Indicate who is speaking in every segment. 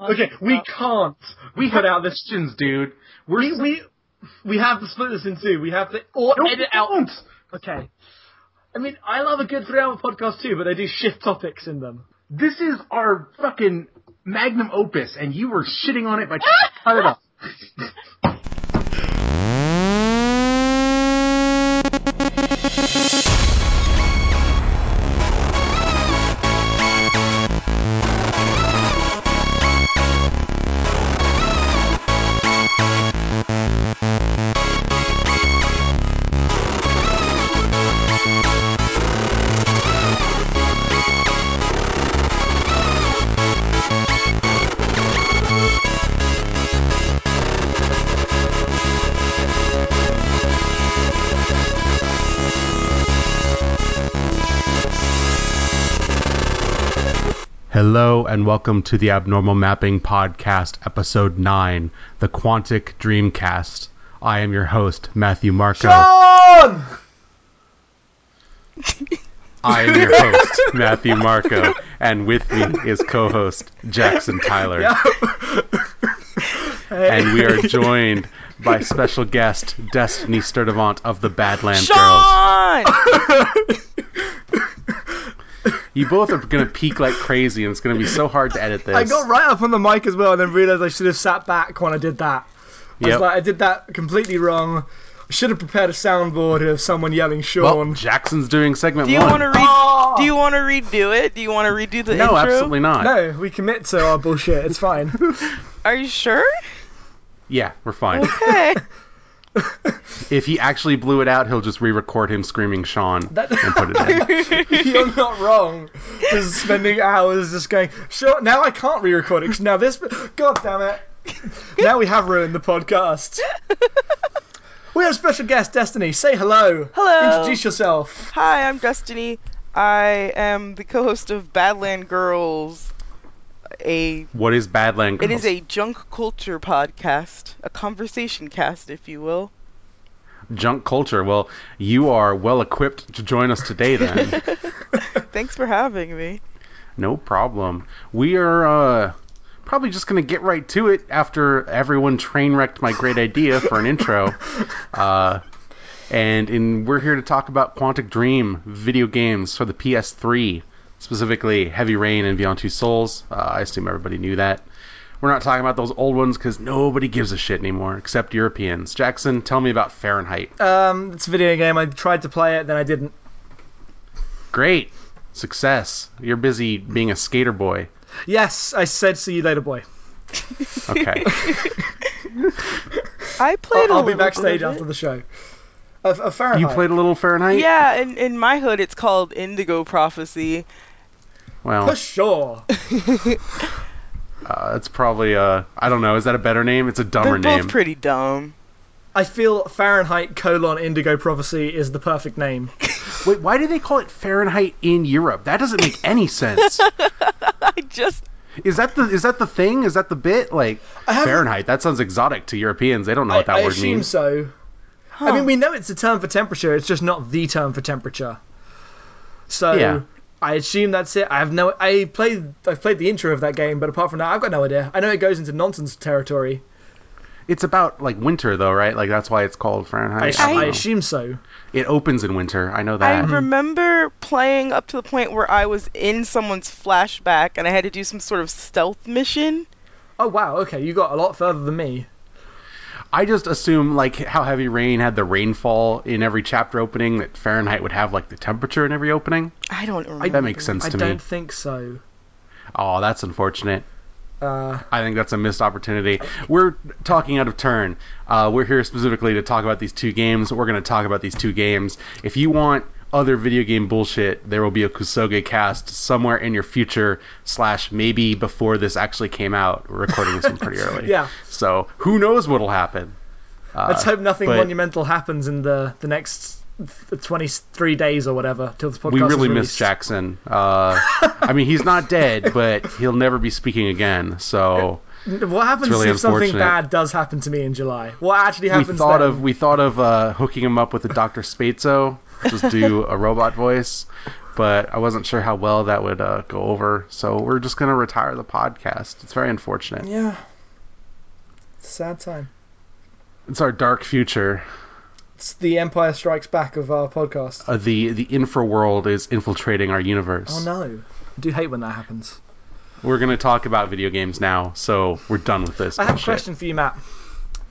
Speaker 1: Okay, we can't.
Speaker 2: We
Speaker 1: put
Speaker 2: have
Speaker 1: out this.
Speaker 2: questions, dude. We're
Speaker 1: We, we we have to split this in two. We have to or
Speaker 2: No,
Speaker 1: edit out. Okay. I mean, I love a good three-hour podcast too, but they do shift topics in them.
Speaker 2: This is our fucking magnum opus, and you were shitting on it by trying to cut it up. And welcome to the Abnormal Mapping Podcast, Episode 9, the Quantic Dreamcast. I am your host, Matthew Marco.
Speaker 1: Sean!
Speaker 2: I am your host, Matthew Marco, and with me is co-host Jackson Tyler. And we are joined by special guest Destiny Sturdivant of the Badland Girls.
Speaker 3: Sean!
Speaker 2: You both are going to peak like crazy, and it's going to be so hard to edit this.
Speaker 1: I got right up on the mic as well, and then realised I should have sat back when I did that. I was
Speaker 2: Yep.
Speaker 1: like, I did that completely wrong. I should have prepared a soundboard of someone yelling
Speaker 2: well,
Speaker 1: Sean.
Speaker 2: Jackson's doing segment
Speaker 3: Do you
Speaker 2: one.
Speaker 3: want to re-
Speaker 1: Oh!
Speaker 3: Do you want to redo it? Do you want to redo the
Speaker 2: no,
Speaker 3: intro?
Speaker 2: absolutely not.
Speaker 1: no, we commit to our bullshit. It's fine.
Speaker 3: Are you sure?
Speaker 2: Yeah, we're fine.
Speaker 3: Okay.
Speaker 2: if he actually blew it out, he'll just re-record him screaming Sean
Speaker 1: That-
Speaker 2: and put it in.
Speaker 1: You're not wrong. Just spending hours just going, sure, now I can't re record it 'cause now this. God damn it. Now we have ruined the podcast. We have a special guest, Destiny. Say hello.
Speaker 3: Hello.
Speaker 1: Introduce yourself.
Speaker 3: Hi, I'm Destiny. I am the co-host of Badland Girls. A
Speaker 2: What is Badland Girls?
Speaker 3: it is a junk culture podcast, a conversation cast, if you will.
Speaker 2: Junk culture. Well, you are well equipped to join us today. Then,
Speaker 3: Thanks for having me.
Speaker 2: no problem. We are uh, probably just gonna get right to it after everyone train wrecked my great idea for an intro. Uh, and in, we're here to talk about Quantic Dream video games for the PS3, specifically Heavy Rain and Beyond Two Souls. Uh, I assume everybody knew that. We're not talking about those old ones because nobody gives a shit anymore except Europeans. Jackson, tell me about Fahrenheit.
Speaker 1: Um, it's a video game. I tried to play it, then I didn't.
Speaker 2: Great. Success. You're busy being a skater boy.
Speaker 1: Yes, I said see you later, boy.
Speaker 2: Okay.
Speaker 3: I played.
Speaker 1: I'll,
Speaker 3: a
Speaker 1: I'll be backstage after the show. Of, of Fahrenheit.
Speaker 2: you played a little Fahrenheit?
Speaker 3: Yeah, in in my hood, it's called Indigo Prophecy.
Speaker 2: Well,
Speaker 1: For sure.
Speaker 2: uh, it's probably, uh, I don't know, is that a better name? It's a dumber
Speaker 3: They're both
Speaker 2: name.
Speaker 3: pretty dumb.
Speaker 1: I feel Fahrenheit colon Indigo Prophecy is the perfect name.
Speaker 2: Wait, why do they call it Fahrenheit in Europe? That doesn't make any sense.
Speaker 3: I just
Speaker 2: is that the is that the thing? Is that the bit? Like Fahrenheit, that sounds exotic to Europeans. They don't know what that
Speaker 1: I, I
Speaker 2: word
Speaker 1: assume
Speaker 2: means.
Speaker 1: so. I mean, we know it's a term for temperature. It's just not the term for temperature. So
Speaker 2: Yeah.
Speaker 1: I assume that's it. I have no. I played. I played the intro of that game, but apart from that, I've got no idea. I know it goes into nonsense territory.
Speaker 2: It's about like winter though, right? Like that's why it's called
Speaker 1: I,
Speaker 2: Fahrenheit.
Speaker 1: I,
Speaker 2: don't know.
Speaker 1: assume so.
Speaker 2: It opens in winter. I know that.
Speaker 3: I remember playing up to the point where I was in someone's flashback and I had to do some sort of stealth mission.
Speaker 1: Oh wow. Okay, you got a lot further than me.
Speaker 2: I just assume like how Heavy Rain had the rainfall in every chapter opening that Fahrenheit would have like the temperature in every opening.
Speaker 3: I don't remember.
Speaker 2: That makes sense
Speaker 1: I
Speaker 2: to me.
Speaker 1: I don't think so.
Speaker 2: Oh, that's unfortunate.
Speaker 1: Uh,
Speaker 2: I think that's a missed opportunity. We're talking out of turn. Uh, we're here specifically to talk about these two games. We're going to talk about these two games. If you want other video game bullshit, there will be a Kusoge cast somewhere in your future, slash maybe before this actually came out. We're recording this one pretty early.
Speaker 1: Yeah.
Speaker 2: So who knows what'll happen? Uh,
Speaker 1: let's hope nothing
Speaker 2: but
Speaker 1: monumental happens in the the next 23 days or whatever till this podcast
Speaker 2: We really miss. Jackson. Uh, I mean, he's not dead, but he'll never be speaking again. So
Speaker 1: What happens
Speaker 2: really
Speaker 1: if something bad does happen to me in July? What actually happens?
Speaker 2: we thought
Speaker 1: then?
Speaker 2: of we thought of uh, hooking him up with a Dr. Sbaitso, just do a robot voice, but I wasn't sure how well that would uh, go over. So we're just gonna retire the podcast. It's very unfortunate.
Speaker 1: Yeah. Sad time.
Speaker 2: It's our dark future.
Speaker 1: It's the Empire Strikes Back of our podcast.
Speaker 2: Uh, the the infra world is infiltrating our universe.
Speaker 1: Oh no. I do hate when that happens.
Speaker 2: We're gonna talk about video games now, so we're done with this.
Speaker 1: I have a question for you, Matt.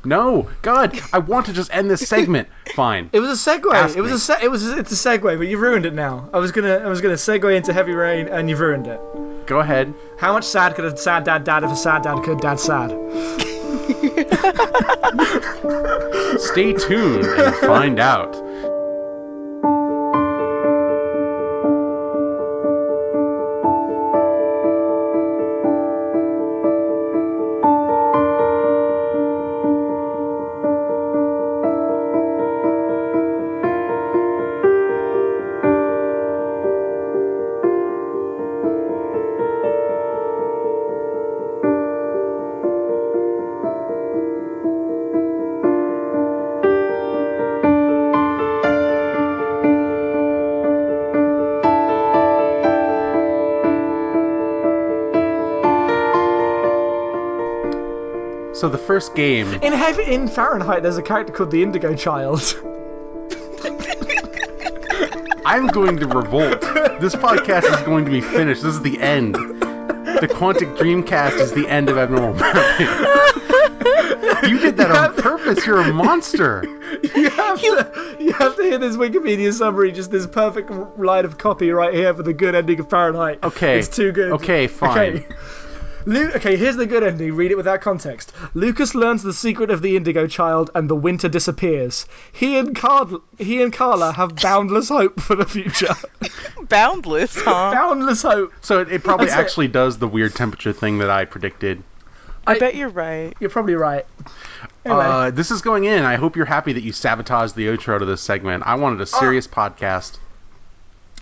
Speaker 2: No, God, I want to just end this segment. Fine.
Speaker 1: It was a segue.
Speaker 2: Ask
Speaker 1: it was
Speaker 2: me.
Speaker 1: a se- it was it's a segue, but you've ruined it now. I was gonna I was gonna segue into Heavy Rain, and you've ruined it.
Speaker 2: Go ahead.
Speaker 1: How much sad could a sad dad dad if a sad dad could dad sad?
Speaker 2: Stay tuned and find out. So the first game,
Speaker 1: In Heavy in Fahrenheit, there's a character called the Indigo Child.
Speaker 2: I'm going to revolt. This podcast is going to be finished. This is the end. The Quantic Dreamcast is the end of Abnormal Mapping. You did that on purpose. You're a monster.
Speaker 1: you have to you have to hear this Wikipedia summary, just this perfect line of copy right here for the good ending of Fahrenheit.
Speaker 2: Okay.
Speaker 1: It's too good.
Speaker 2: Okay, fine.
Speaker 1: Okay. Lu- okay, here's the good ending. Read it without context. Lucas learns the secret of the Indigo Child, and the winter disappears. He and Car- he and Carla have boundless hope for the future.
Speaker 3: Boundless, huh?
Speaker 1: boundless hope.
Speaker 2: So it, it probably
Speaker 1: That's it.
Speaker 2: actually does the weird temperature thing that I predicted.
Speaker 3: I bet you're right.
Speaker 1: You're probably right. Anyway,
Speaker 2: Uh, this is going in. I hope you're happy that you sabotaged the outro to this segment. I wanted a serious podcast.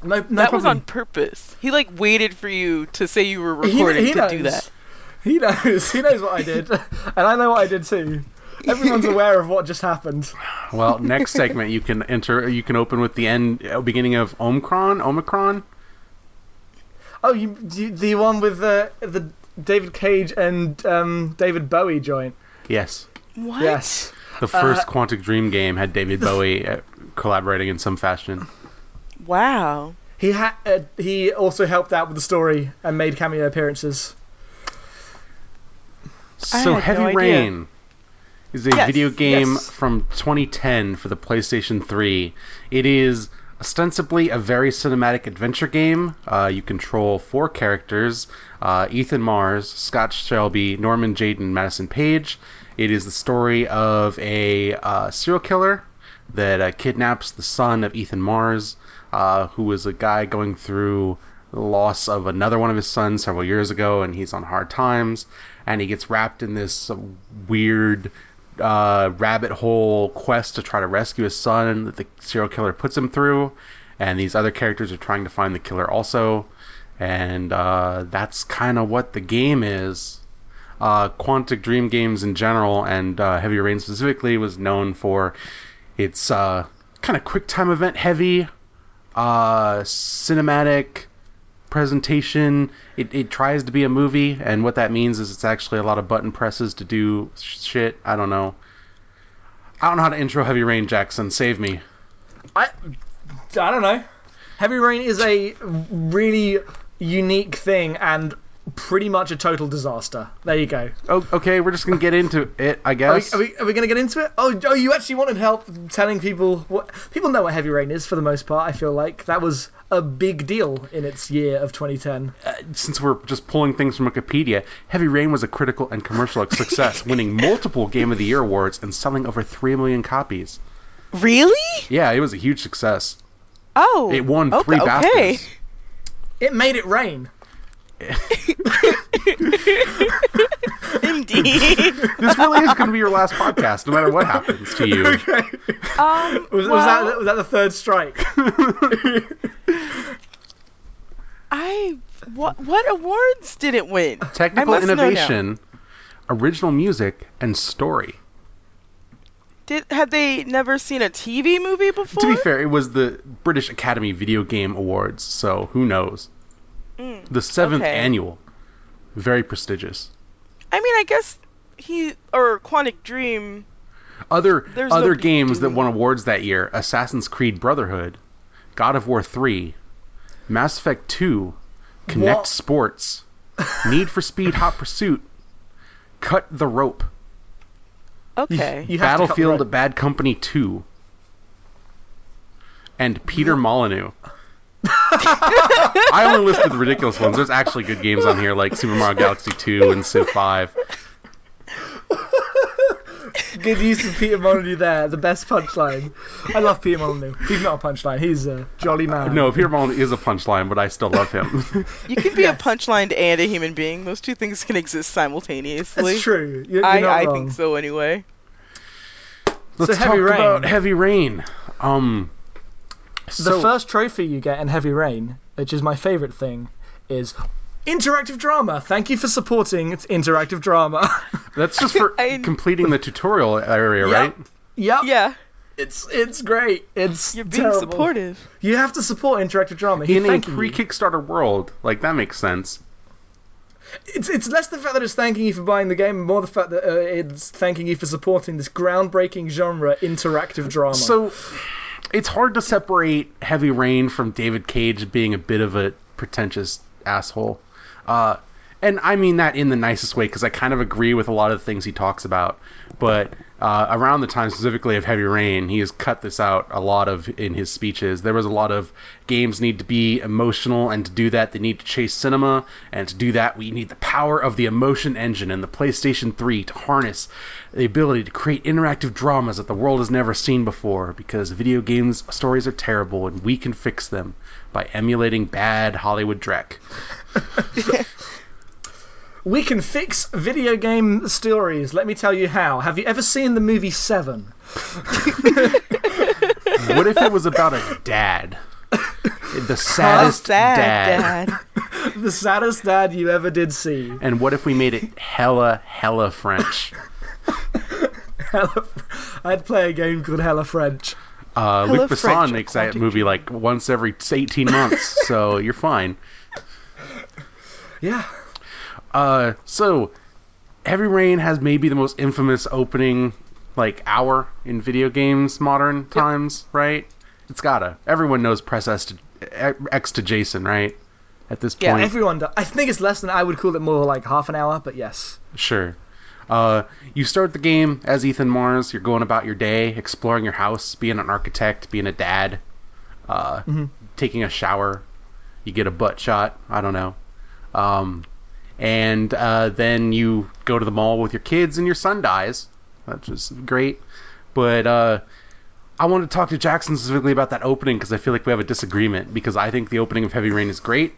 Speaker 1: No, no
Speaker 3: that was on purpose. He like waited for you to say you were recording
Speaker 1: he
Speaker 3: to do
Speaker 1: knows.
Speaker 3: that.
Speaker 1: He knows. He knows what I did, and I know what I did too. Everyone's aware of what just happened.
Speaker 2: Well, next segment you can enter. You can open with the end, uh, beginning of Omikron. Omikron.
Speaker 1: Oh, you, you the one with the the David Cage and um, David Bowie joint.
Speaker 2: Yes,
Speaker 3: What?
Speaker 1: Yes.
Speaker 2: the first
Speaker 1: Uh,
Speaker 2: Quantic Dream game had David Bowie uh, collaborating in some fashion.
Speaker 3: Wow.
Speaker 1: He had. Uh, he also helped out with the story and made cameo appearances.
Speaker 3: I
Speaker 2: So
Speaker 3: had
Speaker 2: Heavy
Speaker 3: no idea.
Speaker 2: Rain is a
Speaker 3: Yes,
Speaker 2: video game
Speaker 1: yes.
Speaker 2: from 2010 for the PlayStation 3. It is ostensibly a very cinematic adventure game. Uh, you control four characters: uh, Ethan Mars, Scott Shelby, Norman Jayden, Madison Paige. It is the story of a uh, serial killer that uh, kidnaps the son of Ethan Mars, uh, who was a guy going through the loss of another one of his sons several years ago, and he's on hard times. And he gets wrapped in this weird uh, rabbit hole quest to try to rescue his son that the serial killer puts him through. And these other characters are trying to find the killer also. And uh, that's kind of what the game is. Uh, Quantic Dream Games in general, and uh, Heavy Rain specifically, was known for its uh, kind of quick time event heavy, uh, cinematic presentation. It, it tries to be a movie, and what that means is it's actually a lot of button presses to do sh- shit. I don't know. I don't know how to intro Heavy Rain, Jackson. Save me.
Speaker 1: I. I don't know. Heavy Rain is a really unique thing and pretty much a total disaster. There you go.
Speaker 2: Oh, okay, we're just gonna get into it, I
Speaker 1: Are we,
Speaker 2: guess.
Speaker 1: are we, are we going to get into it? Oh, oh, you actually wanted help telling people what people know what Heavy Rain is for the most part. I feel like that was a big deal in its year of 2010.
Speaker 2: Uh, since we're just pulling things from Wikipedia, Heavy Rain was a critical and commercial success, winning multiple Game of the Year awards and selling over three million copies.
Speaker 3: Really?
Speaker 2: Yeah, it was a huge success.
Speaker 3: Oh.
Speaker 2: It won
Speaker 3: okay,
Speaker 2: three
Speaker 3: okay.
Speaker 2: BAFTAs.
Speaker 1: It made it rain.
Speaker 3: Indeed.
Speaker 2: This really is going to be your last podcast, no matter what happens to you.
Speaker 1: Okay.
Speaker 3: um,
Speaker 1: Was, was that was that the third strike?
Speaker 3: I what what awards did it win?
Speaker 2: Technical
Speaker 3: must know now.
Speaker 2: innovation, original music, and story.
Speaker 3: Did had they never seen a TV movie before?
Speaker 2: To be fair, it was the British Academy Video Game Awards, so who knows?
Speaker 3: Mm,
Speaker 2: The seventh
Speaker 3: Okay.
Speaker 2: annual. Very prestigious.
Speaker 3: I mean, I guess he or Quantic Dream.
Speaker 2: Other
Speaker 3: There's
Speaker 2: other
Speaker 3: nobody
Speaker 2: games that won awards that year: Assassin's Creed Brotherhood, God of War 3, Mass Effect 2, Kinect
Speaker 1: What?
Speaker 2: Sports, Need for Speed Hot Pursuit, Cut the Rope,
Speaker 3: Okay.
Speaker 1: You have to cut the
Speaker 2: Battlefield. Bad Company 2, and Peter Molyneux. I only listed the ridiculous ones. There's actually good games on here like Super Mario Galaxy 2 and Civ 5.
Speaker 1: Good use of Peter Molyneux there. The best punchline. I love Peter Molyneux. He's not a punchline. He's a jolly man.
Speaker 2: No, Peter Molyneux is a punchline, but I still love him.
Speaker 3: You can be
Speaker 1: Yes.
Speaker 3: a punchline and a human being. Those two things can exist simultaneously.
Speaker 1: It's true. You're, you're
Speaker 3: I, I think so anyway.
Speaker 2: Let's
Speaker 1: Heavy
Speaker 2: talk
Speaker 1: Rain.
Speaker 2: about Heavy Rain. Um,
Speaker 1: The first trophy you get in Heavy Rain, which is my favorite thing, is interactive drama. Thank you for supporting its interactive drama.
Speaker 2: That's just for
Speaker 3: I-
Speaker 2: completing the tutorial area, right?
Speaker 1: yep.
Speaker 3: Yeah,
Speaker 1: It's it's great. It's
Speaker 3: you're being
Speaker 1: terrible.
Speaker 3: supportive.
Speaker 1: You have to support interactive drama. He's
Speaker 2: In a pre-Kickstarter world, like that makes sense.
Speaker 1: It's it's less the fact that it's thanking you for buying the game, and more the fact that uh, it's thanking you for supporting this groundbreaking genre, interactive drama.
Speaker 2: So it's hard to separate Heavy Rain from David Cage being a bit of a pretentious asshole. Uh, and I mean that in the nicest way because I kind of agree with a lot of the things he talks about. But uh, around the time specifically of Heavy Rain, he has cut this out a lot of in his speeches. There was a lot of games need to be emotional, and to do that, they need to chase cinema, and to do that, we need the power of the emotion engine and the PlayStation 3 to harness the ability to create interactive dramas that the world has never seen before. Because video games stories are terrible, and we can fix them by emulating bad Hollywood dreck.
Speaker 1: we can fix video game stories. Let me tell you how. Have you ever seen the movie Seven?
Speaker 2: What if it was about a dad? The saddest
Speaker 3: Sad
Speaker 2: dad.
Speaker 3: dad.
Speaker 1: The saddest dad you ever did see.
Speaker 2: And what if we made it hella, hella French?
Speaker 1: Hella, I'd play a game called Hella French.
Speaker 2: Uh,
Speaker 3: Hello,
Speaker 2: Luc Besson
Speaker 3: French
Speaker 2: makes that movie like once every 18 months, so you're fine.
Speaker 1: Yeah.
Speaker 2: Uh, so, Heavy Rain has maybe the most infamous opening like hour in video games modern times, right? It's gotta. Everyone knows press S to X to Jason, right? At this point, Yeah,
Speaker 1: Everyone does. I think it's less than I would call it more like half an hour, but yes.
Speaker 2: Sure. Uh, you start the game as Ethan Mars. You're going about your day, exploring your house, being an architect, being a dad, uh, taking a shower. You get a butt shot. I don't know. Um, and uh, then you go to the mall with your kids, and your son dies. That's just great. But uh, I wanted to talk to Jackson specifically about that opening because I feel like we have a disagreement. Because I think the opening of Heavy Rain is great.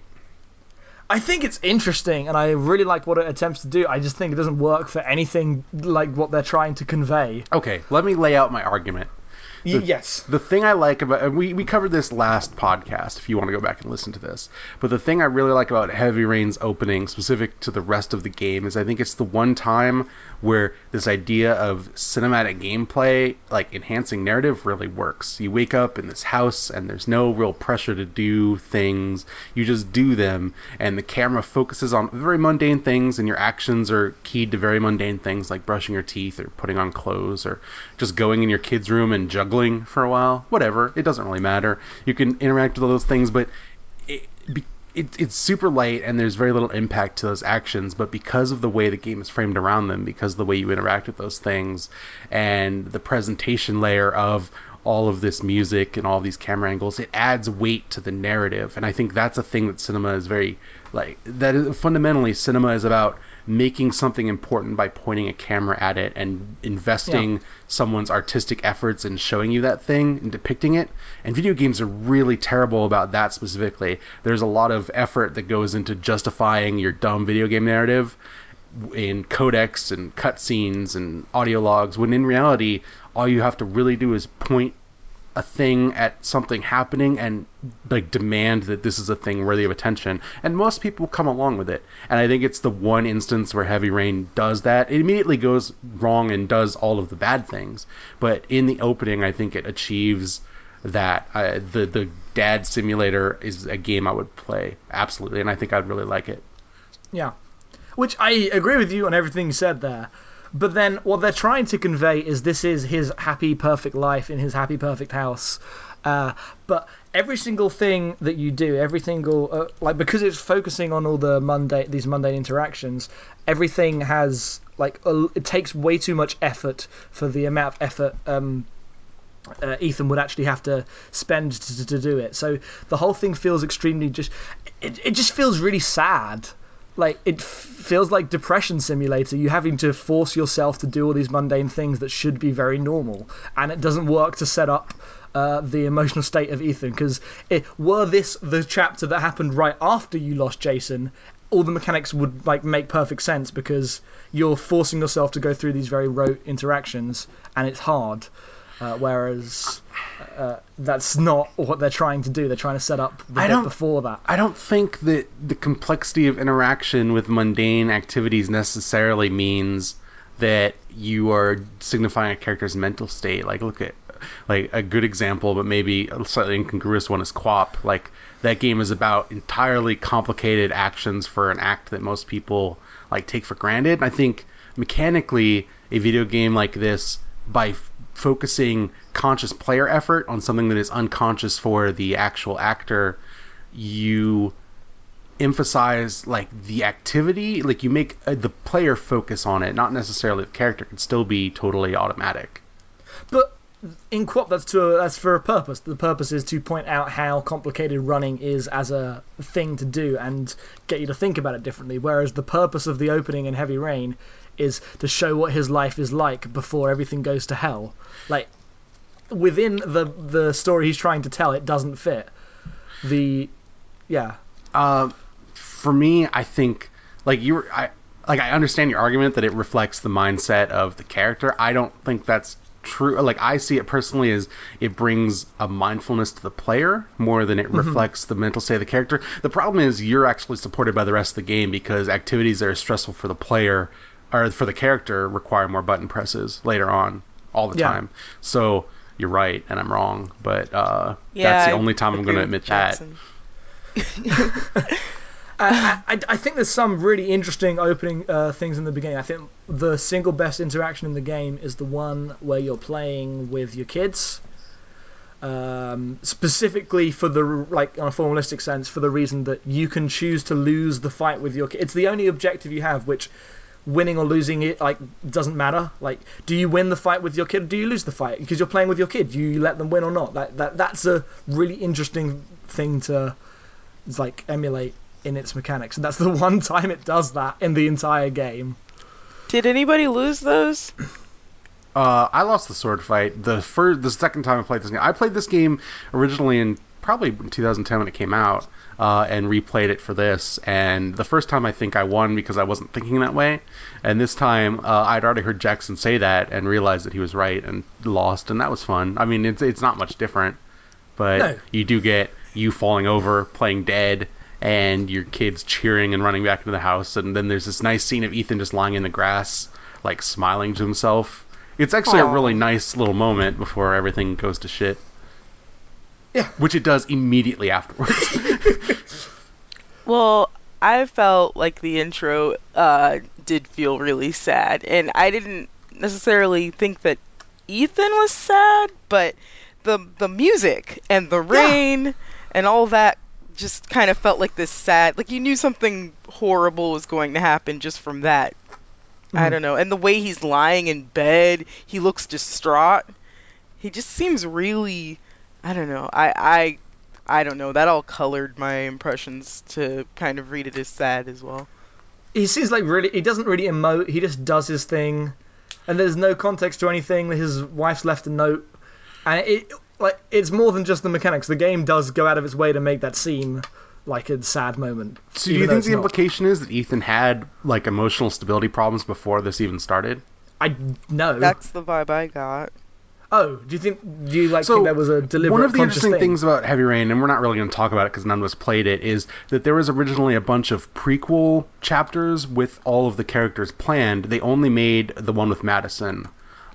Speaker 1: I think it's interesting, and I really like what it attempts to do. I just think it doesn't work for anything like what they're trying to convey.
Speaker 2: Okay, let me lay out my argument.
Speaker 1: Y- yes.
Speaker 2: The thing I like about and we we covered this last podcast if you want to go back and listen to this. But the thing I really like about Heavy Rain's opening specific to the rest of the game is I think it's the one time where this idea of cinematic gameplay like enhancing narrative really works. You wake up in this house and there's no real pressure to do things. You just do them and the camera focuses on very mundane things and your actions are keyed to very mundane things like brushing your teeth or putting on clothes or just going in your kid's room and juggling for a while. Whatever. It doesn't really matter. You can interact with all those things, but it, it, it's super light and there's very little impact to those actions. But because of the way the game is framed around them, because of the way you interact with those things, and the presentation layer of all of this music and all these camera angles, it adds weight to the narrative. And I think that's a thing that cinema is very like that is fundamentally cinema is about making something important by pointing a camera at it and investing someone's artistic efforts in showing you that thing and depicting it. And video games are really terrible about that specifically. There's a lot of effort that goes into justifying your dumb video game narrative in codecs and cutscenes and audio logs when in reality all you have to really do is point a thing at something happening and like demand that this is a thing worthy of attention. And most people come along with it. And i think it's the one instance where heavy rain does that. It immediately goes wrong and does all of the bad things. But in the opening i think it achieves that uh, the the dad simulator is a game i would play. Absolutely. And i think i'd really like it.
Speaker 1: Yeah. Which I agree with you on everything you said there. But then what they're trying to convey is this is his happy, perfect life in his happy, perfect house. Uh, but every single thing that you do, every single uh, like because it's focusing on all the mundane these mundane interactions, everything has like a, it takes way too much effort for the amount of effort um, uh, Ethan would actually have to spend to, to do it. So the whole thing feels extremely just. It, it just feels really sad. Like it feels like depression simulator. You having to force yourself to do all these mundane things that should be very normal, and it doesn't work to set up. Uh, the emotional state of Ethan, because were this the chapter that happened right after you lost Jason, all the mechanics would like make perfect sense because you're forcing yourself to go through these very rote interactions, and it's hard. Uh, whereas uh, that's not what they're trying to do. They're trying to set up the
Speaker 2: I
Speaker 1: bit
Speaker 2: don't-
Speaker 1: before that.
Speaker 2: I don't think that the complexity of interaction with mundane activities necessarily means that you are signifying a character's mental state. Like, look at like a good example, but maybe a slightly incongruous one is QWOP. Like that game is about entirely complicated actions for an act that most people like take for granted. I think mechanically, a video game like this, by focusing conscious player effort on something that is unconscious for the actual actor, you emphasize like the activity like you make uh, the player focus on it not necessarily the character can still be totally automatic
Speaker 1: But in QWOP, that's to that's for a purpose. The purpose is to point out how complicated running is as a thing to do and get you to think about it differently. Whereas the purpose of the opening in Heavy Rain is to show what his life is like before everything goes to hell. Like within the the story he's trying to tell, it doesn't fit. The yeah.
Speaker 2: uh, for me i think like you were i like i understand your argument that it reflects the mindset of the character i don't think that's true like i see it personally as it brings a mindfulness to the player more than it reflects the mental state of the character the problem is you're actually supported by the rest of the game because activities that are stressful for the player or for the character require more button presses later on all the
Speaker 1: Yeah.
Speaker 2: time so you're right and i'm wrong but uh,
Speaker 3: Yeah,
Speaker 2: that's the
Speaker 3: I
Speaker 2: only time i'm going to
Speaker 3: with
Speaker 2: admit that
Speaker 1: I, I, I think there's some really interesting opening uh, things in the beginning. I think the single best interaction in the game is the one where you're playing with your kids. Um, specifically for the like on a formalistic sense, for the reason that you can choose to lose the fight with your kid. It's the only objective you have, which winning or losing it like doesn't matter. Like, do you win the fight with your kid? Or do you lose the fight because you're playing with your kid? Do you let them win or not? That that that's a really interesting thing to like emulate in its mechanics, and that's the one time it does that in the entire game.
Speaker 3: Did anybody lose those?
Speaker 2: Uh, I lost the sword fight the first, the second time I played this game. I played this game originally in probably 2010 when it came out, uh, and replayed it for this. And the first time I think I won because I wasn't thinking that way, and this time uh, I'd already heard Jackson say that and realized that he was right and lost, and that was fun. I mean, it's it's not much different, but
Speaker 1: No.
Speaker 2: you do get you falling over, playing dead. And your kids cheering and running back into the house, and then there's this nice scene of Ethan just lying in the grass, like smiling to himself. It's actually a really nice little moment before everything goes to shit.
Speaker 1: Yeah.
Speaker 2: Which it does immediately afterwards.
Speaker 3: Well, I felt like the intro uh, did feel really sad, and I didn't necessarily think that Ethan was sad, but the the music and the rain and all that just kind of felt like this sad. Like you knew something horrible was going to happen just from that. I
Speaker 1: Mhm.
Speaker 3: don't know, and the way he's lying in bed, he looks distraught. He just seems really, I don't know. I I I don't know. That all colored my impressions to kind of read it as sad as well.
Speaker 1: He seems like really he doesn't really emote. He just does his thing, and there's no context to anything. His wife's left a note, and it like it's more than just the mechanics. The game does go out of its way to make that seem like a sad moment.
Speaker 2: so do you think the
Speaker 1: not.
Speaker 2: implication is that Ethan had like emotional stability problems before this even started?
Speaker 1: I no.
Speaker 3: That's the vibe I got.
Speaker 1: Oh, do you think do you like
Speaker 2: So
Speaker 1: think that was a deliberate
Speaker 2: one of the interesting
Speaker 1: thing?
Speaker 2: things about Heavy Rain, and we're not really going to talk about it because none of us played it, is that there was originally a bunch of prequel chapters with all of the characters planned. They only made the one with Madison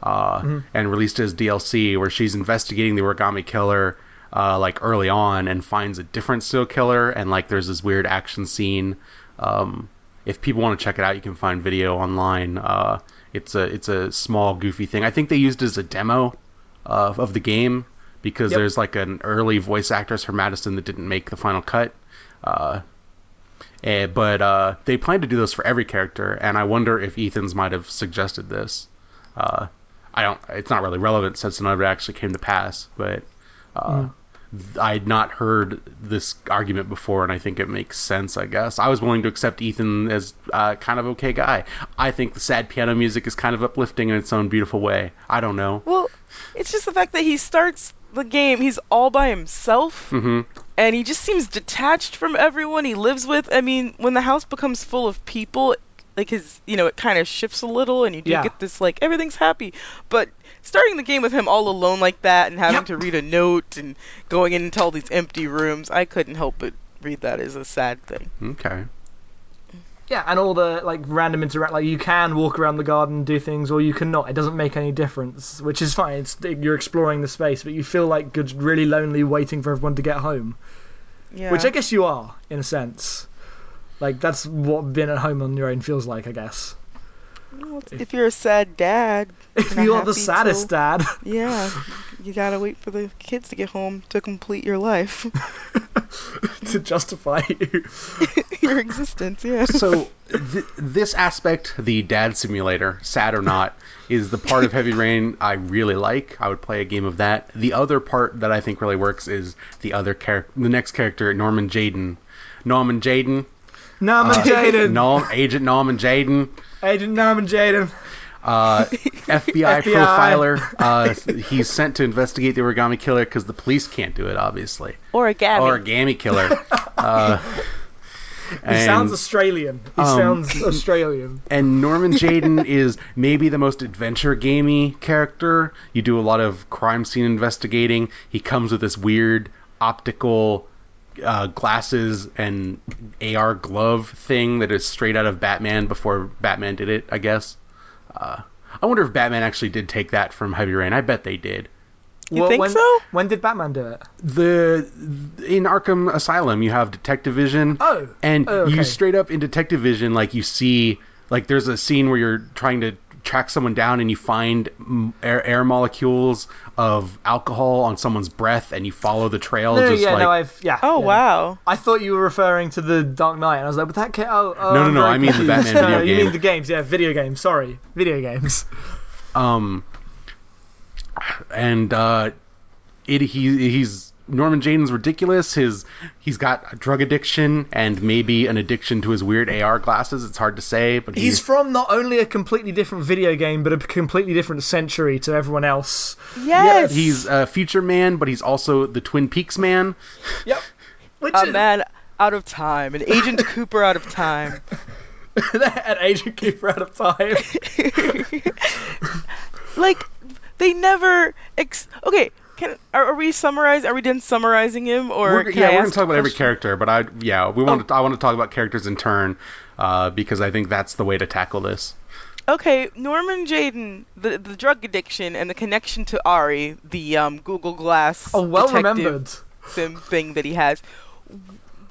Speaker 2: uh,
Speaker 1: Mm-hmm.
Speaker 2: and released it as DLC, where she's investigating the origami killer. Uh, like early on, and finds a different serial killer, and like there's this weird action scene. Um, if people want to check it out, you can find video online. Uh, it's a it's a small goofy thing. I think they used it as a demo of, of the game because
Speaker 1: Yep.
Speaker 2: there's like an early voice actress for Madison that didn't make the final cut. Uh, eh, but uh, they plan to do this for every character, and I wonder if Ethan's might have suggested this. Uh, I don't. It's not really relevant since none of it actually came to pass, but. Uh, I had not heard this argument before, and I think it makes sense. I guess I was willing to accept Ethan as uh, kind of okay guy. I think the sad piano music is kind of uplifting in its own beautiful way. I don't know.
Speaker 3: Well, it's just the fact that he starts the game, he's all by himself,
Speaker 2: hmm
Speaker 3: and he just seems detached from everyone he lives with. I mean, when the house becomes full of people, like his, you know, it kind of shifts a little, and you do
Speaker 1: Yeah.
Speaker 3: get this like everything's happy. But starting the game with him all alone like that, and having
Speaker 1: Yep.
Speaker 3: to read a note and going into all these empty rooms, I couldn't help but read that as a sad thing.
Speaker 2: Okay.
Speaker 1: Yeah, and all the like random interact like you can walk around the garden and do things, or you cannot. It doesn't make any difference, which is fine. It's you're exploring the space, but you feel like you're really lonely, waiting for everyone to get home.
Speaker 3: Yeah.
Speaker 1: Which I guess you are in a sense. Like that's what being at home on your own feels like, I guess.
Speaker 3: Well, if you're a sad dad,
Speaker 1: If
Speaker 3: Not
Speaker 1: you are the saddest
Speaker 3: till-
Speaker 1: dad,
Speaker 3: yeah, you gotta wait for the kids to get home to complete your life,
Speaker 1: to justify you.
Speaker 3: your existence. Yeah.
Speaker 2: So th- this aspect, the dad simulator, sad or not, is the part of Heavy Rain I really like. I would play a game of that. The other part that I think really works is the other character, the next character, Norman Jayden. Norman Jayden,
Speaker 1: Norman
Speaker 2: uh,
Speaker 1: Jayden,
Speaker 2: Norm, Agent Norman Jayden.
Speaker 1: Agent Norman Jayden.
Speaker 2: uh, FBI,
Speaker 1: FBI.
Speaker 2: profiler. Uh, he's sent to investigate the origami killer because the police can't do it, obviously.
Speaker 3: Origami.
Speaker 2: Origami killer. Uh,
Speaker 1: He
Speaker 2: and,
Speaker 1: sounds Australian. He
Speaker 2: um,
Speaker 1: sounds Australian.
Speaker 2: and Norman Jayden is maybe the most adventure gamey character. You do a lot of crime scene investigating. He comes with this weird optical uh, glasses and AR glove thing that is straight out of Batman before Batman did it, I guess. Uh, I wonder if Batman actually did take that from Heavy Rain. I bet they did.
Speaker 3: You think
Speaker 1: when,
Speaker 3: so?
Speaker 1: When did Batman do it?
Speaker 2: The in Arkham Asylum you have Detective Vision.
Speaker 1: Oh.
Speaker 2: and
Speaker 1: Oh, okay.
Speaker 2: you straight up in Detective Vision like you see like there's a scene where you're trying to track someone down and you find air, air molecules of alcohol on someone's breath and you follow the trail
Speaker 1: No,
Speaker 2: just
Speaker 1: yeah,
Speaker 2: like
Speaker 1: no, I've yeah.
Speaker 3: Oh
Speaker 1: yeah.
Speaker 3: wow.
Speaker 1: I thought you were referring to the Dark Knight, and I was like, but that ca- oh, oh
Speaker 2: No, no, no, I mean the. Batman video
Speaker 1: no, You mean the games? Yeah, video games. Sorry, video games.
Speaker 2: um and uh it he he's Norman Jayden's ridiculous. His he's got a drug addiction and maybe an addiction to his weird AR glasses. It's hard to say, but
Speaker 1: He's from not only a completely different video game, but a completely different century to everyone else.
Speaker 3: Yes.
Speaker 2: he's a future man, but he's also the Twin Peaks man.
Speaker 1: Yep. Which
Speaker 3: a
Speaker 1: is
Speaker 3: man out of time, an Agent Cooper out of time.
Speaker 1: an Agent Cooper out of time.
Speaker 3: like they never. Ex- okay, can are, are we summarize? Are we done summarizing him, or
Speaker 2: We're, yeah, we're gonna talk
Speaker 3: a
Speaker 2: about every character, but I yeah we want
Speaker 1: Oh.
Speaker 2: to I want to talk about characters in turn uh, because I think that's the way to tackle this.
Speaker 3: Okay, Norman Jayden, the the drug addiction and the connection to Ari, the um, Google Glass.
Speaker 1: Oh, well remembered.
Speaker 3: sim thing that he has.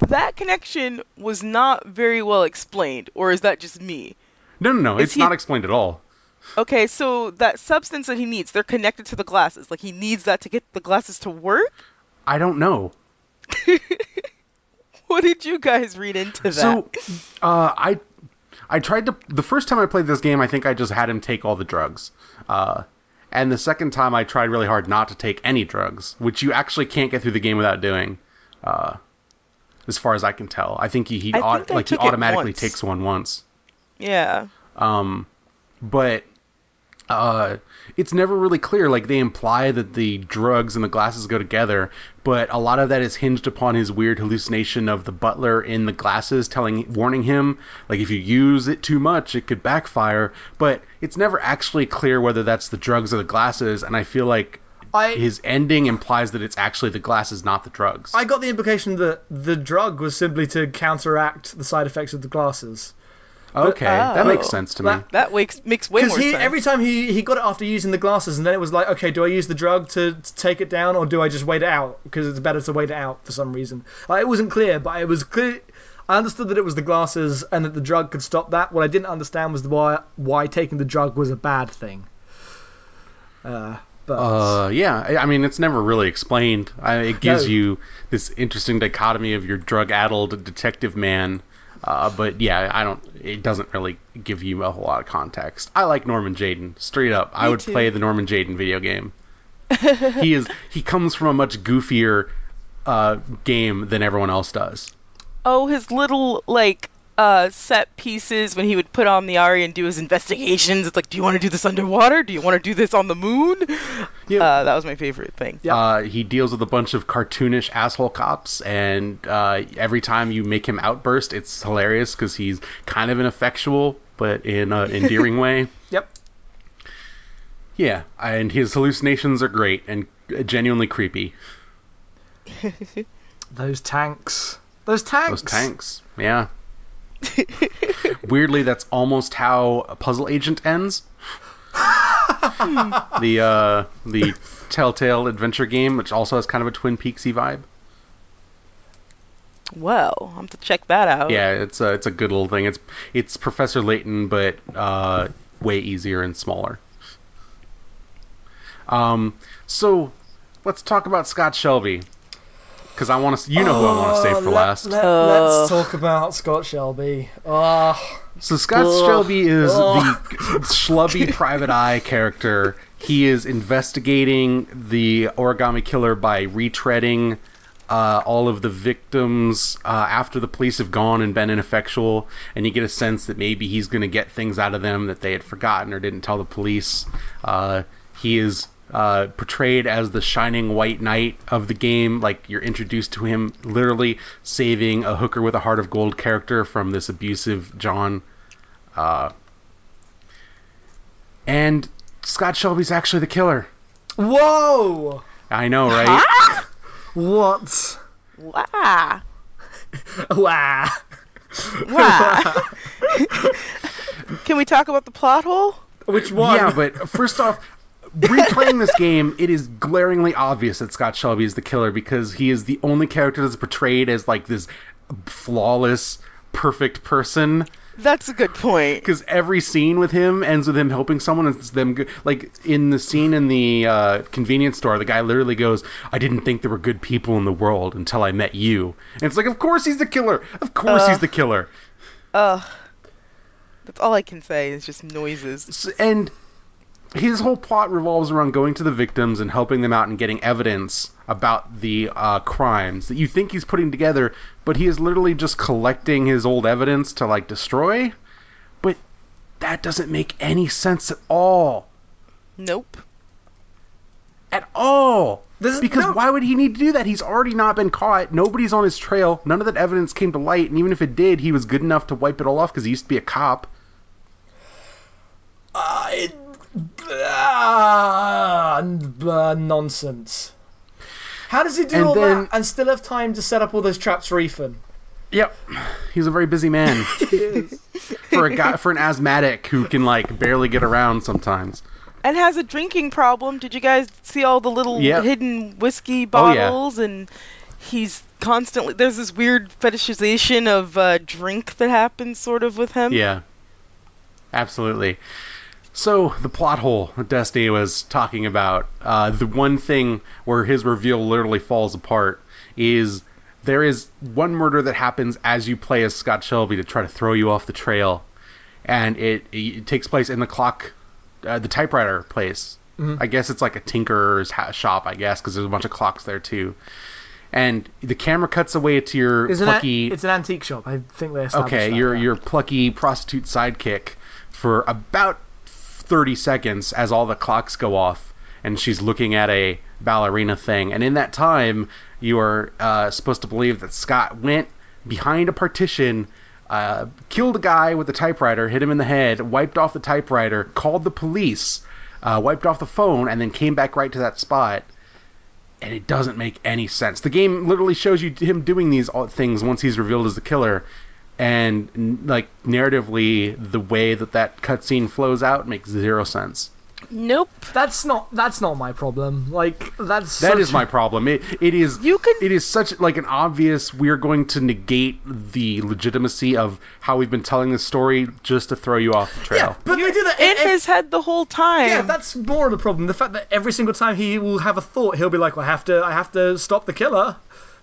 Speaker 3: That connection was not very well explained, or is that just me?
Speaker 2: No, no, no,
Speaker 3: Is
Speaker 2: it's
Speaker 3: he-
Speaker 2: not explained at all.
Speaker 3: Okay, so that substance that he needs, they're connected to the glasses. Like he needs that to get the glasses to work.
Speaker 2: I don't know.
Speaker 3: What did you guys read into that?
Speaker 2: So, uh, I I tried to the first time I played this game, I think I just had him take all the drugs. Uh, and the second time, I tried really hard not to take any drugs, which you actually can't get through the game without doing. Uh, as far as I can tell, I think he, he
Speaker 3: I
Speaker 2: au-
Speaker 3: think I
Speaker 2: like he automatically takes one once.
Speaker 3: yeah.
Speaker 2: Um, but uh, it's never really clear. Like they imply that the drugs and the glasses go together, but a lot of that is hinged upon his weird hallucination of the butler in the glasses telling, warning him, like if you use it too much, it could backfire. But it's never actually clear whether that's the drugs or the glasses, and I feel like
Speaker 1: I
Speaker 2: his ending implies that it's actually the glasses, not the drugs.
Speaker 1: I got the implication that the drug was simply to counteract the side effects of the glasses.
Speaker 2: Okay, that
Speaker 3: Oh.
Speaker 2: makes sense to me.
Speaker 1: That-
Speaker 3: That makes makes way more
Speaker 1: he
Speaker 3: sense.
Speaker 1: every time he he got it after using the glasses, and then it was like, okay, do I use the drug to, to take it down, or do I just wait it out? Because it's better to wait it out for some reason. Like, it wasn't clear, but it was clear. I understood that it was the glasses and that the drug could stop that. What I didn't understand was why why taking the drug was a bad thing. Uh, but
Speaker 2: Uh, yeah, I I mean, it's never really explained. I, it gives
Speaker 1: No.
Speaker 2: you this interesting dichotomy of your drug-addled detective man, uh, but yeah, I don't. It doesn't really give you a whole lot of context. I like Norman Jayden, straight up. I would
Speaker 3: too.
Speaker 2: play the Norman Jayden video game. he is. He comes from a much goofier uh, game than everyone else does.
Speaker 3: oh, his little like uh set pieces when he would put on the Ari and do his investigations. It's like, do you want to do this underwater? Do you want to do this on the moon?
Speaker 2: Yep.
Speaker 3: Uh, that was my favorite thing.
Speaker 1: Yep.
Speaker 2: Uh, he deals with a bunch of cartoonish asshole cops, and uh, every time you make him outburst, it's hilarious because he's kind of ineffectual, but in an endearing way.
Speaker 1: yep.
Speaker 2: Yeah, and his hallucinations are great and genuinely creepy.
Speaker 1: Those tanks. Those tanks.
Speaker 2: Those tanks, yeah. Weirdly, that's almost how a Puzzle Agent ends. the uh, the Telltale adventure game, which also has kind of a Twin Peaksy vibe.
Speaker 3: Well, I'm have to check that out.
Speaker 2: Yeah, it's a it's a good little thing. It's it's Professor Layton, but uh, way easier and smaller. Um, so let's talk about Scott Shelby, because I want to. You know who I want to save for
Speaker 1: Oh, let-
Speaker 2: last.
Speaker 1: Let,
Speaker 3: Ugh.
Speaker 1: us talk about Scott Shelby. Oh,
Speaker 2: So Scott
Speaker 1: Ugh.
Speaker 2: Shelby is
Speaker 1: Ugh.
Speaker 2: the schlubby private eye character. He is investigating the origami killer by retreading uh, all of the victims uh, after the police have gone and been ineffectual, and you get a sense that maybe he's going to get things out of them that they had forgotten or didn't tell the police. Uh, he is uh, portrayed as the shining white knight of the game. Like you're introduced to him literally saving a hooker with a heart of gold character from this abusive John. Uh, and Scott Shelby's actually the killer.
Speaker 1: whoa!
Speaker 2: I know, right?
Speaker 1: What?
Speaker 3: Wow.
Speaker 1: Wow.
Speaker 3: Wow. Can we talk about the plot hole?
Speaker 1: Which one?
Speaker 2: Yeah, but first off, replaying this game, it is glaringly obvious that Scott Shelby is the killer because he is the only character that's portrayed as like this flawless, perfect person.
Speaker 3: That's a good point.
Speaker 2: Because every scene with him ends with him helping someone. and It's them go- like in the scene in the uh, convenience store. The guy literally goes, "I didn't think there were good people in the world until I met you." And it's like, of course he's the killer. Of course
Speaker 3: Uh.
Speaker 2: he's the killer.
Speaker 3: Ugh. That's all I can say is just noises.
Speaker 2: S- and his whole plot revolves around going to the victims and helping them out and getting evidence about the uh, crimes that you think he's putting together, but he is literally just collecting his old evidence to like destroy. But that doesn't make any sense at all.
Speaker 3: Nope.
Speaker 2: At all.
Speaker 1: This is-
Speaker 2: Because
Speaker 1: no.
Speaker 2: why would he need to do that? He's already not been caught. Nobody's on his trail. None of that evidence came to light. And even if it did, he was good enough to wipe it all off because he used to be a cop.
Speaker 1: Uh, it, ah, n- uh, nonsense. How does he do
Speaker 2: And
Speaker 1: all
Speaker 2: then-
Speaker 1: that and still have time to set up all those traps for Ethan?
Speaker 2: Yep, he's a very busy man for a guy for an asthmatic who can like barely get around sometimes.
Speaker 3: And has a drinking problem. Did you guys see all the little
Speaker 2: Yep.
Speaker 3: hidden whiskey
Speaker 2: Oh, yeah.
Speaker 3: bottles? And he's constantly. There's this weird fetishization of uh, drink that happens sort of with him.
Speaker 2: Yeah, absolutely. So the plot hole that Destiny was talking about, uh, the one thing where his reveal literally falls apart is there is one murder that happens as you play as Scott Shelby to try to throw you off the trail, and it, it takes place in the clock, uh, the typewriter place. I guess it's like a tinker's ha- shop, I guess, because there's a bunch of clocks there too. And the camera cuts away to your
Speaker 1: It's an,
Speaker 2: plucky.
Speaker 1: it's an antique shop. I think they
Speaker 2: Okay, your your plucky prostitute sidekick for about 30 seconds as all the clocks go off and she's looking at a ballerina thing. And in that time, you are uh, supposed to believe that Scott went behind a partition, uh, killed a guy with a typewriter, hit him in the head, wiped off the typewriter, called the police, uh, wiped off the phone, and then came back right to that spot. And it doesn't make any sense. The game literally shows you him doing these things once he's revealed as the killer, and like narratively, the way that that cutscene flows out makes zero sense.
Speaker 3: Nope.
Speaker 1: That's not that's not my problem. Like that's
Speaker 2: That
Speaker 1: such
Speaker 2: is my problem. It it is
Speaker 3: You can-
Speaker 2: it is such like an obvious we're going to negate the legitimacy of how we've been telling this story just to throw you off the trail.
Speaker 1: yeah, but they do that
Speaker 3: In
Speaker 1: ev-
Speaker 3: his head the whole time.
Speaker 1: Yeah, that's more of the problem. The fact that every single time he will have a thought, he'll be like, well, "I have to, I have to stop the killer."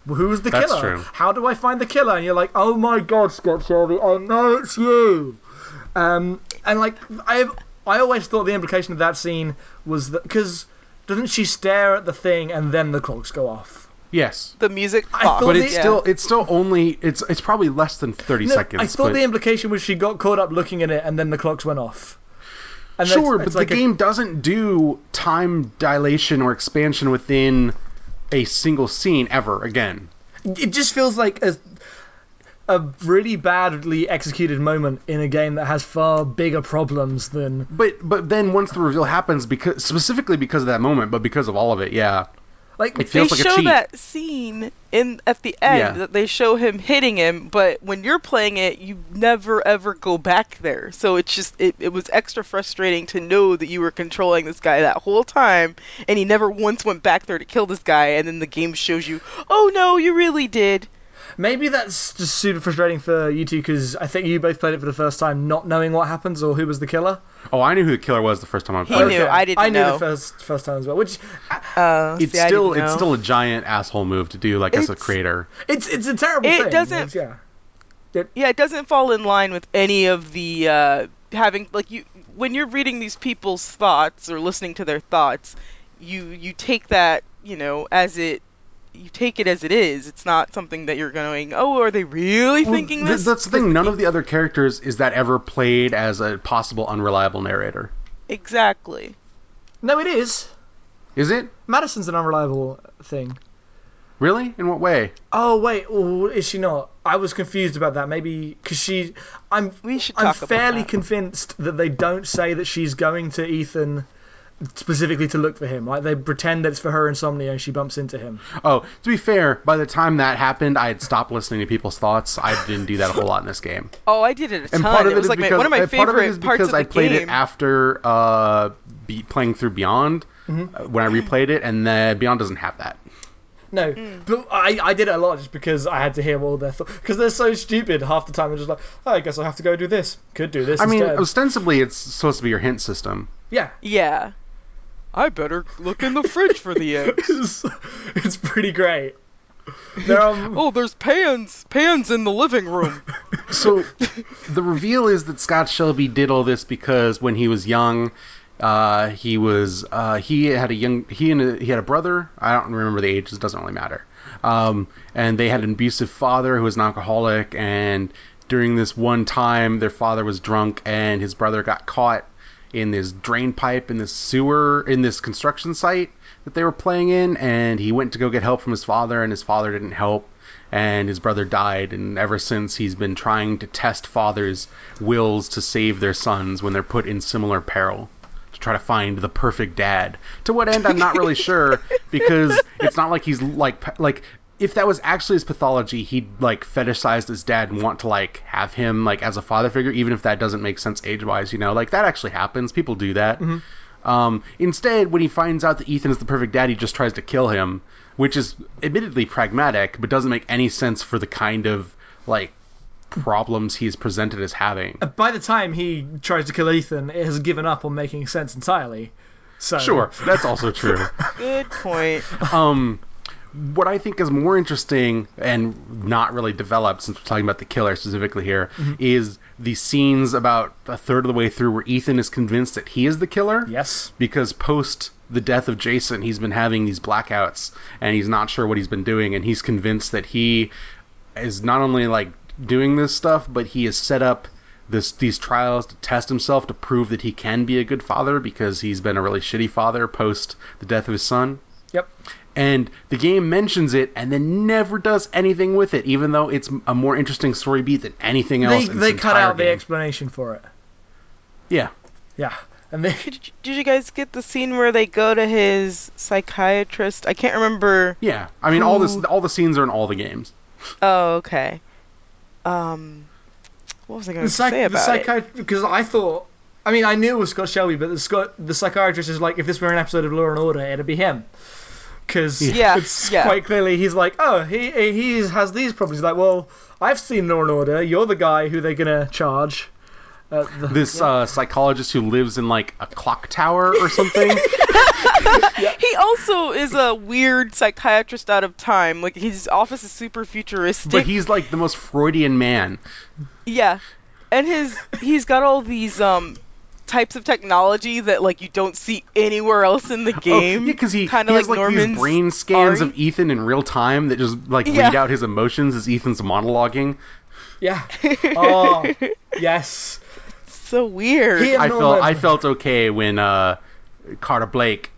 Speaker 1: Well, Who's the
Speaker 2: That's
Speaker 1: killer?
Speaker 2: true.
Speaker 1: How do I find the killer? And you're like, "Oh my God, Scott Shelby, I know it's you." Um, and like, I, I always thought the implication of that scene was that because doesn't she stare at the thing and then the clocks go off?
Speaker 2: Yes.
Speaker 3: the music.
Speaker 1: I
Speaker 3: box.
Speaker 1: thought
Speaker 2: But
Speaker 1: the-
Speaker 2: it's
Speaker 3: Yeah.
Speaker 2: still it's still only it's it's probably less than 30
Speaker 1: No,
Speaker 2: seconds.
Speaker 1: I thought
Speaker 2: but
Speaker 1: the implication was she got caught up looking at it and then the clocks went off. And that's-
Speaker 2: Sure,
Speaker 1: it's
Speaker 2: but
Speaker 1: like
Speaker 2: the
Speaker 1: a-
Speaker 2: game doesn't do time dilation or expansion within a single scene ever again.
Speaker 1: it just feels like a a really badly executed moment in a game that has far bigger problems than
Speaker 2: But but then once the reveal happens because specifically because of that moment, but because of all of it, yeah.
Speaker 1: Like
Speaker 2: It
Speaker 3: they
Speaker 2: like a
Speaker 3: show
Speaker 2: cheat.
Speaker 3: that scene in at the end
Speaker 2: Yeah.
Speaker 3: that they show him hitting him, but when you're playing it, you never ever go back there. So it's just it, it was extra frustrating to know that you were controlling this guy that whole time, and he never once went back there to kill this guy, and then the game shows you, oh no, you really did.
Speaker 1: Maybe that's just super frustrating for you two because I think you both played it for the first time not knowing what happens or who was the killer.
Speaker 2: Oh, I knew who the killer was the first time I played.
Speaker 3: He
Speaker 2: played.
Speaker 3: knew, I didn't
Speaker 1: I knew
Speaker 3: know.
Speaker 1: the first first time as well. Which
Speaker 3: Uh,
Speaker 2: It's
Speaker 3: see,
Speaker 2: still it's still a giant asshole move to do like as a creator.
Speaker 1: it's it's a terrible
Speaker 3: It
Speaker 1: thing.
Speaker 3: doesn't-
Speaker 1: It's- yeah.
Speaker 3: yeah, it doesn't fall in line with any of the uh, having like you when you're reading these people's thoughts or listening to their thoughts, you you take that you know as it you take it as it is. It's not something that you're going, oh, are they really
Speaker 2: Well,
Speaker 3: thinking
Speaker 2: th-
Speaker 3: this?
Speaker 2: that's the thing. None of the other characters is that ever played as a possible unreliable narrator.
Speaker 3: exactly.
Speaker 1: No, it is.
Speaker 2: Is it
Speaker 1: Madison's an unreliable thing.
Speaker 2: really? In what way?
Speaker 1: Oh wait, oh, is she not? I was confused about that. Maybe because she, I'm,
Speaker 3: We should
Speaker 1: I'm
Speaker 3: about
Speaker 1: fairly
Speaker 3: that.
Speaker 1: convinced that they don't say that she's going to Ethan specifically to look for him. Like they pretend that it's for her insomnia and she bumps into him.
Speaker 2: Oh, to be fair, by the time that happened, I had stopped listening to people's thoughts. I didn't do that a whole lot in this game.
Speaker 3: Oh, I did it a ton.
Speaker 2: And
Speaker 3: ton.
Speaker 2: part of
Speaker 3: it
Speaker 2: it
Speaker 3: was
Speaker 2: is
Speaker 3: like my,
Speaker 2: because
Speaker 3: one of my
Speaker 2: and part of it
Speaker 3: favorite
Speaker 2: is
Speaker 3: parts
Speaker 2: because
Speaker 3: of the
Speaker 2: I played
Speaker 3: game.
Speaker 2: it after uh, be, playing through Beyond
Speaker 1: Mm-hmm.
Speaker 2: uh, when I replayed it, and uh, Beyond doesn't have that.
Speaker 1: No,
Speaker 3: Hmm.
Speaker 1: but I, I did it a lot just because I had to hear all their thoughts. Because they're so stupid half the time. They're just like, oh, I guess I'll have to go do this. Could do this
Speaker 2: I mean,
Speaker 1: instead.
Speaker 2: ostensibly, it's supposed to be your hint system.
Speaker 1: yeah.
Speaker 3: yeah. I better look in the fridge for the eggs.
Speaker 1: It's, it's pretty great. There, um,
Speaker 3: Oh, there's pans, pans in the living room.
Speaker 2: So the reveal is that Scott Shelby did all this because when he was young, uh, he was uh, he had a young he and a, he had a brother. I don't remember the ages. Doesn't really matter. Um, and they had an abusive father who was an alcoholic. And during this one time, their father was drunk, and his brother got caught in this drain pipe in this sewer in this construction site that they were playing in. And he went to go get help from his father, and his father didn't help and his brother died and ever since he's been trying to test fathers wills to save their sons when they're put in similar peril to try to find the perfect dad to what end i'm not really sure because it's not like he's like like if that was actually his pathology he'd like fetishized his dad and want to like have him like as a father figure even if that doesn't make sense age wise you know like that actually happens people do that um, instead, when he finds out that Ethan is the perfect dad, he just tries to kill him, which is admittedly pragmatic, but doesn't make any sense for the kind of like problems he's presented as having.
Speaker 1: by the time he tries to kill Ethan, it has given up on making sense entirely. So
Speaker 2: Sure, that's also true.
Speaker 3: Good point.
Speaker 2: Um, what I think is more interesting and not really developed, since we're talking about the killer specifically here, mm-hmm. is the scenes about a third of the way through where Ethan is convinced that he is the killer.
Speaker 1: Yes.
Speaker 2: because post the death of Jason, he's been having these blackouts and he's not sure what he's been doing, and he's convinced that he is not only like doing this stuff, but he has set up this these trials to test himself to prove that he can be a good father because he's been a really shitty father post the death of his son.
Speaker 1: Yep.
Speaker 2: And the game mentions it and then never does anything with it, even though it's a more interesting story beat than anything else.
Speaker 1: They
Speaker 2: in
Speaker 1: they cut
Speaker 2: entire
Speaker 1: out the explanation for it.
Speaker 2: Yeah.
Speaker 1: Yeah. And they
Speaker 3: Did you, did you guys get the scene where they go to his psychiatrist? I can't remember.
Speaker 2: Yeah. I mean, all this all the scenes are in all the games.
Speaker 3: Oh, okay. Um, what was I going to
Speaker 1: psych-
Speaker 3: say about it?
Speaker 1: psychiatrist because I thought I mean I knew it was Scott Shelby, but the Scott the psychiatrist is like if this were an episode of Law and Order, it'd be him. Because
Speaker 3: Yeah,
Speaker 1: it's
Speaker 3: yeah.
Speaker 1: quite clearly he's like, oh, he he has these problems. He's like, well, I've seen Law and Order. You're the guy who they're gonna charge. Uh, the,
Speaker 2: This uh, psychologist who lives in like a clock tower or something.
Speaker 3: He also is a weird psychiatrist out of time. Like his office is super futuristic.
Speaker 2: but he's like the most Freudian man.
Speaker 3: yeah, and his he's got all these um types of technology that like you don't see anywhere else in the
Speaker 2: Oh,
Speaker 3: game.
Speaker 2: yeah, because he, he
Speaker 3: kind of
Speaker 2: has
Speaker 3: like,
Speaker 2: like
Speaker 3: Norman's
Speaker 2: these brain scans
Speaker 3: Ari.
Speaker 2: of Ethan in real time that just like
Speaker 3: Yeah.
Speaker 2: read out his emotions as Ethan's monologuing.
Speaker 1: yeah. Oh, yes.
Speaker 3: so weird.
Speaker 1: He-
Speaker 2: I felt I felt okay when uh, Carter Blake,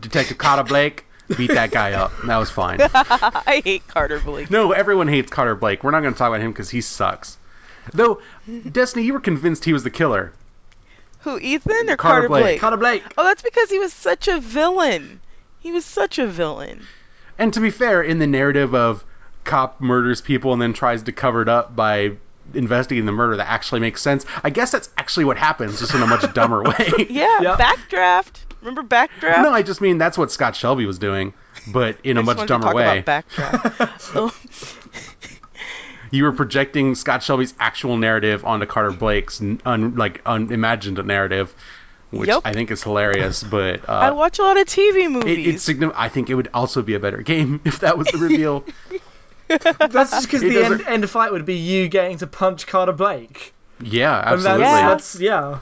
Speaker 2: Detective Carter Blake, beat that guy up. That was fine.
Speaker 3: I hate Carter Blake.
Speaker 2: No, everyone hates Carter Blake. We're not going to talk about him because he sucks. Though, Destiny, you were convinced he was the killer.
Speaker 3: Who Ethan or
Speaker 2: Carter
Speaker 3: Carter,
Speaker 2: Blake.
Speaker 3: Blake?
Speaker 1: Carter Blake.
Speaker 3: Oh, that's because he was such a villain. He was such a villain.
Speaker 2: And to be fair, in the narrative of cop murders people and then tries to cover it up by investigating the murder, that actually makes sense. I guess that's actually what happens, just in a much dumber way.
Speaker 3: Yeah,
Speaker 1: Yeah.
Speaker 3: Backdraft. Remember Backdraft?
Speaker 2: No, I just mean that's what Scott Shelby was doing, but in a much
Speaker 3: wanted to
Speaker 2: dumber
Speaker 3: talk
Speaker 2: way.
Speaker 3: About Backdraft. Oh.
Speaker 2: You were projecting Scott Shelby's actual narrative onto Carter Blake's un, like unimagined narrative, which
Speaker 3: Yep.
Speaker 2: I think is hilarious. But uh,
Speaker 3: I watch a lot of TV
Speaker 2: it,
Speaker 3: movies.
Speaker 2: it's signi- I think it would also be a better game if that was the reveal.
Speaker 1: That's just because the end,
Speaker 2: doesn't-
Speaker 1: end fight would be you getting to punch Carter Blake.
Speaker 2: yeah,
Speaker 1: And that's,
Speaker 2: absolutely.
Speaker 3: Yeah.
Speaker 1: that's yeah.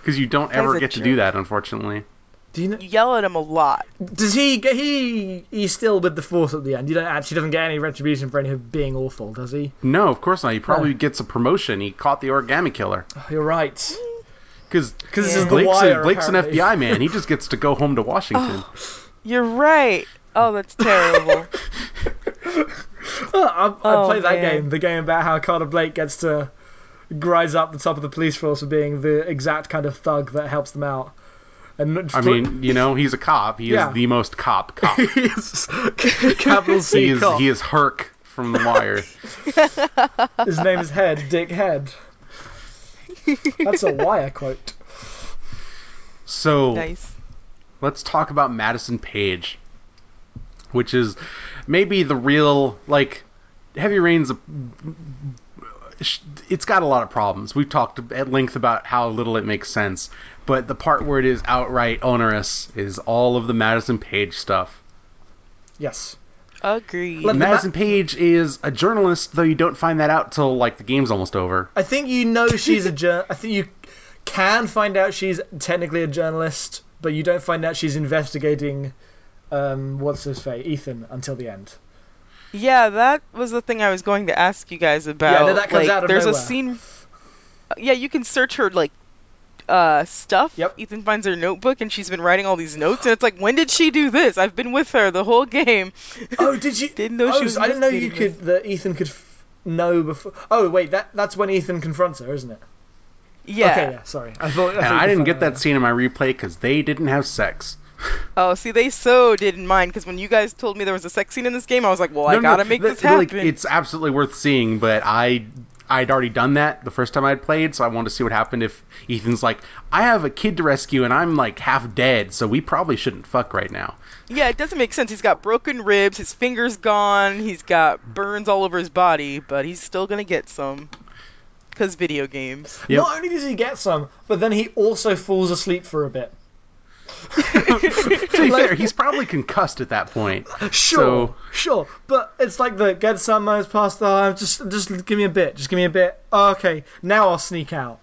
Speaker 2: Because you don't ever
Speaker 3: a
Speaker 2: get to do that, unfortunately.
Speaker 1: Do you know?
Speaker 3: you yell at him a lot.
Speaker 1: Does he get he he's still with the force at the end? You don't actually doesn't get any retribution for any of being awful, does he?
Speaker 2: No, of course not. He probably
Speaker 1: Huh.
Speaker 2: gets a promotion. He caught the origami killer.
Speaker 1: Oh, you're right.
Speaker 2: Because
Speaker 1: Because this
Speaker 3: Yeah.
Speaker 1: is the
Speaker 2: Blake's,
Speaker 1: wire.
Speaker 2: a, Blake's an. FBI man. He just gets to go home to Washington.
Speaker 3: You're right. Oh, that's terrible.
Speaker 1: Oh, I, I
Speaker 3: Oh,
Speaker 1: played that
Speaker 3: man.
Speaker 1: game. The game about how Carter Blake gets to rise up the top of the police force for being the exact kind of thug that helps them out. And not-
Speaker 2: I mean, you know, he's a cop. He
Speaker 1: Yeah.
Speaker 2: is the most cop cop.
Speaker 1: he's capital C
Speaker 2: he is
Speaker 1: cop.
Speaker 2: he is Herc from The Wire.
Speaker 1: His name is Head, Dick Head. That's a wire quote.
Speaker 2: So
Speaker 3: nice.
Speaker 2: let's talk about Madison Paige, which is maybe the real like Heavy Rain's. A, it's got a lot of problems. We've talked at length about how little it makes sense, but the part where it is outright onerous is all of the Madison Paige stuff.
Speaker 1: Yes.
Speaker 3: Agreed.
Speaker 1: Let-
Speaker 2: Madison Paige is a journalist, though you don't find that out till like the game's almost over.
Speaker 1: I think you know she's a jour- I think you can find out she's technically a journalist, but you don't find out she's investigating. Um, what's his face, Ethan, until the end.
Speaker 3: Yeah, that was the thing I was going to ask you guys about.
Speaker 1: no, that comes
Speaker 3: like,
Speaker 1: out of
Speaker 3: there's
Speaker 1: nowhere.
Speaker 3: a scene. Yeah, you can search her like uh stuff.
Speaker 1: Yep.
Speaker 3: Ethan finds her notebook and she's been writing all these notes and it's like, when did she do this? I've been with her the whole game.
Speaker 1: Oh, did you?
Speaker 3: Didn't know
Speaker 1: oh,
Speaker 3: she was
Speaker 1: I didn't know you
Speaker 3: investigating
Speaker 1: could that Ethan could f- know before. Oh wait, that that's when Ethan confronts her, isn't it?
Speaker 3: Yeah.
Speaker 1: Okay, yeah. Sorry, I thought.
Speaker 2: And
Speaker 1: thought
Speaker 2: I didn't get
Speaker 1: find
Speaker 2: that scene in my replay because they didn't have sex.
Speaker 3: Oh, see, they so didn't mind because when you guys told me there was a sex scene in this game, I was like, well, I
Speaker 2: No, no,
Speaker 3: gotta make
Speaker 2: the-
Speaker 3: this happen.
Speaker 2: Like, it's absolutely worth seeing, but I I'd already done that the first time I'd played, so I wanted to see what happened if Ethan's like, I have a kid to rescue and I'm like half dead, so we probably shouldn't fuck right now.
Speaker 3: Yeah, it doesn't make sense. He's got broken ribs, his fingers gone, he's got burns all over his body, but he's still gonna get some. Because video games.
Speaker 2: Yep.
Speaker 1: Not only does he get some, but then he also falls asleep for a bit.
Speaker 2: to be fair, he's probably concussed at that point.
Speaker 1: Sure,
Speaker 2: So-
Speaker 1: sure, but it's like the get some miles past the time. Just, just give me a bit. Just give me a bit. Oh, okay, now I'll sneak out.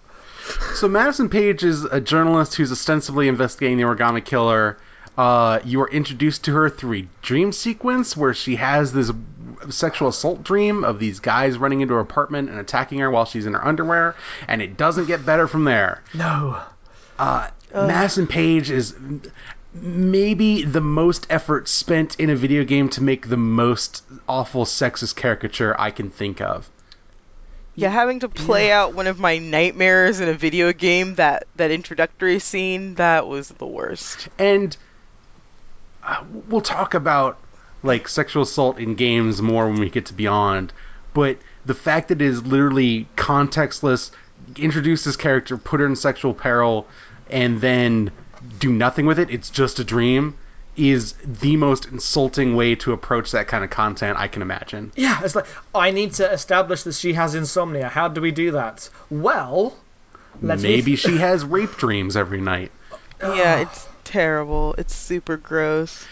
Speaker 2: So Madison Paige is a journalist who's ostensibly investigating the origami killer. Uh, you are introduced to her through a dream sequence where she has this sexual assault dream of these guys running into her apartment and attacking her while she's in her underwear, and it doesn't get better from there.
Speaker 1: No.
Speaker 2: Uh, Madison Paige is maybe the most effort spent in a video game to make the most awful sexist caricature I can think of.
Speaker 3: Yeah, having to play out one of my nightmares in a video game that that introductory scene that was the worst.
Speaker 2: And uh, we'll talk about like sexual assault in games more when we get to Beyond, but the fact that it is literally contextless, introduce this character, put her in sexual peril, and then do nothing with it, it's just a dream, is the most insulting way to approach that kind of content I can imagine.
Speaker 1: Yeah, it's like I need to establish that she has insomnia. How do we do that? Well, let's
Speaker 2: Maybe she has rape dreams every night.
Speaker 3: Yeah, it's terrible. It's super gross.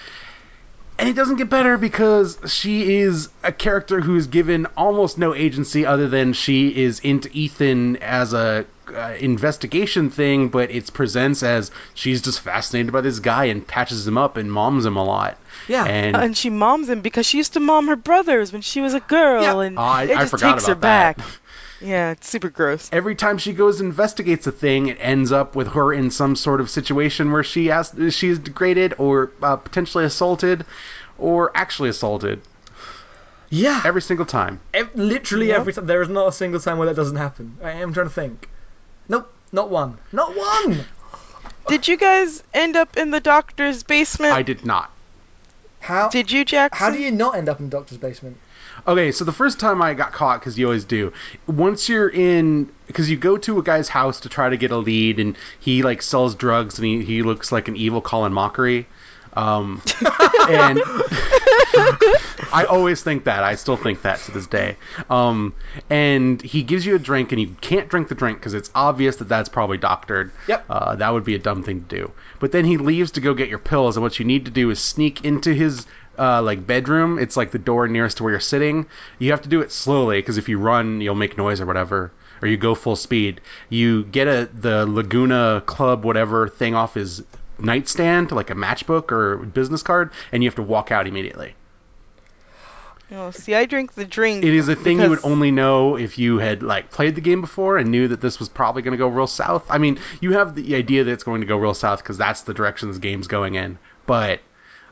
Speaker 2: And it doesn't get better because she is a character who is given almost no agency other than she is into Ethan as a uh, investigation thing, but it presents as she's just fascinated by this guy and patches him up and moms him a lot.
Speaker 1: Yeah.
Speaker 2: And
Speaker 3: And she moms him because she used to mom her brothers when she was a girl,
Speaker 1: Yeah.
Speaker 3: and
Speaker 2: Oh, I-
Speaker 3: it
Speaker 2: I
Speaker 3: just
Speaker 2: forgot
Speaker 3: takes her
Speaker 2: that.
Speaker 3: back. Yeah, it's super gross.
Speaker 2: every time she goes and investigates a thing, it ends up with her in some sort of situation where she has she is degraded or uh, potentially assaulted or actually assaulted
Speaker 1: yeah.
Speaker 2: every single time.
Speaker 1: Ev- literally
Speaker 3: Yep.
Speaker 1: every time. There is not a single time where that doesn't happen. I am trying to think. Nope, not one. Not one.
Speaker 3: Did you guys end up in the doctor's basement?
Speaker 2: I did not.
Speaker 1: How?
Speaker 3: Did you, Jackson?
Speaker 1: How do you not end up in the doctor's basement?
Speaker 2: Okay, so the first time I got caught, because you always do, once you're in, because you go to a guy's house to try to get a lead, and he like sells drugs, and he, he looks like an evil Colin Mochrie. Um, and I always think that. I still think that to this day. Um, and he gives you a drink, and you can't drink the drink because it's obvious that that's probably doctored.
Speaker 1: Yep.
Speaker 2: Uh, that would be a dumb thing to do. But then he leaves to go get your pills, and what you need to do is sneak into his uh, like bedroom. It's like the door nearest to where you're sitting. You have to do it slowly because if you run, you'll make noise or whatever, or you go full speed. You get a the Laguna Club whatever thing off his nightstand, to like a matchbook or business card, and you have to walk out immediately.
Speaker 3: Oh, see, I drink the drink.
Speaker 2: It is a thing you would only know if you had like played the game before and knew that this was probably going to go real south. I mean, you have the idea that it's going to go real south because that's the direction this game's going in, but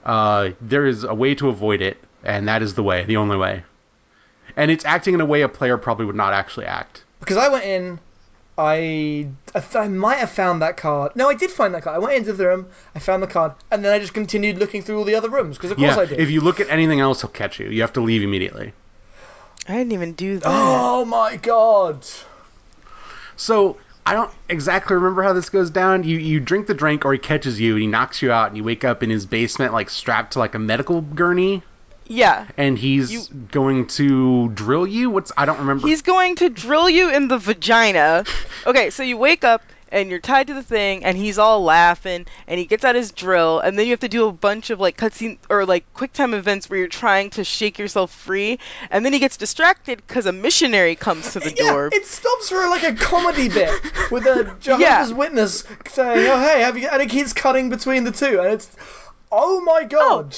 Speaker 2: uh, there is a way to avoid it, and that is the way, the only way. And it's acting in a way a player probably would not actually act.
Speaker 1: Because I went in, I, I, th- I might have found that card. No, I did find that card. I went into the room, I found the card, and then I just continued looking through all the other rooms. Because of course
Speaker 2: Yeah,
Speaker 1: I did.
Speaker 2: if you look at anything else, he'll catch you. You have to leave immediately.
Speaker 3: I didn't even do that.
Speaker 1: oh my god.
Speaker 2: So I don't exactly remember how this goes down. You you drink the drink, or he catches you, and he knocks you out, and you wake up in his basement, like strapped to like a medical gurney,
Speaker 3: Yeah.
Speaker 2: and he's
Speaker 3: You-
Speaker 2: going to drill you. What's I don't remember.
Speaker 3: He's going to drill you in the vagina. Okay, so you wake up and you're tied to the thing, and he's all laughing, and he gets out his drill, and then you have to do a bunch of like cutscene or like quick time events where you're trying to shake yourself free, and then he gets distracted because a missionary comes to the
Speaker 1: Yeah,
Speaker 3: door.
Speaker 1: it stops for like a comedy bit with a Jehovah's
Speaker 3: Yeah.
Speaker 1: Witness saying, "Oh hey, have you?" And it keeps cutting between the two, and it's, oh my oh, god.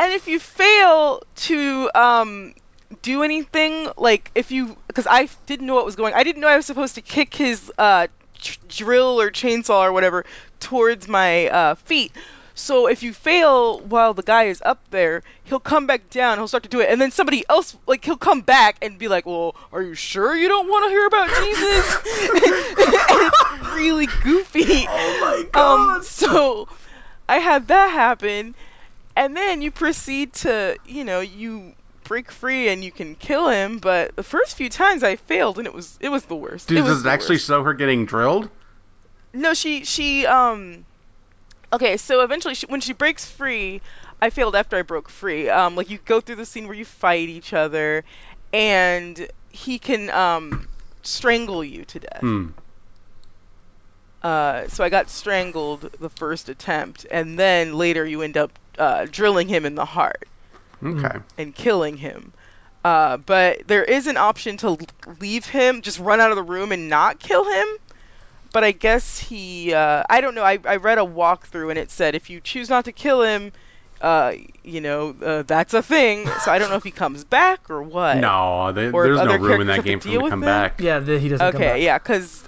Speaker 3: And if you fail to um do anything like if you because I didn't know what was going I didn't know I was supposed to kick his uh tr- drill or chainsaw or whatever towards my uh feet. So if you fail while the guy is up there, he'll come back down, he'll start to do it, and then somebody else like he'll come back and be like, "Well, are you sure you don't want to hear about Jesus?" and it's really goofy.
Speaker 1: Oh my god.
Speaker 3: Um, so I had that happen, and then you proceed to, you know, you break free and you can kill him. But the first few times I failed, and it was it was the worst.
Speaker 2: Dude,
Speaker 3: it was
Speaker 2: does it actually
Speaker 3: worst.
Speaker 2: show her getting drilled?
Speaker 3: No, she she um. Okay, so eventually, she, when she breaks free, I failed after I broke free. Um, like you go through the scene where you fight each other, and he can um strangle you to death.
Speaker 2: Hmm.
Speaker 3: Uh, so I got strangled the first attempt, and then later you end up uh, drilling him in the heart
Speaker 2: Okay.
Speaker 3: and killing him. Uh, but there is an option to leave him, just run out of the room and not kill him. But I guess he, uh, I don't know. I, I read a walkthrough and it said if you choose not to kill him uh, you know, uh, that's a thing. So I don't know if he comes back or what.
Speaker 2: No, there-
Speaker 3: Or
Speaker 2: there's no room in that game for him to come
Speaker 3: him?
Speaker 2: back.
Speaker 1: Yeah, the, he doesn't come
Speaker 3: Okay, yeah, because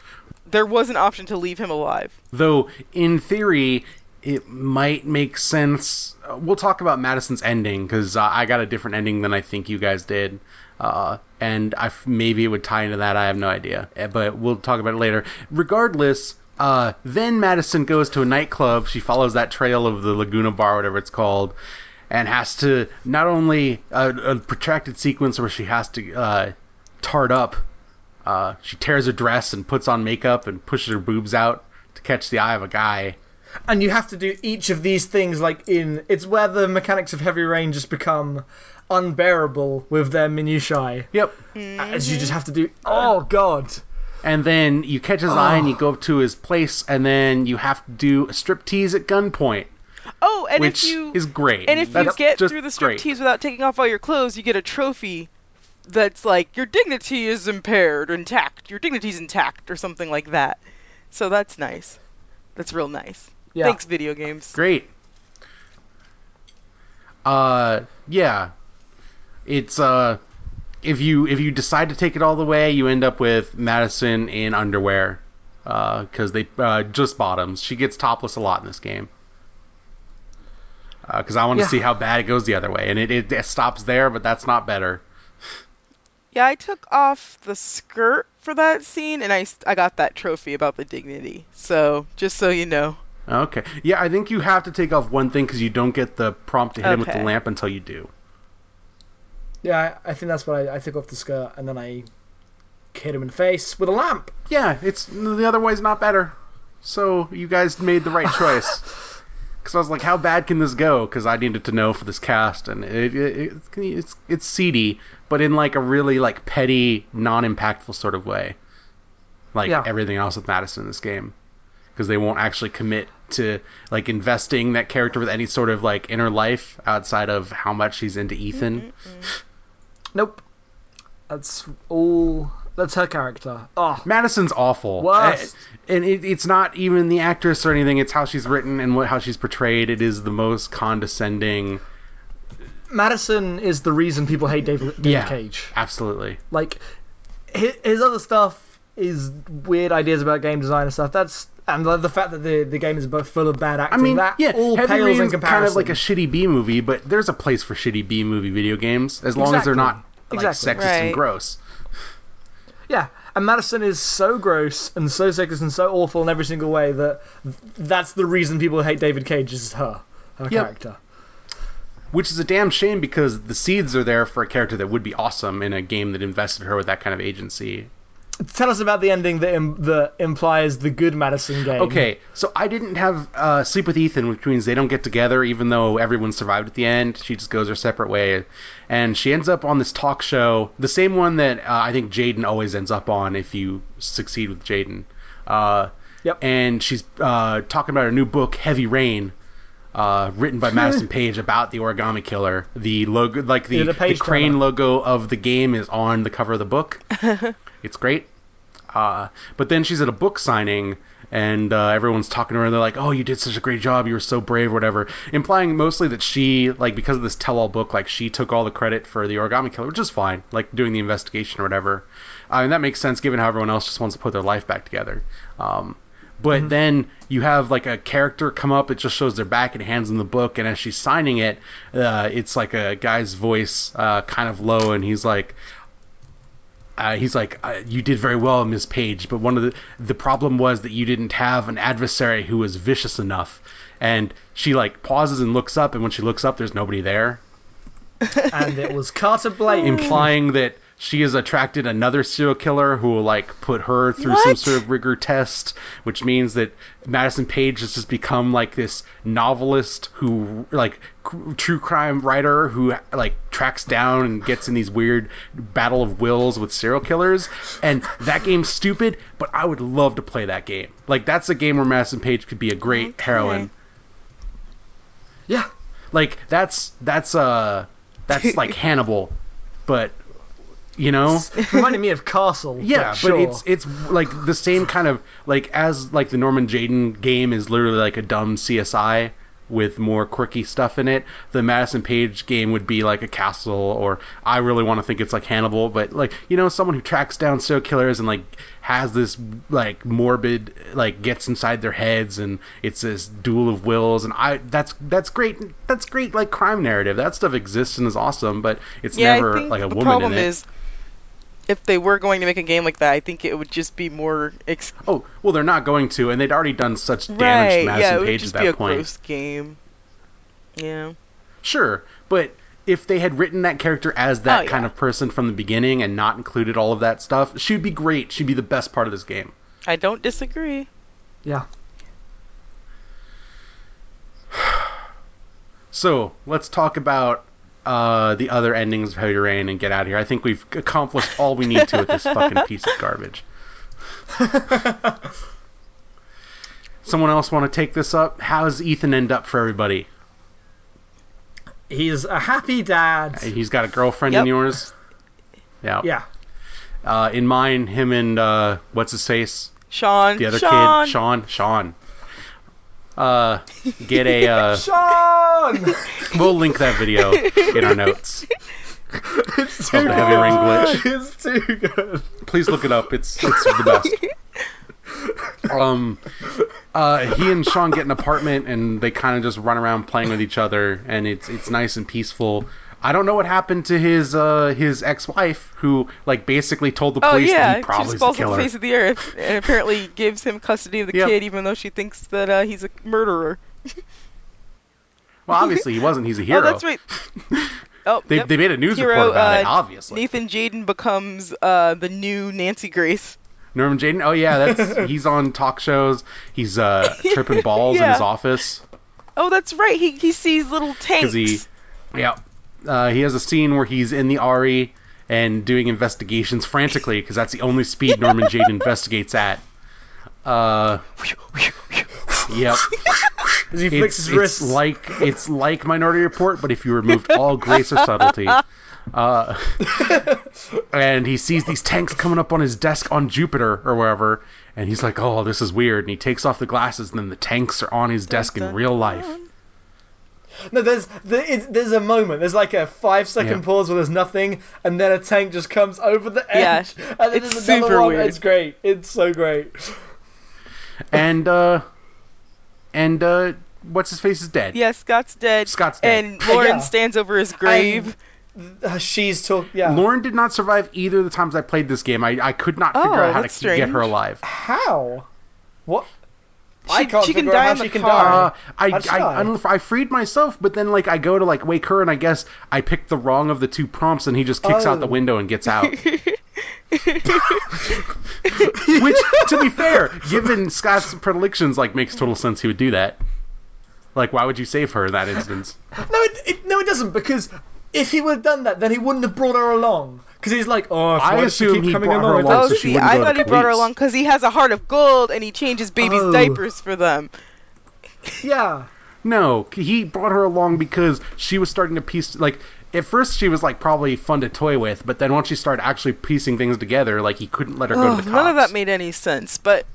Speaker 3: there was an option to leave him alive.
Speaker 2: Though in theory, it might make sense. uh, We'll talk about Madison's ending because uh, I got a different ending than I think you guys did, uh, and I f- maybe it would tie into that. I have no idea, Uh, but we'll talk about it later. Regardless. Uh, then Madison goes to a nightclub. She follows that trail of the Laguna Bar, whatever it's called, and has to not only a, a protracted sequence where she has to uh, tart up uh, she tears her dress and puts on makeup and pushes her boobs out to catch the eye of a guy.
Speaker 1: And you have to do each of these things like in. It's where the mechanics of Heavy Rain just become unbearable with their minutiae.
Speaker 2: Yep.
Speaker 1: As you just have to do. Mm-hmm. Oh, God.
Speaker 2: And then you catch his eye and you go up to his place, and then you have to do a striptease at gunpoint,
Speaker 3: Oh, and
Speaker 2: which
Speaker 3: if you
Speaker 2: is great.
Speaker 3: and if you
Speaker 2: That's
Speaker 3: get
Speaker 2: just
Speaker 3: through the
Speaker 2: great.
Speaker 3: striptease without taking off all your clothes, you get a trophy that's like your dignity is impaired, intact. Your dignity's intact, or something like that. So that's nice. That's real nice.
Speaker 1: Yeah.
Speaker 3: Thanks, video games.
Speaker 2: Great. Uh, yeah. It's uh, if you if you decide to take it all the way, you end up with Madison in underwear, uh, because they uh, just bottoms. She gets topless a lot in this game. Because I want to
Speaker 1: Yeah.
Speaker 2: see how bad it goes the other way, and it, it, it stops there, but that's not better.
Speaker 3: Yeah, I took off the skirt for that scene, and I, I got that trophy about the dignity. So just so you know.
Speaker 2: Okay. Yeah, I think you have to take off one thing because you don't get the prompt to hit him with the
Speaker 3: Okay.
Speaker 2: lamp until you do.
Speaker 1: Yeah, I, I think that's what I, I took off the skirt and then I hit him in the face with a lamp.
Speaker 2: Yeah, it's the other way's not better. So you guys made the right choice. Because I was like, how bad can this go? Because I needed to know for this cast, and it, it, it, it's it's seedy, but in like a really like petty, non-impactful sort of way, like
Speaker 1: Yeah.
Speaker 2: everything else with Madison in this game. Because they won't actually commit to like investing that character with any sort of like inner life outside of how much she's into Ethan. Mm-hmm, mm-hmm.
Speaker 1: Nope. That's all. That's her character. Oh,
Speaker 2: Madison's awful.
Speaker 1: Worst.
Speaker 2: And it, it's not even the actress or anything. It's how she's written and what how she's portrayed. It is the most condescending.
Speaker 1: Madison is the reason people hate David, David
Speaker 2: Yeah.
Speaker 1: Cage.
Speaker 2: Absolutely.
Speaker 1: Like, his, his other stuff is weird ideas about game design and stuff. That's and the, the fact that the the game is both full of bad
Speaker 2: I
Speaker 1: acting.
Speaker 2: mean,
Speaker 1: that
Speaker 2: yeah,
Speaker 1: all
Speaker 2: Heavy
Speaker 1: pales in
Speaker 2: Rain's
Speaker 1: comparison.
Speaker 2: kind of like a shitty B movie, but there's a place for shitty B movie video games as long as they're not like
Speaker 1: Exactly.
Speaker 2: sexist and gross.
Speaker 1: Yeah, and Madison is so gross and so sexist and so awful in every single way that that's the reason people hate David Cage is her, her
Speaker 2: Yep.
Speaker 1: character.
Speaker 2: Which is a damn shame because the seeds are there for a character that would be awesome in a game that invested her with that kind of agency.
Speaker 1: Tell us about the ending that Im- that implies the good Madison game.
Speaker 2: Okay, so I didn't have uh, Sleep with Ethan, which means they don't get together, even though everyone survived at the end. She just goes her separate way, and she ends up on this talk show, the same one that uh, I think Jayden always ends up on if you succeed with Jayden. Uh,
Speaker 1: Yep.
Speaker 2: And she's uh, talking about her new book, Heavy Rain. Uh, written by Madison Paige about the origami killer. The logo, like the,
Speaker 1: Yeah, the
Speaker 2: the, crane
Speaker 1: turner.
Speaker 2: logo of the game, is on the cover of the book. it's great. Uh, but then she's at a book signing, and uh, everyone's talking to her, and they're like, "Oh, you did such a great job. You were so brave, or whatever," implying mostly that she, like, because of this tell-all book, like, she took all the credit for the origami killer, which is fine, like doing the investigation or whatever. Uh, and that makes sense given how everyone else just wants to put their life back together. Um, but then you have like a character come up, it just shows their back and hands them the book, and as she's signing it, uh, it's like a guy's voice, uh, kind of low, and he's like, uh, he's like, uh, "You did very well, Miss Paige, but one of the the problem was that you didn't have an adversary who was vicious enough." And she like pauses and looks up, and when she looks up, there's nobody there,
Speaker 1: and it was Carter Blake.
Speaker 2: implying that she has attracted another serial killer who will like put her through some sort of rigor test, which means that Madison Paige has just become like this novelist who like true crime writer who like tracks down and gets in these weird battle of wills with serial killers and that game's stupid but I would love to play that game. Like that's a game where Madison Paige could be a great
Speaker 3: Okay.
Speaker 2: heroine.
Speaker 1: yeah,
Speaker 2: Like that's that's uh that's like Hannibal but you know it
Speaker 1: reminded me of Castle.
Speaker 2: Yeah, but
Speaker 1: sure.
Speaker 2: it's it's like the same kind of like as like the Norman Jayden game is literally like a dumb CSI with more quirky stuff in it. The Madison Paige game would be like a castle, or I really want to think it's like Hannibal, but like you know, someone who tracks down serial killers and like has this like morbid like gets inside their heads and it's this duel of wills and I that's that's great that's great like crime narrative that stuff exists and is awesome but it's
Speaker 3: yeah,
Speaker 2: never like a
Speaker 3: the
Speaker 2: woman
Speaker 3: problem
Speaker 2: in it.
Speaker 3: is if they were going to make a game like that, I think it would just be more ex-
Speaker 2: Oh well, they're not going to, and they'd already done such damage
Speaker 3: right.
Speaker 2: to Madison
Speaker 3: Yeah, it would
Speaker 2: Paige
Speaker 3: just
Speaker 2: at
Speaker 3: be
Speaker 2: that
Speaker 3: a
Speaker 2: point.
Speaker 3: gross game. Yeah.
Speaker 2: Sure, but if they had written that character as that
Speaker 3: Oh,
Speaker 2: kind
Speaker 3: yeah.
Speaker 2: of person from the beginning and not included all of that stuff, she'd be great. She'd be the best part of this game.
Speaker 3: I don't disagree.
Speaker 1: Yeah.
Speaker 2: So let's talk about uh, the other endings of Heavy Rain and get out of here. I think we've accomplished all we need to with this fucking piece of garbage. Someone else want to take this up? How does Ethan end up for everybody?
Speaker 1: He's a happy dad.
Speaker 2: He's got a girlfriend
Speaker 3: Yep.
Speaker 2: in yours. Yeah.
Speaker 1: Yeah.
Speaker 2: Uh, in mine, him and uh, what's his face?
Speaker 3: Sean.
Speaker 2: The other
Speaker 3: Sean.
Speaker 2: kid, Sean. Sean. Uh, get a. Uh,
Speaker 1: Sean!
Speaker 2: we'll link that video in our notes.
Speaker 1: it's too
Speaker 2: Of the heavy rain glitch.
Speaker 1: It's too good.
Speaker 2: Please look it up. It's it's the best. Um, uh, he and Sean get an apartment, and they kind of just run around playing with each other, and it's it's nice and peaceful. I don't know what happened to his uh, his ex-wife, who like basically told the
Speaker 3: Oh
Speaker 2: police that
Speaker 3: yeah,
Speaker 2: he
Speaker 3: she
Speaker 2: probably
Speaker 3: just
Speaker 2: is the
Speaker 3: falls on the face of the earth and apparently gives him custody of the
Speaker 2: Yep.
Speaker 3: kid, even though she thinks that uh, he's a murderer.
Speaker 2: Well, obviously he wasn't. He's a hero.
Speaker 3: Oh, that's right. Oh,
Speaker 2: They,
Speaker 3: yep.
Speaker 2: they made a news
Speaker 3: Hero,
Speaker 2: report about it.
Speaker 3: uh,
Speaker 2: Obviously,
Speaker 3: Nathan Jayden becomes uh, the new Nancy Grace.
Speaker 2: Norman Jayden. Oh yeah, that's he's on talk shows. He's uh, tripping balls in his office.
Speaker 3: Oh, that's right. He he sees little tanks.
Speaker 2: he- Yeah. Uh, he has a scene where he's in the RE and doing investigations frantically because that's the only speed Norman Jade investigates at. Uh, yep.
Speaker 1: As he flicks
Speaker 2: It's,
Speaker 1: his wrists.
Speaker 2: it's like it's like Minority Report, but if you removed all grace or subtlety. Uh, and he sees these tanks coming up on his desk on Jupiter or wherever, and he's like, "Oh, this is weird." And he takes off the glasses, and then the tanks are on his desk in
Speaker 3: dun,
Speaker 2: real life.
Speaker 1: No, there's there, there's a moment. There's like a five second
Speaker 2: Yeah.
Speaker 1: pause where there's nothing, and then a tank just comes over the edge.
Speaker 3: Yeah,
Speaker 1: and then
Speaker 3: it's
Speaker 1: there's another
Speaker 3: super
Speaker 1: one.
Speaker 3: weird.
Speaker 1: It's great. It's so great.
Speaker 2: and uh and uh what's his face is dead.
Speaker 3: Yeah, Scott's dead.
Speaker 2: Scott's dead.
Speaker 3: And Lauren
Speaker 1: Yeah.
Speaker 3: stands over his grave.
Speaker 1: Uh, she's talk. Yeah.
Speaker 2: Lauren did not survive either of the times I played this game. I, I could not figure
Speaker 3: Oh,
Speaker 2: out how to
Speaker 3: that's
Speaker 2: keep, get her alive.
Speaker 1: How? What? I
Speaker 3: She-
Speaker 1: can't
Speaker 3: she can die
Speaker 1: out how
Speaker 3: in the
Speaker 1: she can
Speaker 3: car.
Speaker 1: die.
Speaker 2: Uh, I,
Speaker 1: How'd
Speaker 2: I. I, don't I freed myself, but then like I go to like wake her, and I guess I picked the wrong of the two prompts, and he just kicks out the
Speaker 1: Oh.
Speaker 2: window and gets out. Which, to be fair, given Scott's predilections, like makes total sense. He would do that. Like, why would you save her in that instance?
Speaker 1: No, it, it, no, it doesn't. Because if he would have done that, then he wouldn't have brought her along. Because he's like, oh,
Speaker 2: I
Speaker 1: why she
Speaker 2: assume
Speaker 1: keep
Speaker 2: he
Speaker 1: coming
Speaker 2: brought her
Speaker 1: along?
Speaker 2: Along
Speaker 3: Oh,
Speaker 2: so she
Speaker 3: see, I thought he brought her along because he has a heart of gold and he changes babies'
Speaker 1: Oh.
Speaker 3: diapers for them.
Speaker 1: yeah.
Speaker 2: No, he brought her along because she was starting to piece like at first she was like probably fun to toy with, but then once she started actually piecing things together, like he couldn't let her go to the cops.
Speaker 3: none of that made any sense, but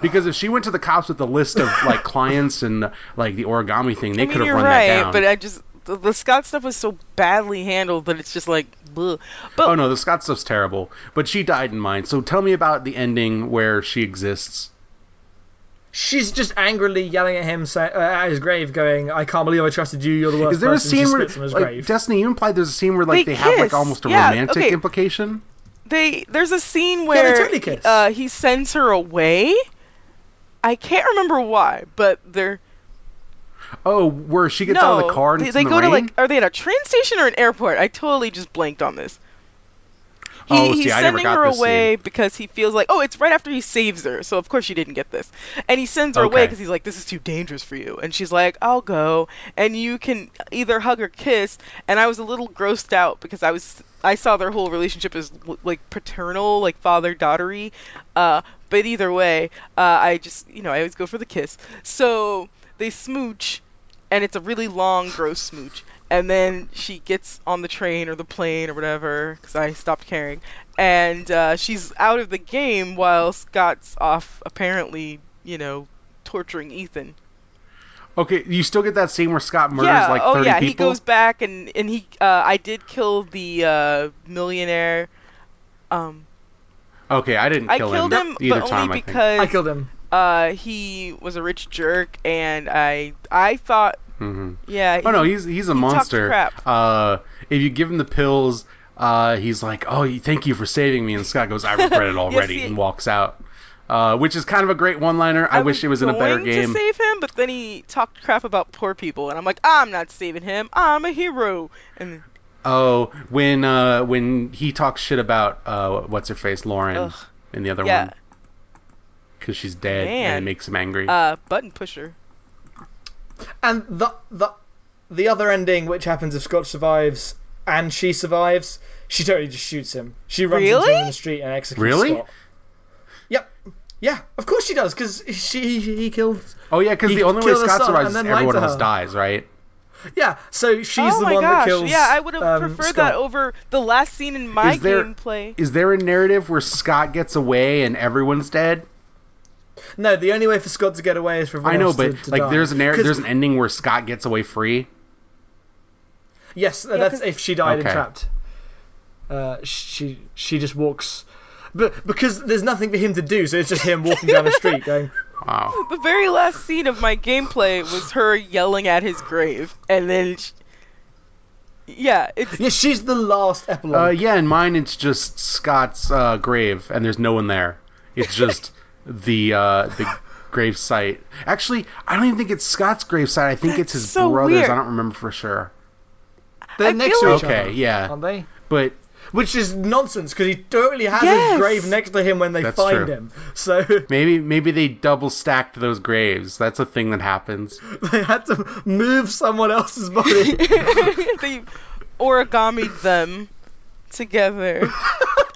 Speaker 2: because if she went to the cops with a list of like clients and like the origami thing, they
Speaker 3: I
Speaker 2: could
Speaker 3: mean
Speaker 2: have
Speaker 3: you're
Speaker 2: run
Speaker 3: right.
Speaker 2: that down.
Speaker 3: But I just the, the Scott stuff was so badly handled that it's just like, bleh. but
Speaker 2: oh no, the Scott stuff's terrible. But she died in mine. So tell me about the ending where she exists.
Speaker 1: She's just angrily yelling at him say, uh, at his grave, going, "I can't believe I trusted you. You're the worst
Speaker 2: Is there a
Speaker 1: person." She
Speaker 2: scene where
Speaker 1: spits on his
Speaker 2: like
Speaker 1: grave.
Speaker 2: Destiny? You implied there's a scene where like
Speaker 3: They
Speaker 2: they, have like almost a
Speaker 3: Yeah,
Speaker 2: romantic
Speaker 3: okay.
Speaker 2: implication.
Speaker 3: they there's a scene where
Speaker 1: totally
Speaker 3: uh, he sends her away. I can't remember why, but they're
Speaker 2: Oh, where she gets
Speaker 3: no.
Speaker 2: out of the car and
Speaker 3: they,
Speaker 2: it's
Speaker 3: they
Speaker 2: the
Speaker 3: go to like are they at a train station or an airport? I totally just blanked on this. He,
Speaker 2: Oh,
Speaker 3: he's
Speaker 2: see, I never
Speaker 3: sending her away because he feels like, oh, it's right after he saves her, so of course she didn't get this. And he sends her away because he's like, this is too dangerous for you. And she's like, I'll go, and you can either hug or kiss. And I was a little grossed out because I was, I saw their whole relationship as like paternal, like father daughtery. Uh, but either way, uh, I just, you know, I always go for the kiss. So they smooch, and it's a really long, gross smooch. And then she gets on the train or the plane or whatever, because I stopped caring. And uh, she's out of the game while Scott's off, apparently, you know, torturing Ethan.
Speaker 2: Okay, you still get that scene where Scott murders
Speaker 3: yeah.
Speaker 2: like
Speaker 3: oh
Speaker 2: 30
Speaker 3: yeah. He goes back and and he. Uh, I did kill the uh, millionaire. Um,
Speaker 2: Okay, I didn't
Speaker 3: I
Speaker 2: kill
Speaker 3: killed
Speaker 2: him,
Speaker 3: him,
Speaker 2: either
Speaker 3: but
Speaker 2: time.
Speaker 3: only
Speaker 2: I
Speaker 3: because
Speaker 1: I killed him.
Speaker 3: Uh he was a rich jerk, and I I thought
Speaker 2: hmm
Speaker 3: yeah.
Speaker 2: Oh no, he's he's a
Speaker 3: he
Speaker 2: monster.
Speaker 3: crap.
Speaker 2: Uh, if you give him the pills, uh, he's like, "Oh, thank you for saving me," and Scott goes, "I regret it already,"
Speaker 3: see-
Speaker 2: and walks out. Uh, which is kind of a great one-liner. I, wish it was in a better game.
Speaker 3: to save him, but then he talked crap about poor people, and I'm like, I'm not saving him. I'm a hero. And
Speaker 2: Oh, when uh, when he talks shit about uh, what's her face, Lauren,
Speaker 3: Ugh.
Speaker 2: in the other
Speaker 3: yeah,
Speaker 2: one, because she's dead, and it makes him angry.
Speaker 3: uh, button pusher.
Speaker 1: And the the the other ending, which happens if Scott survives and she survives, she totally just shoots him. She runs into him in the street and executes him.
Speaker 2: Really?
Speaker 1: Scott. Yep. Yeah, of course she does, because she he killed.
Speaker 2: oh yeah, because the only way
Speaker 1: killed her
Speaker 2: Scott survives is
Speaker 1: then
Speaker 2: everyone else dies, right?
Speaker 1: Yeah, so she's
Speaker 3: oh
Speaker 1: the one
Speaker 3: gosh!
Speaker 1: that kills.
Speaker 3: yeah, I would have
Speaker 1: um,
Speaker 3: preferred
Speaker 1: Scott.
Speaker 3: that over the last scene in my
Speaker 2: Is there-
Speaker 3: gameplay.
Speaker 2: Is there a narrative where Scott gets away and everyone's dead?
Speaker 1: No, the only way for Scott to get away is for everyone
Speaker 2: I know, but
Speaker 1: to, to
Speaker 2: like,
Speaker 1: die.
Speaker 2: there's an narr- there's an ending where Scott gets away free.
Speaker 1: Yes, that's
Speaker 3: 'cause-
Speaker 1: if she died
Speaker 2: Okay.
Speaker 1: and trapped. Uh, she she just walks, but because there's nothing for him to do, so it's just him walking down the street going.
Speaker 2: Wow.
Speaker 3: The very last scene of my gameplay was her yelling at his grave, and then, sh yeah, it's
Speaker 1: Yeah, she's the last
Speaker 2: Uh, yeah, in mine it's just Scott's uh, grave, and there's no one there. It's just the uh, the grave site. Actually, I don't even think it's Scott's grave site. I think it's his
Speaker 3: so
Speaker 2: brother's.
Speaker 3: weird.
Speaker 2: I don't remember for sure.
Speaker 1: They're
Speaker 3: I
Speaker 1: next to
Speaker 3: like-
Speaker 1: each
Speaker 2: Okay,
Speaker 1: other,
Speaker 2: yeah,
Speaker 1: aren't they?
Speaker 2: but
Speaker 1: Which is nonsense because he totally has
Speaker 3: Yes.
Speaker 1: his grave next to him when they
Speaker 2: That's
Speaker 1: find
Speaker 2: true.
Speaker 1: him. So
Speaker 2: maybe maybe they double stacked those graves. That's a thing that happens.
Speaker 1: they had to move someone else's body.
Speaker 3: they origamied them together.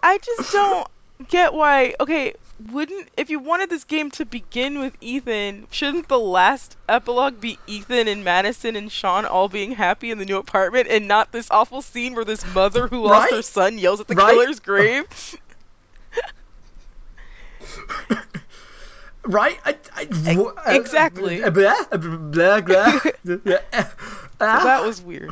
Speaker 3: I just don't get why. Okay, wouldn't if you wanted this game to begin with Ethan, shouldn't the last epilogue be Ethan and Madison and Sean all being happy in the new apartment, and not this awful scene where this mother who lost her son yells at the
Speaker 1: Right?
Speaker 3: killer's grave?
Speaker 1: right? I, I, uh,
Speaker 3: exactly.
Speaker 1: uh, Blah, blah, blah. Ah,
Speaker 3: that was weird.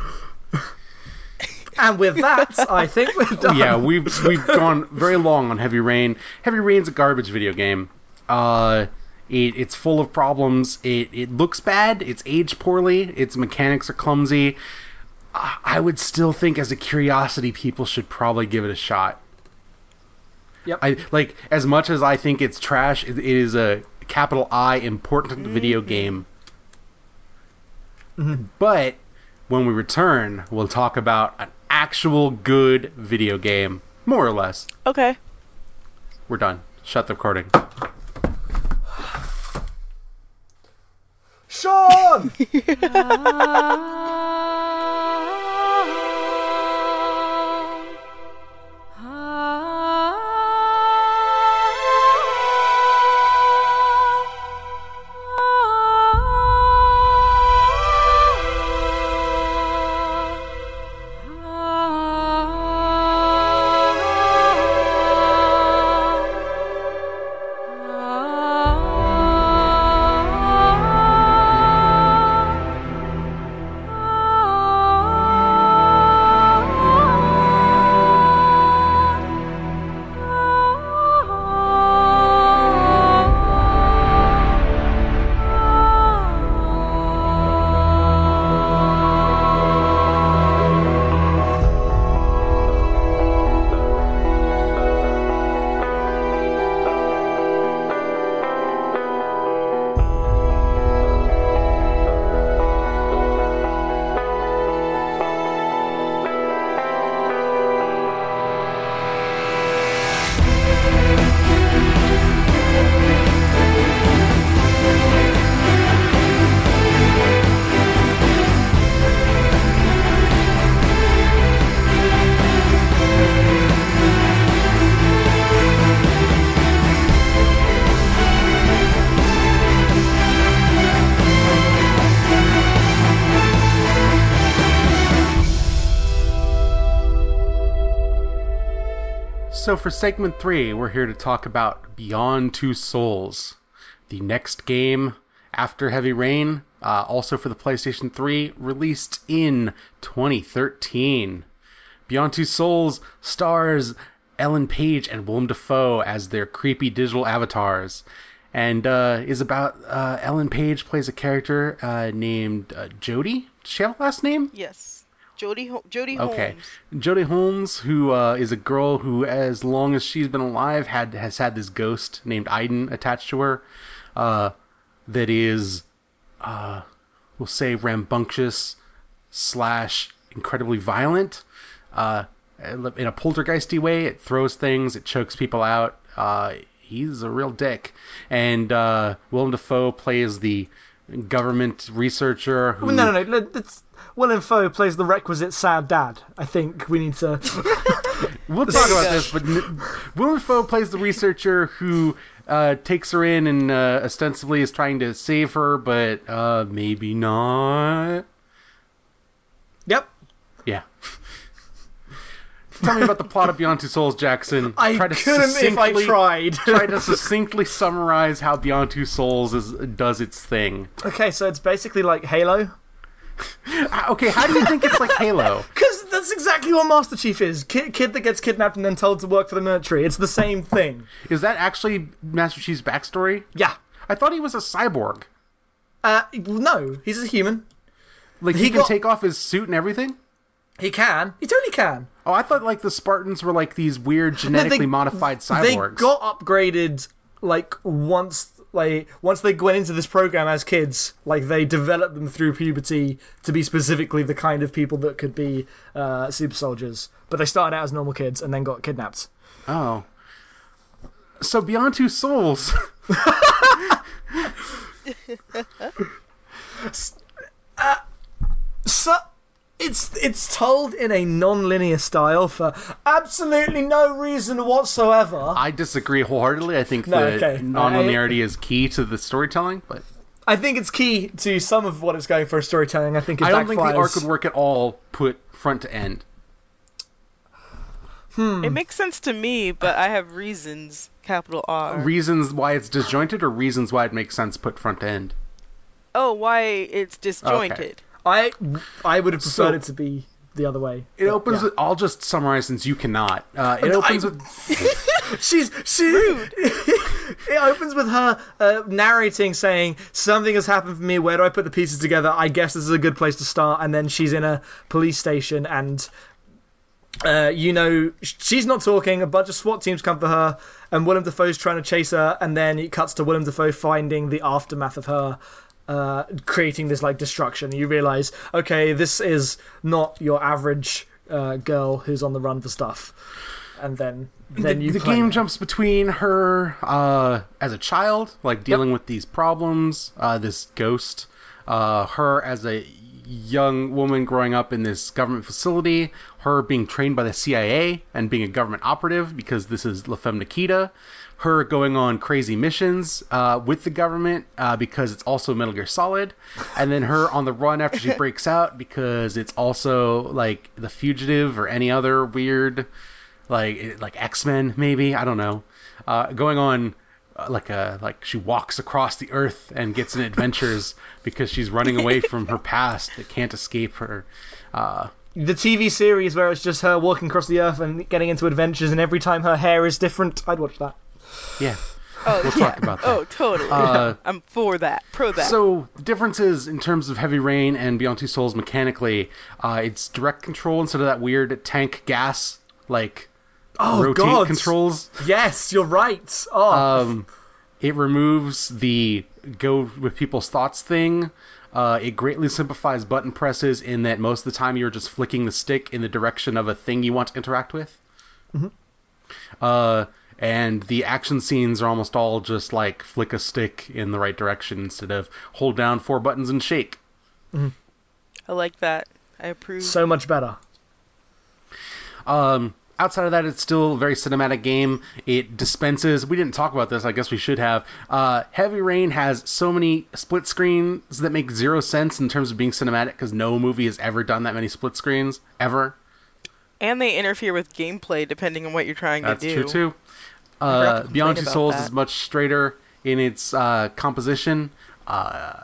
Speaker 1: And with that, I think we're done.
Speaker 2: yeah, we've we've gone very long on Heavy Rain. Heavy Rain's a garbage video game. Uh, it, it's full of problems. It it looks bad. It's aged poorly. Its mechanics are clumsy. I would still think, as a curiosity, people should probably give it a shot.
Speaker 1: Yep.
Speaker 2: I like as much as I think it's trash. It, it is a capital I important video game. But when we return, we'll talk about an actual good video game, more or less.
Speaker 3: Okay.
Speaker 2: We're done. Shut the recording.
Speaker 1: Sean!
Speaker 2: for segment three, we're here to talk about Beyond Two Souls, the next game after Heavy Rain uh, also for the PlayStation 3, released in 2013. Beyond Two Souls stars Ellen Page and Willem Dafoe as their creepy digital avatars, and uh, is about uh, Ellen Page plays a character uh, named uh, Jodie. Does she have a last name?
Speaker 3: Yes. Jodie Ho- Jodie
Speaker 2: Okay,
Speaker 3: Holmes.
Speaker 2: Jodie Holmes, who uh, is a girl who, as long as she's been alive, had has had this ghost named Aiden attached to her, uh, that is, uh, we'll say rambunctious slash incredibly violent. Uh, in a poltergeisty way, it throws things, it chokes people out. Uh, he's a real dick, and uh, Willem Dafoe plays the government researcher who
Speaker 1: Well, no, no, no. It's, Willem Dafoe plays the requisite sad dad. I think we need to.
Speaker 2: We'll talk about this, but n- Willem Dafoe plays the researcher who uh, takes her in and uh, ostensibly is trying to save her, but uh, maybe not.
Speaker 1: yep.
Speaker 2: Yeah. Tell me about the plot of Beyond Two Souls, Jackson.
Speaker 1: I
Speaker 2: Try to
Speaker 1: couldn't if I tried.
Speaker 2: try to succinctly summarize how Beyond Two Souls is, does its thing.
Speaker 1: okay, so it's basically like Halo.
Speaker 2: Okay, how do you think it's like Halo?
Speaker 1: Because that's exactly what Master Chief is. Kid, kid that gets kidnapped and then told to work for the military. It's the same thing.
Speaker 2: Is that actually Master Chief's backstory?
Speaker 1: Yeah.
Speaker 2: I thought he was a cyborg.
Speaker 1: Uh, no, he's a human.
Speaker 2: Like he,
Speaker 1: He
Speaker 2: can
Speaker 1: got-
Speaker 2: take off his suit and everything.
Speaker 1: He can. He totally can.
Speaker 2: Oh, I thought like the Spartans were like these weird genetically modified
Speaker 1: They
Speaker 2: cyborgs.
Speaker 1: got upgraded like once like once they went into this program as kids. Like they developed them through puberty to be specifically the kind of people that could be uh, super soldiers. But they started out as normal kids and then got kidnapped.
Speaker 2: oh. So Beyond Two Souls.
Speaker 1: So it's it's told in a non-linear style for absolutely no reason whatsoever.
Speaker 2: I disagree wholeheartedly. I think
Speaker 1: No,
Speaker 2: the
Speaker 1: okay.
Speaker 2: non-linearity is key to the storytelling, but
Speaker 1: I think it's key to some of what it's going for storytelling. I think it
Speaker 2: I don't think the arc would work at all put front to end. Hmm.
Speaker 3: It makes sense to me, but I have reasons. Capital R.
Speaker 2: Reasons why it's disjointed, or reasons why it makes sense put front to end.
Speaker 3: oh, why it's disjointed.
Speaker 1: I I would have preferred
Speaker 2: So-
Speaker 1: it to be the other way.
Speaker 2: It
Speaker 1: But,
Speaker 2: opens.
Speaker 1: yeah.
Speaker 2: With, I'll just summarize since you cannot. Uh, it opens
Speaker 1: I-
Speaker 2: with
Speaker 1: She's she. it opens with her uh, narrating, saying something has happened for me. Where do I put the pieces together? I guess this is a good place to start. And then she's in a police station, and uh, you know she's not talking. A bunch of SWAT teams come for her, and Willem Dafoe's trying to chase her. And then it cuts to Willem Dafoe finding the aftermath of her. Uh, creating this like destruction, you realize, okay, this is not your average uh, girl who's on the run for stuff. And then, then
Speaker 2: the,
Speaker 1: you
Speaker 2: the game jumps between her uh, as a child, like dealing with these problems, uh, this ghost, uh, her as a young woman growing up in this government facility, her being trained by the CIA and being a government operative because this is La Femme Nikita, her going on crazy missions uh, with the government uh, because it's also Metal Gear Solid, and then her on the run after she breaks out because it's also like The Fugitive or any other weird like like X Men maybe I don't know, uh, going on uh, like a like she walks across the earth and gets in adventures because she's running away from her past that can't escape her. Uh,
Speaker 1: the TV series where it's just her walking across the earth and getting into adventures, and every time her hair is different, I'd watch that.
Speaker 2: Yeah.
Speaker 3: Oh,
Speaker 2: We'll
Speaker 3: yeah.
Speaker 2: talk about that.
Speaker 3: Oh, totally.
Speaker 2: Uh,
Speaker 3: I'm for that. Pro that.
Speaker 2: So the differences in terms of Heavy Rain and Beyond Two Souls mechanically, uh, it's direct control instead of that weird tank gas like
Speaker 1: Oh
Speaker 2: rotate
Speaker 1: God!
Speaker 2: controls.
Speaker 1: Yes, you're right. Oh,
Speaker 2: Um, it removes the go with people's thoughts thing. Uh, it greatly simplifies button presses in that most of the time you're just flicking the stick in the direction of a thing you want to interact with. Uh, and the action scenes are almost all just like flick a stick in the right direction instead of hold down four buttons and shake.
Speaker 3: I like that. I approve.
Speaker 1: so much better.
Speaker 2: Um, outside of that, it's still a very cinematic game. It dispenses. We didn't talk about this. I guess we should have. Uh, Heavy Rain has so many split screens that make zero sense in terms of being cinematic because no movie has ever done that many split screens ever.
Speaker 3: and they interfere with gameplay depending on what you're trying
Speaker 2: That's
Speaker 3: to do.
Speaker 2: That's true too. Uh, Beyond Two Souls
Speaker 3: that.
Speaker 2: is much straighter in its uh, composition. Uh,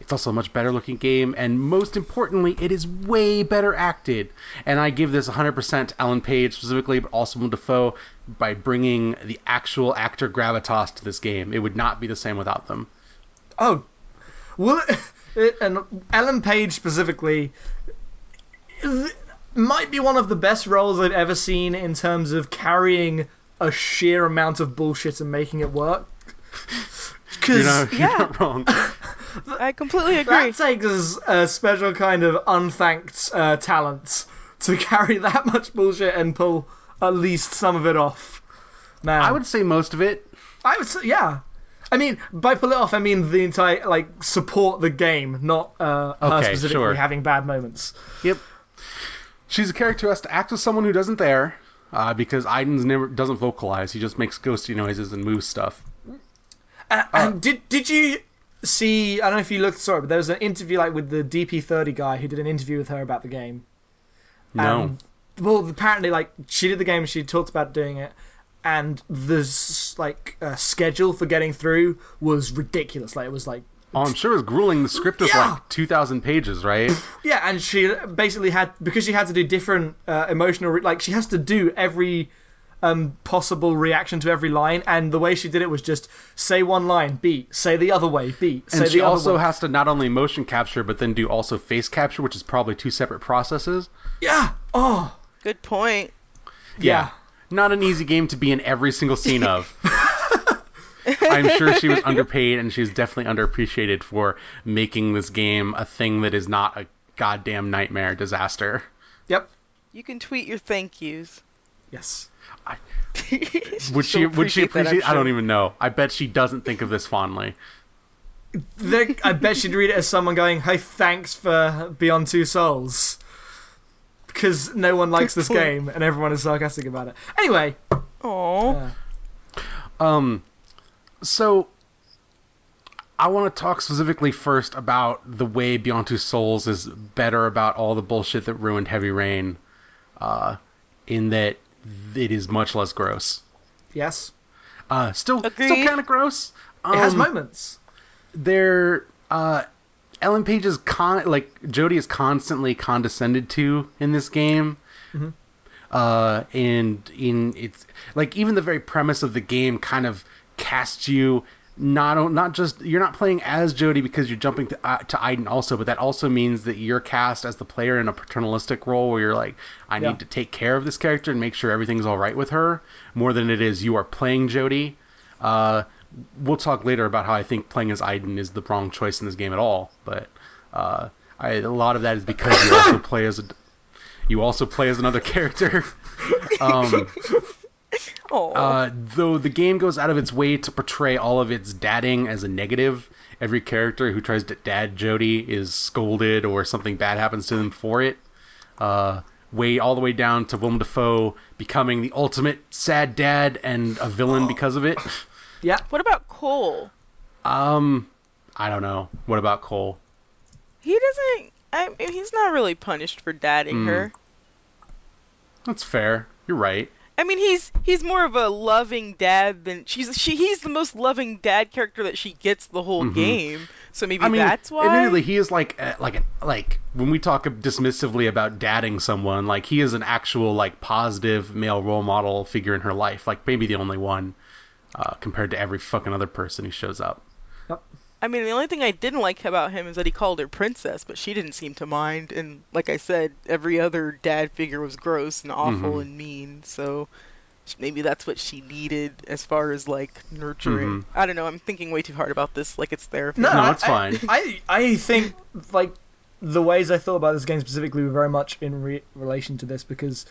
Speaker 2: It's also a much better looking game, and most importantly, it is way better acted. And I give this 100% to Ellen Page specifically, but also Willem Dafoe by bringing the actual actor gravitas to this game. It would not be the same without them.
Speaker 1: Oh, well, it, and Ellen Page specifically might be one of the best roles I've ever seen in terms of carrying a sheer amount of bullshit and making it work.
Speaker 2: You're
Speaker 1: Because
Speaker 2: not, you're
Speaker 3: Yeah.
Speaker 2: not wrong.
Speaker 3: I completely agree.
Speaker 1: that takes a special kind of unthanked uh, talent to carry that much bullshit and pull at least some of it off. Man,
Speaker 2: I would say most of it.
Speaker 1: I would say, yeah. I mean, by pull it off, I mean the entire like support the game, not uh, her
Speaker 2: Okay,
Speaker 1: specifically
Speaker 2: sure.
Speaker 1: having bad moments.
Speaker 2: Yep. She's a character who has to act with someone who doesn't there, uh, because Aiden's never doesn't vocalize. He just makes ghosty noises and moves stuff.
Speaker 1: Uh, and did did you see? I don't know if you looked. Sorry, but there was an interview like with the DP30 guy who did an interview with her about the game.
Speaker 2: No.
Speaker 1: And, well, apparently, like she did the game, she talked about doing it, and the like uh, schedule for getting through was ridiculous. Like it was like
Speaker 2: Oh, I'm sure it was grueling. The script is
Speaker 1: Yeah.
Speaker 2: like 2,000 pages, right?
Speaker 1: Yeah, and she basically had because she had to do different uh, emotional re- like she has to do every um, possible reaction to every line, and the way she did it was just say one line, beat, say the other way, beat, say
Speaker 2: And she
Speaker 1: the other
Speaker 2: also
Speaker 1: way.
Speaker 2: has to not only motion capture, but then do also face capture, which is probably two separate processes.
Speaker 1: yeah. Oh,
Speaker 3: Good point.
Speaker 1: yeah.
Speaker 2: Not an easy game to be in every single scene of. I'm sure she was underpaid and she's definitely underappreciated for making this game a thing that is not a goddamn nightmare disaster.
Speaker 1: Yep.
Speaker 3: You can tweet your thank yous.
Speaker 1: Yes.
Speaker 2: Would she would she
Speaker 3: appreciate that, I'm
Speaker 2: appreciate I don't
Speaker 3: sure.
Speaker 2: even know. I bet she doesn't think of this fondly.
Speaker 1: There, I bet she'd read it as someone going, "Hey, thanks for Beyond Two Souls," because no one likes this game and everyone is sarcastic about it. Anyway,
Speaker 3: Aw.
Speaker 1: uh,
Speaker 2: Um, so I want to talk specifically first about the way Beyond Two Souls is better about all the bullshit that ruined Heavy Rain. Uh, in that it is much less gross.
Speaker 1: yes,
Speaker 2: Uh, still, still kind of gross.
Speaker 1: it has
Speaker 2: Um,
Speaker 1: moments.
Speaker 2: there are uh, Ellen Page is con like Jodie is constantly condescended to in this game.
Speaker 1: Mhm.
Speaker 2: Uh, and in it's like even the very premise of the game kind of casts you not not just you're not playing as Jodie because you're jumping to, uh, to Aiden also, but that also means that you're cast as the player in a paternalistic role where you're like, I
Speaker 1: Yeah.
Speaker 2: need to take care of this character and make sure everything's all right with her, more than it is you are playing Jodie. Uh, we'll talk later about how I think playing as Aiden is the wrong choice in this game at all, but uh, I, a lot of that is because you also play as a you also play as another character. um. Uh, though the game goes out of its way to portray all of its dadding as a negative, every character who tries to dad Jodie is scolded or something bad happens to them for it. Uh, way all the way down to Willem Dafoe becoming the ultimate sad dad and a villain because of it.
Speaker 1: Yeah,
Speaker 3: what about Cole?
Speaker 2: Um, I don't know. What about Cole?
Speaker 3: He doesn't. I mean, he's not really punished for dadding
Speaker 2: Hmm.
Speaker 3: her.
Speaker 2: That's fair. You're right.
Speaker 3: I mean, he's he's more of a loving dad than she's. She he's the most loving dad character that she gets the whole
Speaker 2: Mhm.
Speaker 3: game. So maybe
Speaker 2: I mean,
Speaker 3: that's why.
Speaker 2: admittedly, he is like uh, like like when we talk dismissively about dadding someone, like he is an actual like positive male role model figure in her life, like maybe the only one uh, compared to every fucking other person who shows up.
Speaker 3: I mean, the only thing I didn't like about him is that he called her princess, but she didn't seem to mind. And like I said, every other dad figure was gross and awful
Speaker 2: Mhm.
Speaker 3: and mean. So maybe that's what she needed as far as like nurturing.
Speaker 2: Mhm.
Speaker 3: I don't know. I'm thinking way too hard about this. Like it's therapy.
Speaker 1: no,
Speaker 2: No, it's
Speaker 1: I-
Speaker 2: fine.
Speaker 1: I, I think like the ways I thought about this game specifically were very much in re- relation to this because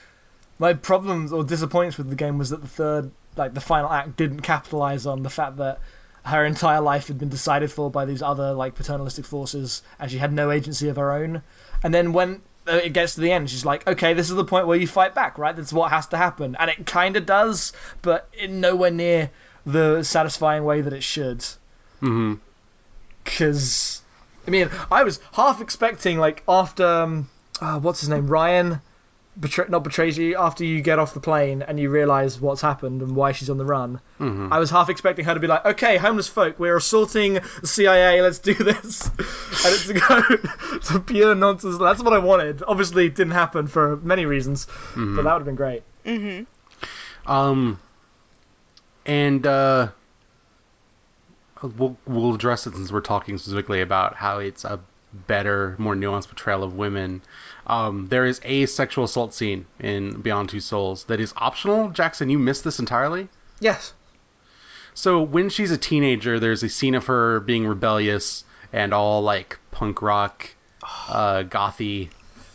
Speaker 1: my problems or disappointments with the game was that the third, like the final act, didn't capitalize on the fact that her entire life had been decided for by these other like paternalistic forces, and she had no agency of her own. And then when uh, it gets to the end, she's like, "Okay, this is the point where you fight back, right? That's what has to happen," and it kind of does, but in nowhere near the satisfying way that it should.
Speaker 2: Hmm
Speaker 1: because I mean, I was half expecting like after um, uh, what's his name, Ryan, betray, not betrays you after you get off the plane and you realize what's happened and why she's on the run.
Speaker 2: Mhm.
Speaker 1: I was half expecting her to be like, "Okay, homeless folk, we're assaulting the CIA. Let's do this," and it's to go to pure nonsense. That's what I wanted. Obviously, it didn't happen for many reasons, but that would have been great.
Speaker 3: Mm-hmm.
Speaker 2: Um, and uh, we'll we'll address it since we're talking specifically about how it's a better, more nuanced portrayal of women. Um, there is a sexual assault scene in Beyond Two Souls that is optional. Jackson, you missed this entirely.
Speaker 1: Yes.
Speaker 2: So when she's a teenager, there's a scene of her being rebellious and all like punk rock, uh, gothy,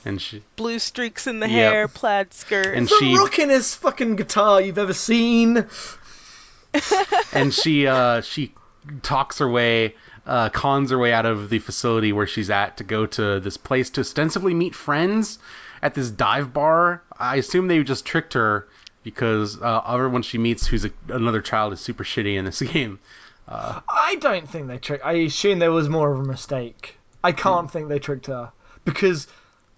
Speaker 2: and she
Speaker 3: Blue streaks in the
Speaker 2: Yep.
Speaker 3: hair, plaid skirt.
Speaker 2: And
Speaker 1: the
Speaker 2: she-
Speaker 1: rockinest fucking guitar you've ever seen.
Speaker 2: and she uh, she talks her way, uh, cons her way out of the facility where she's at to go to this place to ostensibly meet friends at this dive bar. I assume they just tricked her because uh, everyone she meets who's a, another child is super shitty in this game.
Speaker 1: I don't think they tricked. I assume there was more of a mistake. I can't think they tricked her because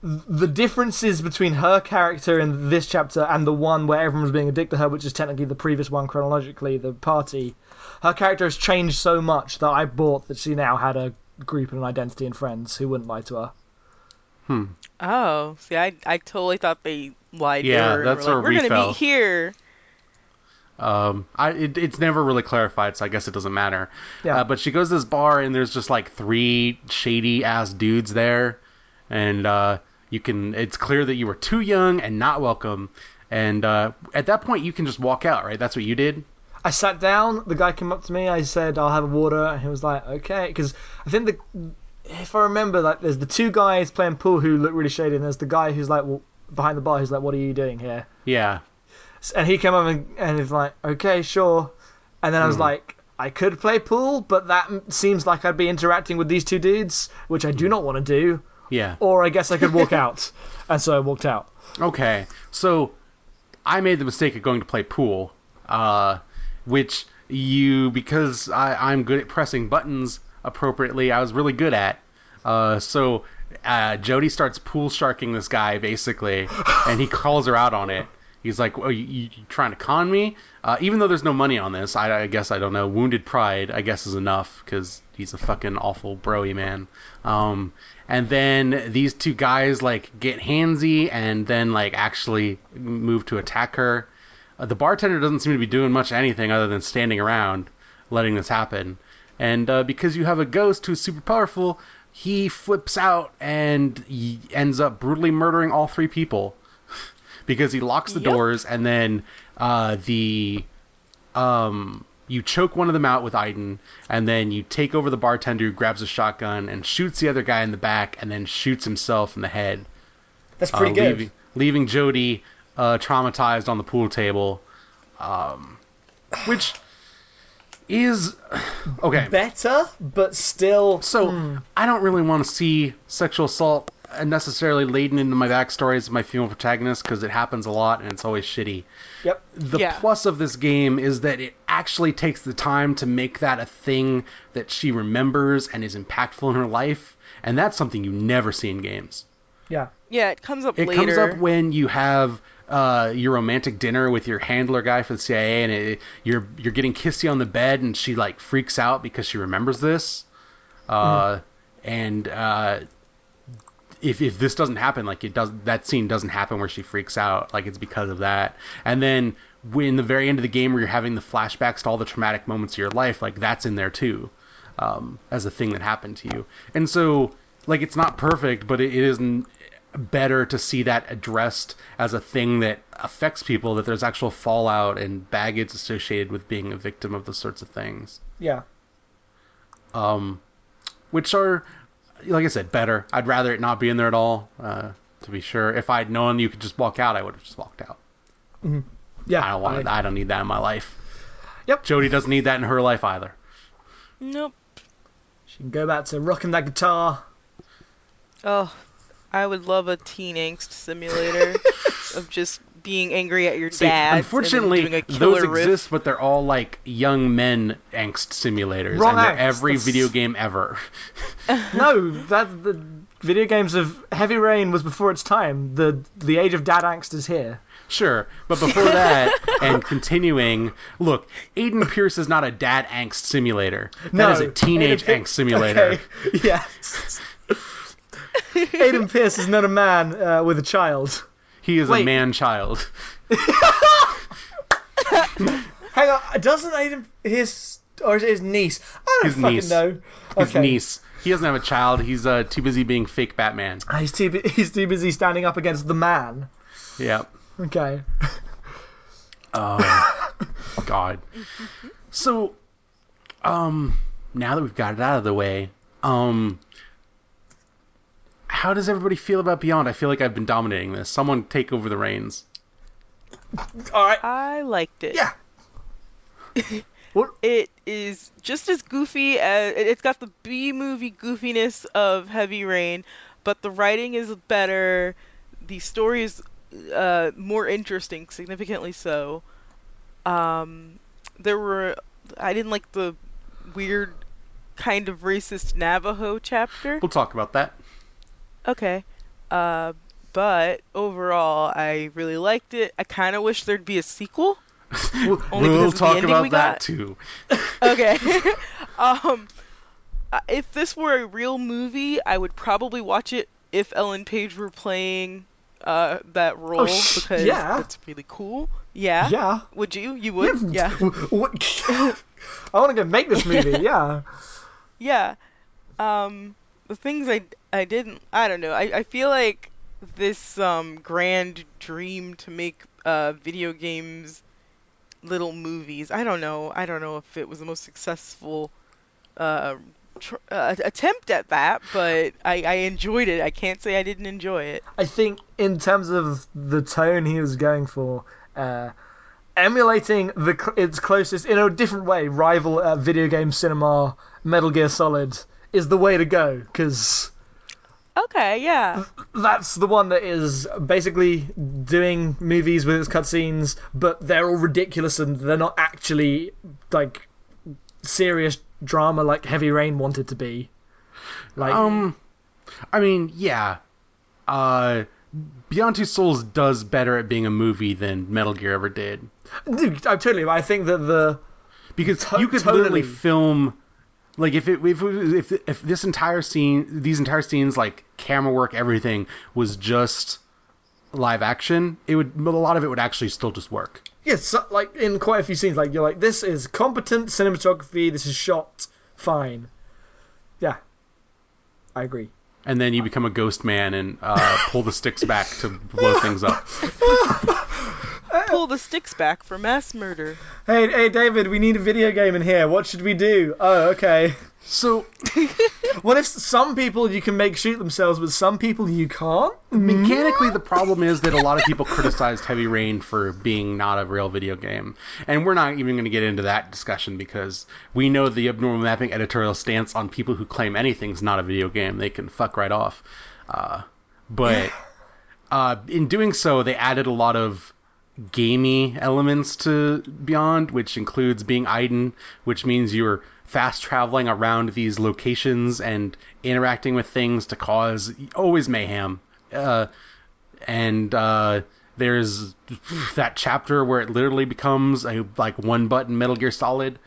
Speaker 1: the differences between her character in this chapter and the one where everyone was being a dick to her, which is technically the previous one chronologically, the party, her character has changed so much that I bought that she now had a group and an identity and friends who wouldn't lie to her.
Speaker 2: Hmm.
Speaker 3: Oh, see, I I totally thought they lied
Speaker 2: Yeah,
Speaker 3: to her. and
Speaker 2: that's
Speaker 3: were
Speaker 2: where
Speaker 3: like,
Speaker 2: we
Speaker 3: We're gonna
Speaker 2: fell."
Speaker 3: meet here.
Speaker 2: Um, I it, it's never really clarified, so I guess it doesn't matter.
Speaker 1: Yeah.
Speaker 2: Uh, but she goes to this bar and there's just like three shady ass dudes there, and uh, you can. It's clear that you were too young and not welcome. And uh, at that point, you can just walk out, right? That's what you did.
Speaker 1: I sat down. The guy came up to me. I said, "I'll have a water." And he was like, "Okay," because I think the, if I remember, like, there's the two guys playing pool who look really shady, and there's the guy who's like well, behind the bar who's like, "What are you doing here?"
Speaker 2: Yeah.
Speaker 1: And he came up and, and he's like, "Okay, sure." And then I was
Speaker 2: Mhm.
Speaker 1: like, "I could play pool, but that seems like I'd be interacting with these two dudes, which I do not want to do.
Speaker 2: Yeah.
Speaker 1: Or I guess I could walk out." And so I walked out.
Speaker 2: Okay, so I made the mistake of going to play pool, uh, which you because I, I'm good at pressing buttons appropriately. I was really good at. Uh, so uh, Jodie starts pool sharking this guy basically, and he calls her out on it. He's like, "Oh, you, you trying to con me?" Uh, even though there's no money on this, I, I guess I don't know. Wounded pride, I guess, is enough because he's a fucking awful broy man. Um, and then these two guys like get handsy and then like actually move to attack her. Uh, the bartender doesn't seem to be doing much anything other than standing around, letting this happen. And uh, because you have a ghost who's super powerful, he flips out and ends up brutally murdering all three people because he locks the
Speaker 3: Yep.
Speaker 2: doors and then uh, the um, you choke one of them out with Aiden, and then you take over the bartender who grabs a shotgun and shoots the other guy in the back, and then shoots himself in the head,
Speaker 1: That's
Speaker 2: uh,
Speaker 1: pretty good.
Speaker 2: leaving leaving Jodie uh, traumatized on the pool table, um, which is okay.
Speaker 1: Better, but still.
Speaker 2: So
Speaker 1: hmm.
Speaker 2: I don't really want to see sexual assault necessarily laden into my backstory as my female protagonist because it happens a lot and it's always shitty.
Speaker 1: Yep.
Speaker 2: The
Speaker 3: Yeah.
Speaker 2: plus of this game is that it actually takes the time to make that a thing that she remembers and is impactful in her life, and that's something you never see in games.
Speaker 1: Yeah.
Speaker 3: Yeah, it comes up
Speaker 2: It
Speaker 3: later.
Speaker 2: comes up when you have uh, your romantic dinner with your handler guy for the CIA, and it, you're you're getting kissy on the bed, and she like freaks out because she remembers this. Uh, And uh, if if this doesn't happen, like it does, that scene doesn't happen where she freaks out, like it's because of that. And then when the very end of the game, where you're having the flashbacks to all the traumatic moments of your life, like that's in there too, um, as a thing that happened to you. And so, like, it's not perfect, but it, it isn't better to see that addressed as a thing that affects people that there's actual fallout and baggage associated with being a victim of those sorts of things
Speaker 1: Yeah.
Speaker 2: um, which are like i said better i'd rather it not be in there at all uh, to be sure if i'd known you could just walk out i would have just walked out
Speaker 1: Yeah.
Speaker 2: i don't want it i don't need that in my life
Speaker 1: Yep.
Speaker 2: jodie doesn't need that in her life either
Speaker 3: Nope.
Speaker 1: She can go back to rocking that guitar.
Speaker 3: Oh, I would love a teen angst simulator of just being angry at your
Speaker 2: See,
Speaker 3: dad.
Speaker 2: unfortunately,
Speaker 3: and doing a
Speaker 2: those
Speaker 3: riff.
Speaker 2: exist, but they're all like young men angst simulators,
Speaker 1: Wrong
Speaker 2: and they're
Speaker 1: angst,
Speaker 2: every
Speaker 1: that's-
Speaker 2: video game ever.
Speaker 1: No, that the video games of Heavy Rain was before its time. The the age of dad angst is here.
Speaker 2: Sure, but before that, and continuing, look, Aiden Pearce is not a dad angst simulator. That
Speaker 1: no,
Speaker 2: is a teenage
Speaker 1: Aiden
Speaker 2: angst simulator.
Speaker 1: Okay, yes. Aiden Pearce is not a man uh, with a child.
Speaker 2: He is a man child.
Speaker 1: Hang on, doesn't Aiden his or is it his niece? I don't
Speaker 2: His
Speaker 1: fucking
Speaker 2: niece.
Speaker 1: know.
Speaker 2: His
Speaker 1: Okay.
Speaker 2: niece. He doesn't have a child. He's uh, too busy being fake Batman.
Speaker 1: Ah, He's too bu- he's too busy standing up against the man.
Speaker 2: Yeah.
Speaker 1: Okay.
Speaker 2: Oh, God. So, um, now that we've got it out of the way, um, how does everybody feel about Beyond? I feel like I've been dominating this. Someone take over the reins.
Speaker 1: All right.
Speaker 3: I liked it.
Speaker 1: Yeah. What?
Speaker 3: It is just as goofy as it- it's got the B movie goofiness of Heavy Rain, but the writing is better. The story is uh, more interesting, significantly so. Um, there were I didn't like the weird kind of racist Navajo chapter.
Speaker 2: We'll talk about that.
Speaker 3: Okay. Uh, but overall, I really liked it. I kind of wish there'd be a sequel. Only
Speaker 2: we'll
Speaker 3: because of the
Speaker 2: talk
Speaker 3: ending
Speaker 2: about
Speaker 3: we
Speaker 2: that
Speaker 3: got.
Speaker 2: too.
Speaker 3: Okay. um, uh, if this were a real movie, I would probably watch it if Ellen Page were playing uh that role
Speaker 1: sh-
Speaker 3: because
Speaker 1: yeah.
Speaker 3: that's really cool. Yeah.
Speaker 1: Yeah.
Speaker 3: Would you? You would? Yeah.
Speaker 1: What? I want to go make this movie. Yeah.
Speaker 3: Yeah. Um, the things I I didn't I don't know. I I feel like this um grand dream to make uh video games little movies. I don't know. I don't know if it was the most successful uh, tr- uh attempt at that, but I I enjoyed it. I can't say I didn't enjoy it.
Speaker 1: I think in terms of the tone he was going for, uh, emulating the its closest in a different way rival uh, video game cinema, Metal Gear Solid, is the way to go because
Speaker 3: Okay, yeah.
Speaker 1: that's the one that is basically doing movies with its cutscenes, but they're all ridiculous and they're not actually like serious drama like Heavy Rain wanted to be. Like,
Speaker 2: Um, I mean, yeah. Uh, Beyond Two Souls does better at being a movie than Metal Gear ever did.
Speaker 1: dude, I'm totally. I think that the
Speaker 2: because
Speaker 1: To-
Speaker 2: you could
Speaker 1: totally.
Speaker 2: literally film like if it if, if if this entire scene these entire scenes like camera work everything was just live action it would a lot of it would actually still just work
Speaker 1: Yes, so, like in quite a few scenes, like you're like, this is competent cinematography. This is shot fine. Yeah, I agree.
Speaker 2: and then you become a ghost man and uh, pull the sticks back to blow things up
Speaker 3: Pull the sticks back for mass murder.
Speaker 1: Hey, hey, David, we need a video game in here. What should we do? Oh, okay.
Speaker 2: so
Speaker 1: What if some people you can make shoot themselves, but some people you can't?
Speaker 2: mechanically the problem is that a lot of people criticized heavy rain for being not a real video game and we're not even going to get into that discussion because we know the abnormal mapping editorial stance on people who claim anything's not a video game they can fuck right off uh, but uh, in doing so they added a lot of gamey elements to beyond which includes being Aiden, which means you're fast traveling around these locations and interacting with things to cause always mayhem. Uh, and uh, there's that chapter where it literally becomes a like one button Metal Gear Solid,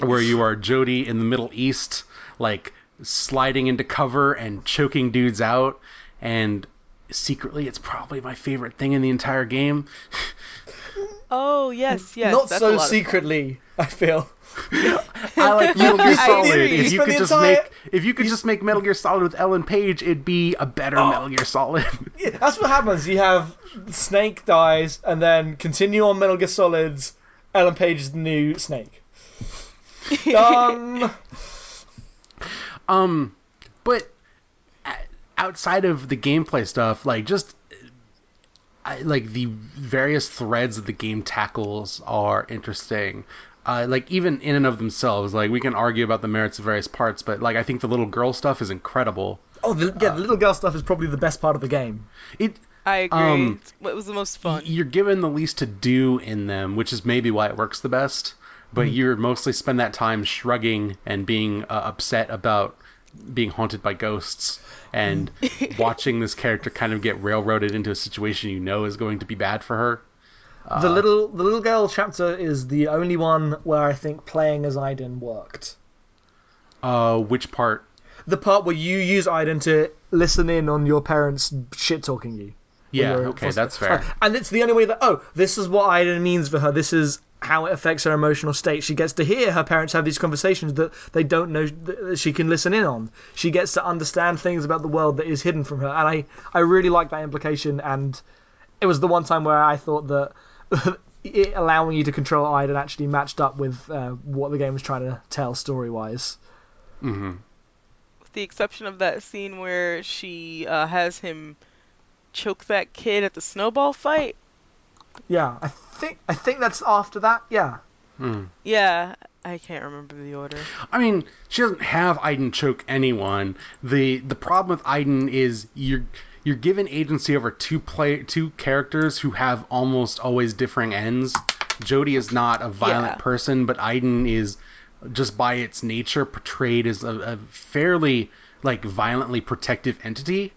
Speaker 2: where you are Jodie in the Middle East, like sliding into cover and choking dudes out, and secretly it's probably my favorite thing in the entire game.
Speaker 3: Oh yes, yes.
Speaker 1: Not
Speaker 3: that's
Speaker 1: so
Speaker 3: lot of fun.
Speaker 1: secretly. I feel.
Speaker 2: I like Metal Gear Solid. If you could just
Speaker 1: entire-
Speaker 2: make if you could just make Metal Gear Solid with Ellen Page, it'd be a better Metal Gear Solid.
Speaker 1: Yeah, that's what happens. You have Snake dies, and then continue on Metal Gear Solid's Ellen Page's new Snake. Done.
Speaker 2: Um, but outside of the gameplay stuff, like just I, like the various threads that the game tackles are interesting. Uh, like even in and of themselves, like we can argue about the merits of various parts, but like I think the little girl stuff is incredible.
Speaker 1: Oh, the, yeah, the little girl stuff is probably the best part of the game.
Speaker 2: It
Speaker 3: I agree.
Speaker 2: Um,
Speaker 3: It's what was the most fun?
Speaker 2: you're given the least to do in them, which is maybe why it works the best. But you're mostly spend that time shrugging and being uh, upset about being haunted by ghosts and watching this character kind of get railroaded into a situation you know is going to be bad for her.
Speaker 1: the little the little girl chapter is the only one where I think playing as Aiden worked.
Speaker 2: Uh, which part?
Speaker 1: The part where you use Aiden to listen in on your parents shit talking you.
Speaker 2: Yeah, okay,
Speaker 1: foster-
Speaker 2: that's fair.
Speaker 1: And it's the only way that oh, this is what Aiden means for her. This is how it affects her emotional state. She gets to hear her parents have these conversations that they don't know that she can listen in on. She gets to understand things about the world that is hidden from her. And I I really like that implication. And it was the one time where I thought that. It allowing you to control Aiden actually matched up with uh, what the game was trying to tell story wise.
Speaker 2: hmm
Speaker 3: With the exception of that scene where she uh, has him choke that kid at the snowball fight.
Speaker 1: Yeah, I think I think that's after that. Yeah, hmm.
Speaker 3: Yeah, I can't remember the order.
Speaker 2: I mean, she doesn't have Aiden choke anyone. the The problem with Aiden is you're you're given agency over two play two characters who have almost always differing ends. Jodie is not a violent
Speaker 3: Yeah.
Speaker 2: person, but Aiden is just by its nature portrayed as a, a fairly like violently protective entity.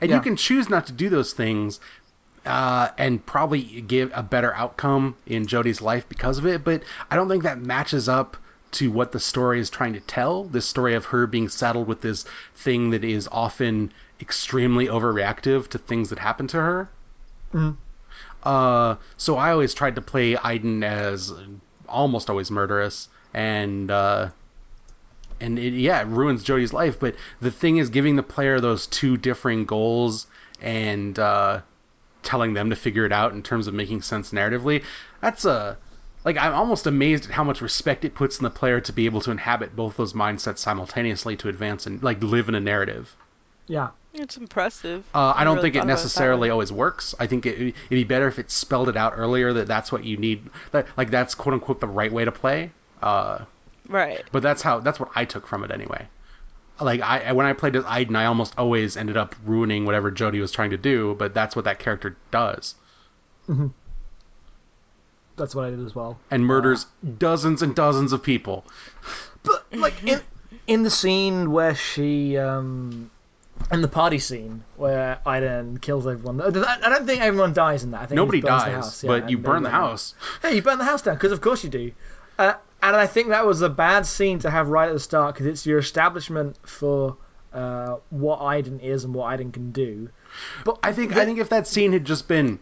Speaker 2: And
Speaker 1: Yeah.
Speaker 2: you can choose not to do those things, uh, and probably give a better outcome in Jodie's life because of it. But I don't think that matches up to what the story is trying to tell. This story of her being saddled with this thing that is often extremely overreactive to things that happen to her.
Speaker 1: Mhm.
Speaker 2: Uh, so I always tried to play Aiden as almost always murderous, and uh, and it, yeah, it ruins Jodie's life. But the thing is, giving the player those two differing goals and uh, telling them to figure it out in terms of making sense narratively, that's a like I'm almost amazed at how much respect it puts in the player to be able to inhabit both those mindsets simultaneously to advance and like live in a narrative.
Speaker 1: yeah.
Speaker 3: It's impressive.
Speaker 2: Uh, I don't
Speaker 3: really
Speaker 2: think it
Speaker 3: thought about that
Speaker 2: necessarily
Speaker 3: way.
Speaker 2: always works. I think it, it'd be better if it spelled it out earlier that that's what you need. That like that's quote unquote the right way to play. Uh,
Speaker 3: Right.
Speaker 2: but that's how that's what I took from it anyway. Like I when I played as Aiden, I almost always ended up ruining whatever Jodie was trying to do. But that's what that character does,
Speaker 1: That's what I did as well.
Speaker 2: and murders dozens and dozens of people.
Speaker 1: But like in in the scene where she um in the party scene where Aiden kills everyone. I don't think everyone dies in that. I think
Speaker 2: Nobody dies,
Speaker 1: yeah,
Speaker 2: but you burn the house.
Speaker 1: Yeah, you burn the house down because of course you do. Uh, and I think that was a bad scene to have right at the start because it's your establishment for uh, what Aiden is and what Aiden can do. But
Speaker 2: I think I think if that scene had just been,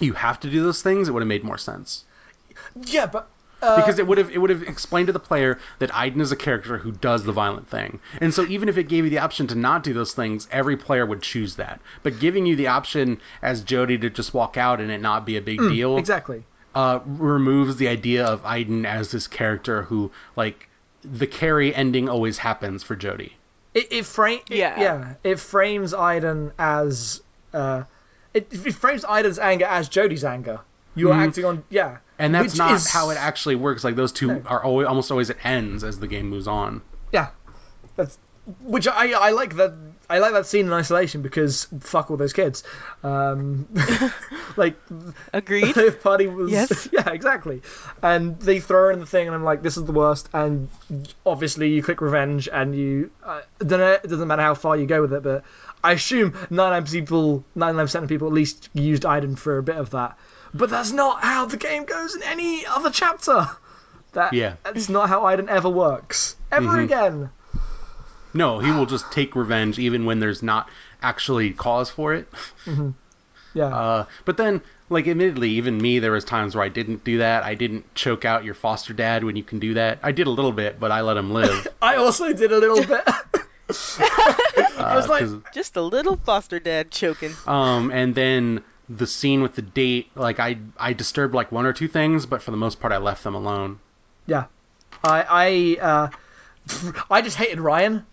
Speaker 2: you have to do those things, it would have made more sense.
Speaker 1: yeah, but uh,
Speaker 2: because it would have it would have explained to the player that Aiden is a character who does the violent thing. And so even if it gave you the option to not do those things, every player would choose that. But giving you the option as Jodie to just walk out and it not be a big deal
Speaker 1: exactly.
Speaker 2: Uh, removes the idea of Aiden as this character who like the Carrie ending always happens for Jodie.
Speaker 1: It, it frame it-
Speaker 3: Yeah.
Speaker 1: yeah it frames Aiden as uh it, it frames Aiden's anger as Jodie's anger. You are
Speaker 2: Mhm.
Speaker 1: acting on yeah,
Speaker 2: And that's
Speaker 1: Which
Speaker 2: not
Speaker 1: is-
Speaker 2: how it actually works. Like those two
Speaker 1: No.
Speaker 2: are always, almost always it ends as the game moves on.
Speaker 1: yeah. That's which I I like that I like that scene in isolation because fuck all those kids. Um, like
Speaker 3: Agreed.
Speaker 1: if party was
Speaker 3: Yes.
Speaker 1: yeah exactly and they throw in the thing and i'm like this is the worst and obviously you click revenge and you uh, don't know it doesn't matter how far you go with it but i assume 99% people 99% of people at least used Aiden for a bit of that but that's not how the game goes in any other chapter that
Speaker 2: Yeah.
Speaker 1: that's not how Aiden ever works ever
Speaker 2: Mhm.
Speaker 1: again
Speaker 2: No, he will just take revenge even when there's not actually cause for it.
Speaker 1: yeah
Speaker 2: Uh, but then, like, admittedly, even me, there was times where I didn't do that. I didn't choke out your foster dad when you can do that. I did a little bit, but I let him live.
Speaker 1: i also did a little bit
Speaker 2: I
Speaker 1: was like-
Speaker 3: Just a little foster dad choking.
Speaker 2: um, and then the scene with the date, like, I I disturbed like one or two things, but for the most part, I left them alone.
Speaker 1: yeah i i uh i just hated ryan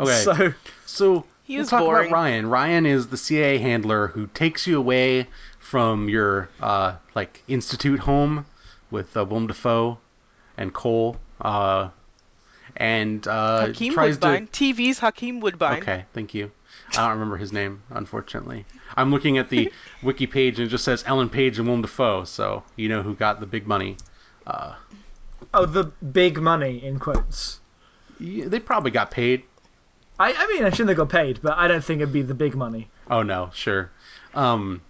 Speaker 2: Okay,
Speaker 1: so
Speaker 2: so
Speaker 3: He
Speaker 2: we'll talk
Speaker 3: boring.
Speaker 2: about Ryan. Ryan is the CIA handler who takes you away from your uh, like institute home with uh, Willem Dafoe and Cole, uh, and uh,
Speaker 3: Hakeem
Speaker 2: tries
Speaker 3: Woodbine.
Speaker 2: to.
Speaker 3: TV's Hakeem Woodbine.
Speaker 2: Okay, thank you. I don't remember his name, unfortunately. I'm looking at the wiki page and it just says Ellen Page and Willem Dafoe, so you know who got the big money. Uh,
Speaker 1: Oh, the big money in quotes.
Speaker 2: yeah, they probably got paid.
Speaker 1: I, I mean, I shouldn't have got paid, but I don't think it'd be the big money.
Speaker 2: Oh no, sure. Um,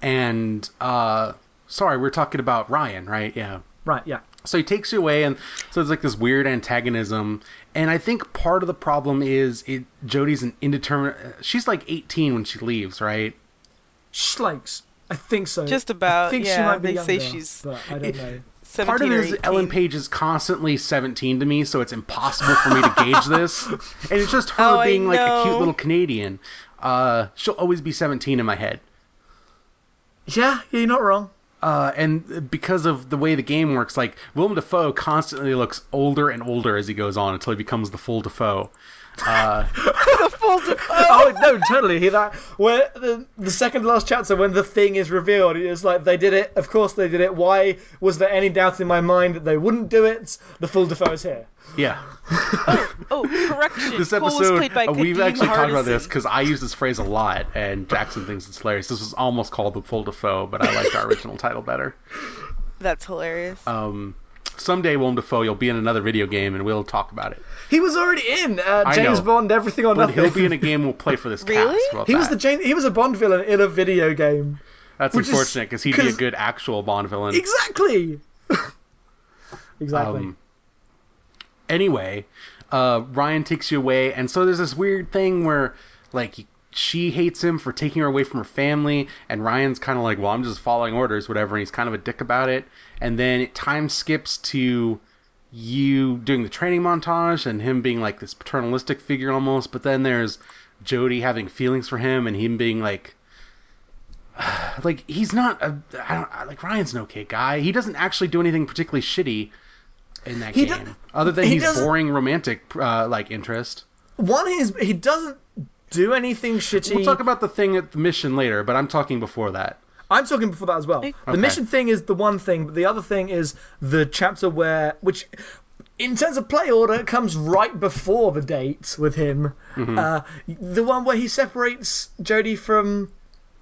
Speaker 2: and uh, sorry, we're talking about Ryan, right? Yeah.
Speaker 1: Right? Yeah.
Speaker 2: So he takes you away, and so it's like this weird antagonism. And I think part of the problem is it Jodie's an indeterminate. She's like 18 when she leaves, right?
Speaker 1: She's like, I think so.
Speaker 3: Just about.
Speaker 1: I
Speaker 3: about,
Speaker 1: think she might be
Speaker 3: they say she's-
Speaker 1: but I don't know.
Speaker 2: Part of
Speaker 3: 17
Speaker 2: it is
Speaker 3: 18.
Speaker 2: Ellen Page is constantly 17 to me, so it's impossible for me to gauge this. And it's just her
Speaker 3: Oh,
Speaker 2: being like a cute little Canadian. Uh, she'll always be 17 in my head.
Speaker 1: Yeah, yeah, you're not wrong.
Speaker 2: Uh, and because of the way the game works, like Willem Dafoe constantly looks older and older as he goes on until he becomes the full Dafoe. Uh,
Speaker 3: the full
Speaker 1: Oh no, totally. He that where the the second last chapter when the thing is revealed, it's like they did it. Of course they did it. Why was there any doubt in my mind that they wouldn't do it? The full Dafoe Dafoe's here.
Speaker 2: yeah,
Speaker 3: Oh, correction.
Speaker 2: this
Speaker 3: Cole was
Speaker 2: episode
Speaker 3: played by
Speaker 2: uh, we've
Speaker 3: Kadeem
Speaker 2: actually talked about this because I use this phrase a lot, and Jackson thinks it's hilarious. This was almost called the full Dafoe, but I liked our original title better.
Speaker 3: That's hilarious.
Speaker 2: Um, someday, Willem Dafoe, you'll be in another video game, and we'll talk about it.
Speaker 1: He was already in uh,
Speaker 2: I
Speaker 1: James
Speaker 2: know.
Speaker 1: Bond, Everything or
Speaker 2: But
Speaker 1: Nothing.
Speaker 2: he'll be in a game we'll play for this
Speaker 3: Really?
Speaker 2: cast. How about
Speaker 1: he was the? James, he was a Bond villain in a video game.
Speaker 2: That's
Speaker 1: which is-
Speaker 2: unfortunate because he'd be a
Speaker 1: 'cause-
Speaker 2: good actual Bond villain.
Speaker 1: Exactly. exactly.
Speaker 2: Um, anyway, uh, Ryan takes you away, and so there's this weird thing where, like, she hates him for taking her away from her family, and Ryan's kind of like, well, I'm just following orders, whatever, and he's kind of a dick about it. And then time skips to you doing the training montage and him being like this paternalistic figure almost, but then there's Jodie having feelings for him and him being like, like he's not a I don't like Ryan's an okay guy. He doesn't actually do anything particularly shitty in that
Speaker 1: He
Speaker 2: game,
Speaker 1: do-
Speaker 2: other than
Speaker 1: he
Speaker 2: he's boring romantic uh, like interest.
Speaker 1: One is he doesn't do anything shitty.
Speaker 2: We'll talk about the thing at the mission later, but I'm talking before that.
Speaker 1: I'm talking before that as well. The mission thing is the one thing, but the other thing is the chapter where, which, in terms of play order, comes right before the date with him.
Speaker 2: Mm-hmm.
Speaker 1: Uh, the one where he separates Jodie from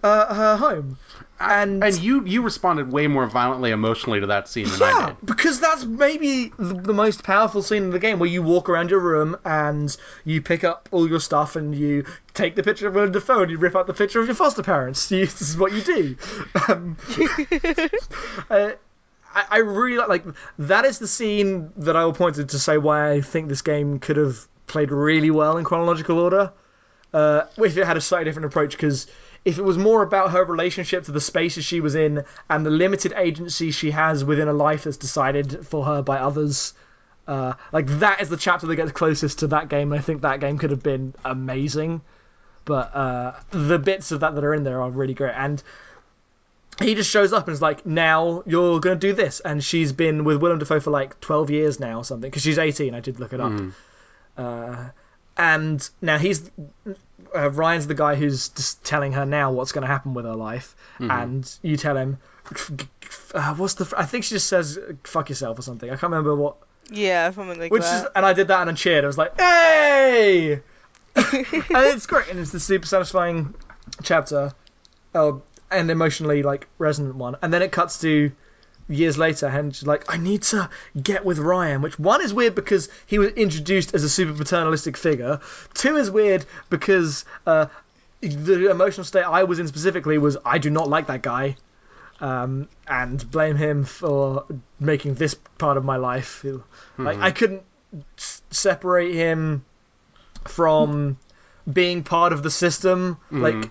Speaker 1: uh, her home, and
Speaker 2: And you you responded way more violently emotionally to that scene than I
Speaker 1: yeah,
Speaker 2: did.
Speaker 1: because that's maybe the, the most powerful scene in the game, where you walk around your room and you pick up all your stuff and you take the picture of Willem Dafoe and you rip out the picture of your foster parents. You, this is what you do. Um, uh, I, I really like, like that is the scene that I will point to to say why I think this game could have played really well in chronological order. Uh, if it had a slightly different approach, because if it was more about her relationship to the spaces she was in and the limited agency she has within a life that's decided for her by others, uh, like that is the chapter that gets closest to that game. I think that game could have been amazing, but uh, the bits of that that are in there are really great. And he just shows up and is like, "Now you're gonna do this," and she's been with Willem Dafoe for like twelve years now or something because she's eighteen. I did look it up. Uh, and now he's uh, Ryan's the guy who's just telling her now what's going to happen with her life, and you tell him, uh, "What's the?" I think she just says, "Fuck yourself" or something. I can't remember what.
Speaker 3: yeah, something like
Speaker 1: Which is, and I did that and I cheered. I was like, "Hey!" and it's great, and it's the super satisfying chapter, uh, and emotionally like resonant one. And then it cuts to years later, and she's like, "I need to get with Ryan." Which one is weird because he was introduced as a super paternalistic figure. Two is weird because uh, the emotional state I was in specifically was I do not like that guy. Um, and blame him for making this part of my life. Like I couldn't s- separate him from being part of the system. Like,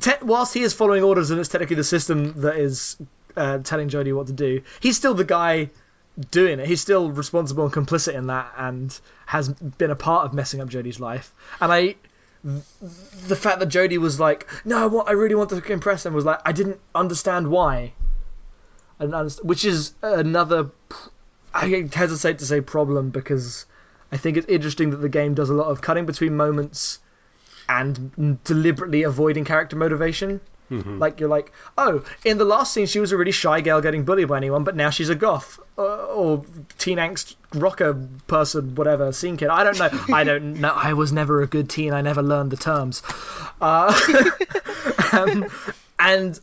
Speaker 1: te- whilst he is following orders and it's technically the system that is uh, telling Jodie what to do, he's still the guy doing it. He's still responsible and complicit in that, and has been a part of messing up Jodie's life. And I, the fact that Jodie was like, "No, I I really want to impress him," was like, I didn't understand why. Which is another. I hesitate to say problem because I think it's interesting that the game does a lot of cutting between moments and deliberately avoiding character motivation. Like you're like, oh, in the last scene she was a really shy girl getting bullied by anyone, but now she's a goth uh, or teen angst rocker person, whatever scene kid. I don't know. I don't know. I was never a good teen. I never learned the terms. Uh, um, and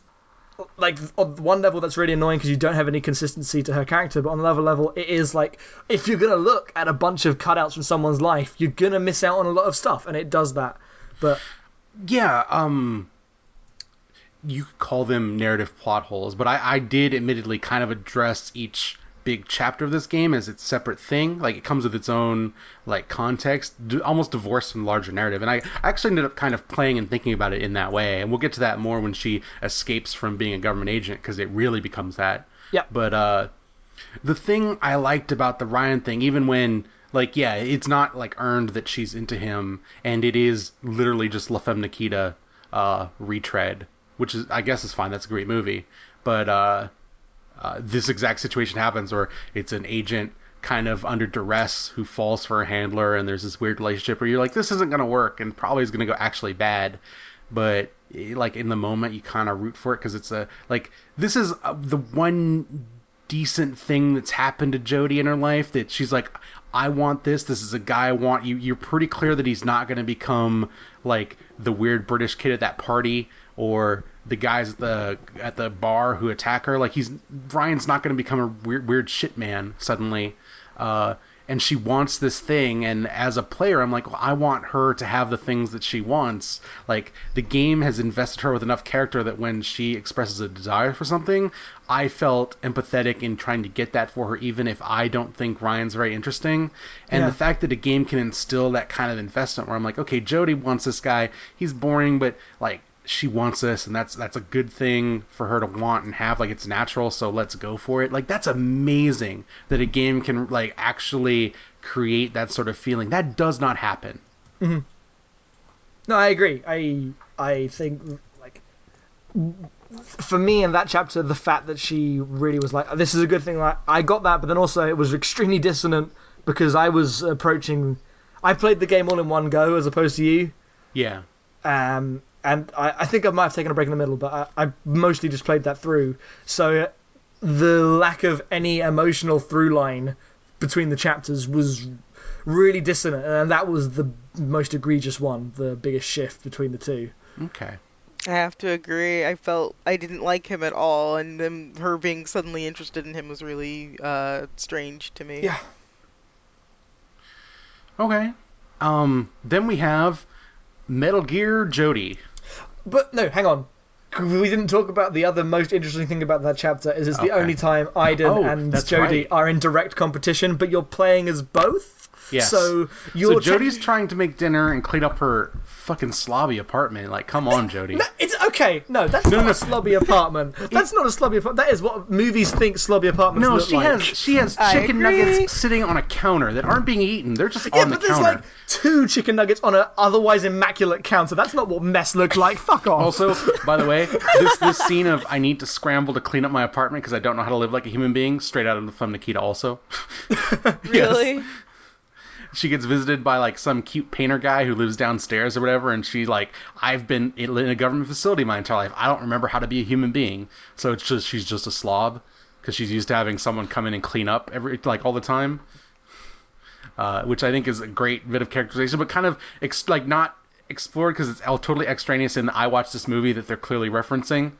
Speaker 1: like on one level that's really annoying because you don't have any consistency to her character, but on another level it is like if you're gonna look at a bunch of cutouts from someone's life, you're gonna miss out on a lot of stuff, and it does that. But
Speaker 2: Yeah, um you could call them narrative plot holes, but I, I did admittedly kind of address each big chapter of this game as its separate thing. Like it comes with its own like context, d- almost divorced from the larger narrative. And I actually ended up kind of playing and thinking about it in that way. And we'll get to that more when she escapes from being a government agent because it really becomes that.
Speaker 1: Yep.
Speaker 2: But uh, the thing I liked about the Ryan thing, even when like yeah, it's not like earned that she's into him, and it is literally just La Femme Nikita uh, retread, which is I guess is fine. That's a great movie, but uh, uh, this exact situation happens where it's an agent kind of under duress who falls for a handler, and there's this weird relationship where you're like, this isn't gonna work, and probably is gonna go actually bad, but eh, like in the moment you kind of root for it because it's a like this is uh, the one decent thing that's happened to Jodie in her life that she's like I want this. This is a guy I want. You you're pretty clear that he's not going to become like the weird British kid at that party or the guys at the at the bar who attack her. Like he's Ryan's not going to become a weird weird shit man suddenly. Uh and she wants this thing and as a player i'm like well, i want her to have the things that she wants. Like the game has invested her with enough character that when she expresses a desire for something i felt empathetic in trying to get that for her even if i don't think ryan's very interesting. And
Speaker 1: Yeah.
Speaker 2: the fact that a game can instill that kind of investment where i'm like okay jodie wants this guy. He's boring but like she wants this and that's that's a good thing for her to want and have like it's natural so let's go for it like that's amazing that a game can like actually create that sort of feeling that does not happen
Speaker 1: No, I agree. I I think like for me in that chapter, the fact that she really was like, "This is a good thing." Like I got that, but then also it was extremely dissonant because I was approaching. I played the game all in one go as opposed to you,
Speaker 2: yeah
Speaker 1: um, and I, I think I might have taken a break in the middle, but I, I mostly just played that through. So the lack of any emotional through line between the chapters was really dissonant, and that was the most egregious one, the biggest shift between the two.
Speaker 2: okay
Speaker 3: I have to agree. I felt I didn't like him at all, and then her being suddenly interested in him was really uh, strange to me.
Speaker 1: Yeah.
Speaker 2: okay um then we have metal gear jodie
Speaker 1: But no, hang on. We didn't talk about the other most interesting thing about that chapter is it's the
Speaker 2: Okay.
Speaker 1: only time Aiden
Speaker 2: Oh,
Speaker 1: and
Speaker 2: that's
Speaker 1: Jodie
Speaker 2: right.
Speaker 1: are in direct competition, but you're playing as both.
Speaker 2: Yes.
Speaker 1: So
Speaker 2: so
Speaker 1: you're
Speaker 2: jodie's
Speaker 1: techni-
Speaker 2: trying to make dinner and clean up her fucking slobby apartment like come on jodie
Speaker 1: No, it's okay. No, that's
Speaker 2: No,
Speaker 1: not
Speaker 2: no.
Speaker 1: a slobby apartment. That's not a slobby apartment. That is what movies think slobby apartments
Speaker 2: no
Speaker 1: look
Speaker 2: she
Speaker 1: like.
Speaker 2: has she has
Speaker 3: I
Speaker 2: chicken
Speaker 3: agree.
Speaker 2: nuggets sitting on a counter that aren't being eaten they're just
Speaker 1: yeah,
Speaker 2: on the
Speaker 1: but there's like two chicken nuggets on an otherwise immaculate counter. That's not what mess looks like. Fuck off.
Speaker 2: Also, by the way, this this scene of I need to scramble to clean up my apartment because I don't know how to live like a human being, straight out of the from Nikita. Also,
Speaker 3: Really?
Speaker 2: She gets visited by like some cute painter guy who lives downstairs or whatever, and she like I've been in a government facility my entire life. I don't remember how to be a human being, so it's just she's just a slob because she's used to having someone come in and clean up every like all the time. Uh, which I think is a great bit of characterization, but kind of ex- like not explored because it's all totally extraneous the I watched this movie that they're clearly referencing,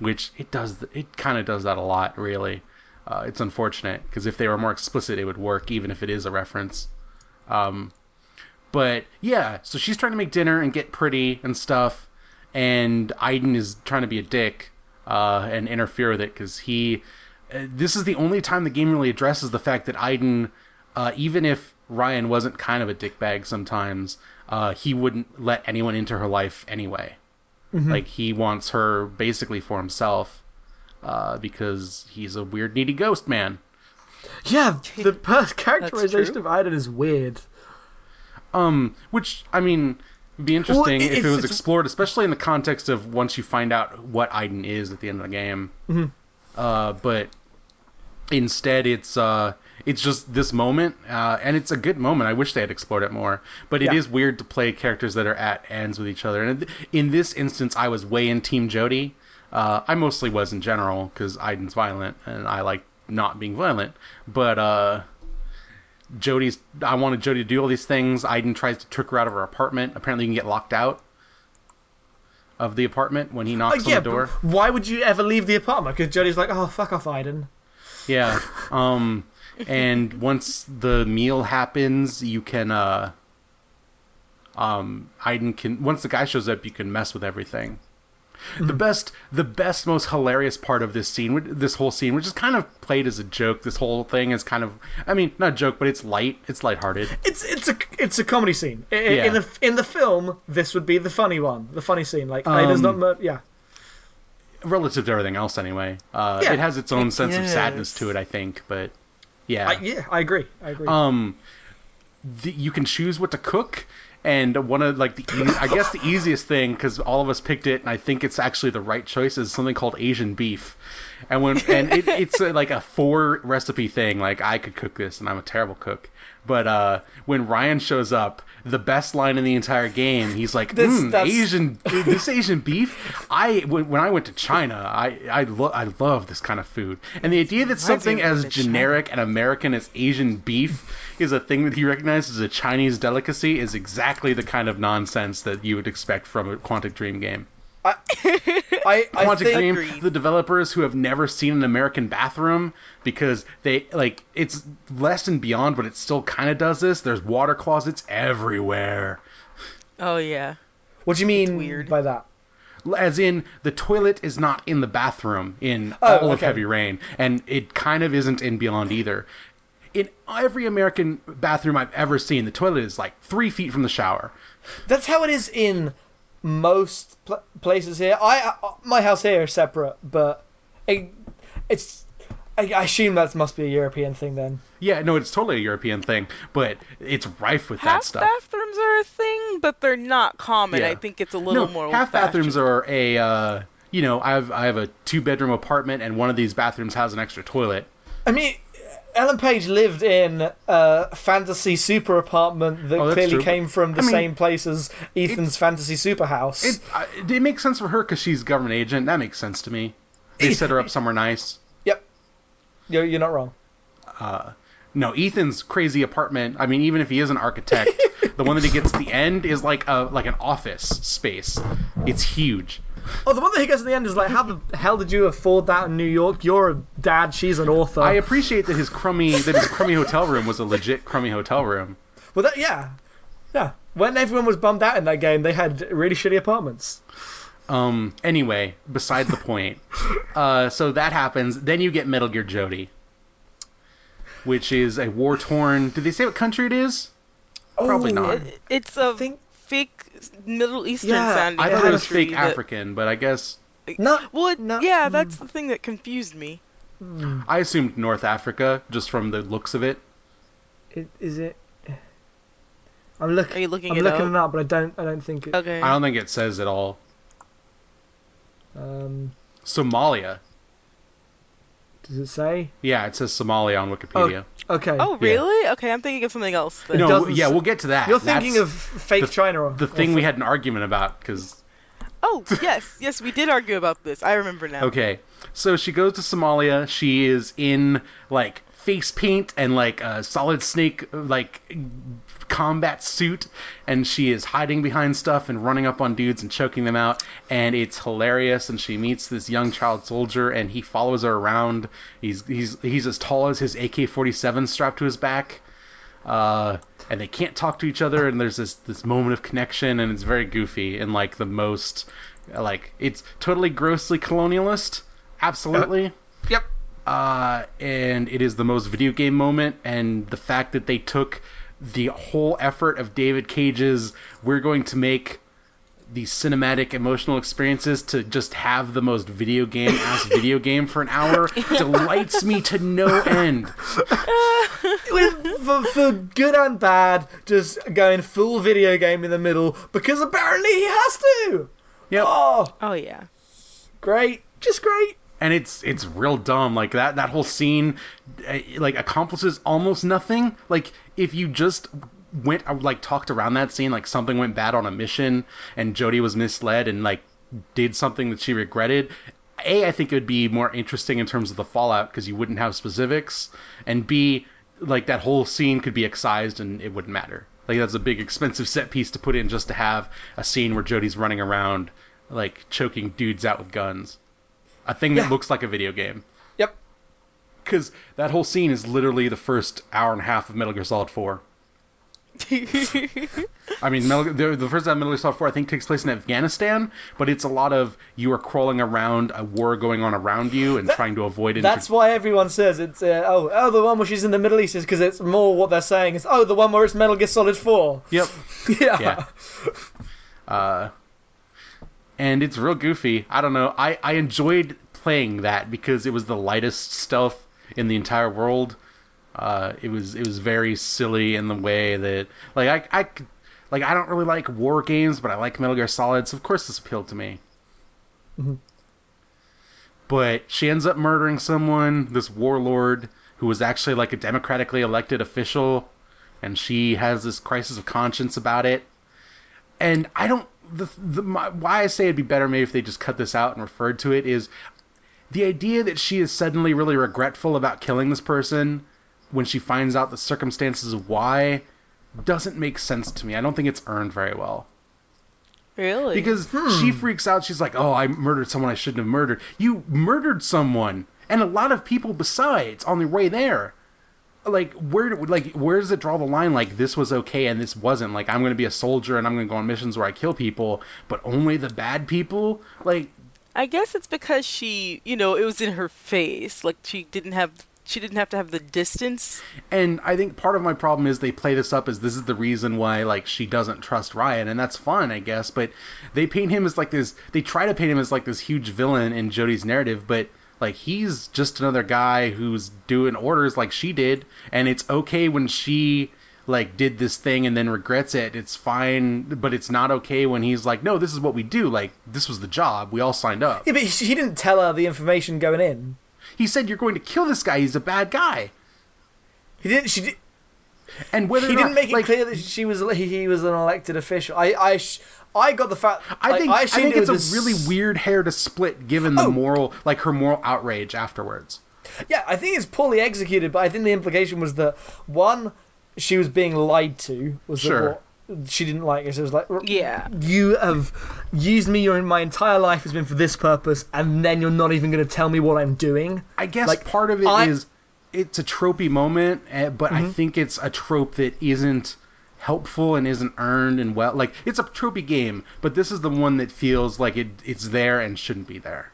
Speaker 2: which it does it kind of does that a lot really. Uh, it's unfortunate because if they were more explicit, it would work even if it is a reference. Um, but yeah, so she's trying to make dinner and get pretty and stuff, and Aiden is trying to be a dick uh, and interfere with it because he. Uh, this is the only time the game really addresses the fact that Aiden, uh, even if Ryan wasn't kind of a dickbag sometimes, uh, he wouldn't let anyone into her life anyway. Like he wants her basically for himself uh, because he's a weird, needy ghost man.
Speaker 1: yeah, the per- characterization of Aiden is weird.
Speaker 2: Um, which I mean, would be interesting
Speaker 1: it-
Speaker 2: if it was explored, especially in the context of once you find out what Aiden is at the end of the game.
Speaker 1: Mm-hmm.
Speaker 2: Uh, but instead, it's uh, it's just this moment, uh, and it's a good moment. I wish they had explored it more. But it is
Speaker 1: Yeah.
Speaker 2: weird to play characters that are at ends with each other. And in this instance, I was way in Team Jodie. Uh, I mostly was in general because Aiden's violent, and I like not being violent. But uh, Jodie's. I wanted Jodie to do all these things. Aiden tries to trick her out of her apartment. Apparently, you can get locked out. of the apartment when he
Speaker 1: Oh,
Speaker 2: knocks
Speaker 1: yeah,
Speaker 2: on the door.
Speaker 1: why would you ever leave the apartment? Because Jodie's like, oh, fuck off, Aiden.
Speaker 2: Yeah. Um, and once the meal happens, you can uh, um, Aiden can once the guy shows up, you can mess with everything. The best, the best, most hilarious part of this scene, this whole scene, which is kind of played as a joke. This whole thing is kind of, I mean, not a joke, but it's light, it's lighthearted.
Speaker 1: It's it's a it's a comedy scene. I- I-
Speaker 2: Yeah.
Speaker 1: In the in the film, this would be the funny one, the funny scene. Like
Speaker 2: Um,
Speaker 1: Aiden's not mur- yeah.
Speaker 2: relative to everything else anyway. Uh,
Speaker 1: Yeah.
Speaker 2: it has its own sense of
Speaker 3: Yes.
Speaker 2: sadness to it, I think. But yeah,
Speaker 1: I, yeah, I agree. I agree.
Speaker 2: um, the, you can choose what to cook, and one of like the e- I guess the easiest thing because all of us picked it, and I think it's actually the right choice is something called Asian beef. And when and it, it's a, like a four recipe thing. Like I could cook this, and I'm a terrible cook. But uh, when Ryan shows up, the best line in the entire game, he's like,
Speaker 1: This-
Speaker 2: "Mm, Asian, this Asian beef. I when, when I went to China, I I, lo- I love this kind of food, and the idea that something as
Speaker 3: to China.
Speaker 2: generic and American as Asian beef is a thing that he recognizes as a Chinese delicacy is exactly the kind of nonsense that you would expect from a Quantic Dream game.
Speaker 1: I I
Speaker 2: Quantic
Speaker 1: think
Speaker 2: Dream,
Speaker 3: Agreed.
Speaker 2: the developers who have never seen an American bathroom because they like it's less and beyond, but it still kind of does this. There's water closets everywhere.
Speaker 3: Oh yeah.
Speaker 1: what do you mean
Speaker 3: weird.
Speaker 1: by that?
Speaker 2: as in the toilet is not in the bathroom in
Speaker 1: Oh,
Speaker 2: all of. Heavy Rain, and it kind of isn't in Beyond either. In every American bathroom I've ever seen, the toilet is like three feet from the shower.
Speaker 1: That's how it is in most pl- places here. I, I my house here is separate, but it, it's. I, I assume that must be a European thing then.
Speaker 2: Yeah, no, it's totally a European thing, but it's rife with that
Speaker 3: Half
Speaker 2: stuff.
Speaker 3: bathrooms are a thing, but they're not common.
Speaker 2: Yeah.
Speaker 3: I think it's a little
Speaker 2: no,
Speaker 3: more.
Speaker 2: half bathrooms are a. Uh, you know, I have I have a two bedroom apartment, and one of these bathrooms has an extra toilet.
Speaker 1: I mean, Ellen Page lived in a fantasy super apartment that
Speaker 2: Oh,
Speaker 1: clearly
Speaker 2: true.
Speaker 1: came from the
Speaker 2: I mean,
Speaker 1: same place as Ethan's fantasy super house.
Speaker 2: It I- it makes sense for her because she's a government agent. That makes sense to me. They set her up somewhere nice.
Speaker 1: yep, you're, you're not wrong.
Speaker 2: Uh, no, Ethan's crazy apartment. I mean, even if he is an architect, the one that he gets at the end is like a like an office space. It's huge.
Speaker 1: Oh, the one that he gets at the end is like, how the hell did you afford that in New York? You're a dad, she's an author.
Speaker 2: I appreciate that his crummy that his crummy hotel room was a legit crummy hotel room.
Speaker 1: Well, that, yeah, yeah. When everyone was bummed out in that game, they had really shitty apartments.
Speaker 2: Um. Anyway, beside the point. Uh. So that happens. Then you get Metal Gear Jodie, which is a war torn. Did they say what country it is? Probably
Speaker 1: Oh,
Speaker 2: not.
Speaker 3: It- it's a
Speaker 1: think-
Speaker 3: fake Middle Eastern
Speaker 1: Yeah,
Speaker 3: sounding
Speaker 2: I
Speaker 1: it
Speaker 2: thought it was fake
Speaker 3: that-
Speaker 2: African, but I guess
Speaker 1: Not,
Speaker 3: Well, it-
Speaker 1: No,
Speaker 3: yeah,
Speaker 1: mm.
Speaker 3: that's the thing that confused me.
Speaker 2: I assumed North Africa just from the looks of it.
Speaker 1: it, is it? I'm looking.
Speaker 3: Are you looking
Speaker 1: I'm
Speaker 3: it
Speaker 1: looking
Speaker 3: up?
Speaker 1: it up, but I don't. I don't think it.
Speaker 3: Okay.
Speaker 2: I don't think it says at all.
Speaker 1: Um,
Speaker 2: Somalia.
Speaker 1: Does it say?
Speaker 2: Yeah, it says Somalia on Wikipedia.
Speaker 1: Oh, okay.
Speaker 3: Oh, really? Okay, I'm thinking of something else. Then.
Speaker 2: no, yeah, we'll get to that.
Speaker 1: You're thinking
Speaker 2: That's
Speaker 1: of fake
Speaker 2: the-
Speaker 1: China. Or,
Speaker 2: the
Speaker 1: or
Speaker 2: thing we had an argument about because
Speaker 3: Oh, yes, yes, we did argue about this. I remember now.
Speaker 2: okay, so she goes to Somalia. She is in like face paint and like a solid snake like combat suit and she is hiding behind stuff and running up on dudes and choking them out and it's hilarious and she meets this young child soldier and he follows her around. He's he's he's as tall as his AK-47 strapped to his back uh, and they can't talk to each other and there's this this moment of connection and it's very goofy and like the most like it's totally grossly colonialist. Absolutely.
Speaker 1: Yep.
Speaker 2: uh, and it is the most video game moment and the fact that they took the whole effort of David Cage's we're going to make these cinematic emotional experiences to just have the most video game ass video game for an hour delights me to no end.
Speaker 1: With, for, for good and bad, just going full video game in the middle because apparently he has to.
Speaker 2: Yep.
Speaker 1: Oh,
Speaker 3: Oh yeah.
Speaker 1: great. Just great.
Speaker 2: And it's it's real dumb. Like that that whole scene uh, like accomplishes almost nothing. Like if you just went uh, like talked around that scene like something went bad on a mission and Jodie was misled and like did something that she regretted a i think it would be more interesting in terms of the fallout because you wouldn't have specifics and b like that whole scene could be excised and it wouldn't matter. Like that's a big expensive set piece to put in just to have a scene where Jodie's running around like choking dudes out with guns. A thing that looks like a video game.
Speaker 1: Yep.
Speaker 2: Because that whole scene is literally the first hour and a half of Metal Gear Solid 4. I mean, Metal, the, the first time Metal Gear Solid 4, I think, takes place in Afghanistan, but it's a lot of you are crawling around a war going on around you and trying to avoid it.
Speaker 1: That's why everyone says it's uh, oh oh the one where she's in the Middle East is because it's more what they're saying is oh the one where it's Metal Gear Solid Four.
Speaker 2: Yep.
Speaker 1: yeah.
Speaker 2: Yeah. Uh, and it's real goofy. I don't know. I, I enjoyed playing that because it was the lightest stealth in the entire world. Uh, it was it was very silly in the way that like I I like I don't really like war games, but I like Metal Gear Solid, so of course this appealed to me.
Speaker 1: Mhm.
Speaker 2: But she ends up murdering someone, this warlord who was actually like a democratically elected official, and she has this crisis of conscience about it and I don't. The, the my, why I say it'd be better maybe if they just cut this out and referred to it is the idea that she is suddenly really regretful about killing this person when she finds out the circumstances of why doesn't make sense to me. I don't think it's earned very well
Speaker 3: really?
Speaker 2: because hmm. she freaks out. She's like, "Oh, I murdered someone I shouldn't have murdered." You murdered someone, and a lot of people besides on the way there. Like where, like where does it draw the line? Like this was okay and this wasn't. Like I'm going to be a soldier and I'm going to go on missions where I kill people, but only the bad people. Like
Speaker 3: I guess it's because she, you know, it was in her face. Like she didn't have she didn't have to have the distance.
Speaker 2: And I think part of my problem is they play this up as this is the reason why like she doesn't trust Ryan, and that's fun, I guess. But they paint him as like this. They try to paint him as like this huge villain in Jodie's narrative, but like he's just another guy who's doing orders like she did, and it's okay when she like did this thing and then regrets it. It's fine, but it's not okay when he's like, no, this is what we do. Like this was the job. We all signed up.
Speaker 1: Yeah, but he didn't tell her the information going in.
Speaker 2: He said you're going to kill this guy. He's a bad guy.
Speaker 1: He didn't. She did,
Speaker 2: And whether
Speaker 1: he didn't
Speaker 2: not,
Speaker 1: make it
Speaker 2: like,
Speaker 1: clear that she was he, he was an elected official. I I sh- I got the fact.
Speaker 2: I
Speaker 1: like,
Speaker 2: think I,
Speaker 1: assumed
Speaker 2: think
Speaker 1: it
Speaker 2: it's a
Speaker 1: was
Speaker 2: really weird hair to split given the
Speaker 1: Oh.
Speaker 2: moral like her moral outrage afterwards.
Speaker 1: Yeah, I think it's poorly executed, but I think the implication was that one, she was being lied to. Was that
Speaker 2: Sure.
Speaker 1: what she didn't like it. So it was like,
Speaker 3: Yeah.
Speaker 1: you have used me. Your my entire life has been for this purpose, and then you're not even going to tell me what I'm doing.
Speaker 2: I guess
Speaker 1: Like,
Speaker 2: part of it is
Speaker 1: I-
Speaker 2: it's a tropey moment, eh, but I think it's a trope that isn't helpful and isn't earned and well like it's a tropey game, but this is the one that feels like it it's there and shouldn't be there.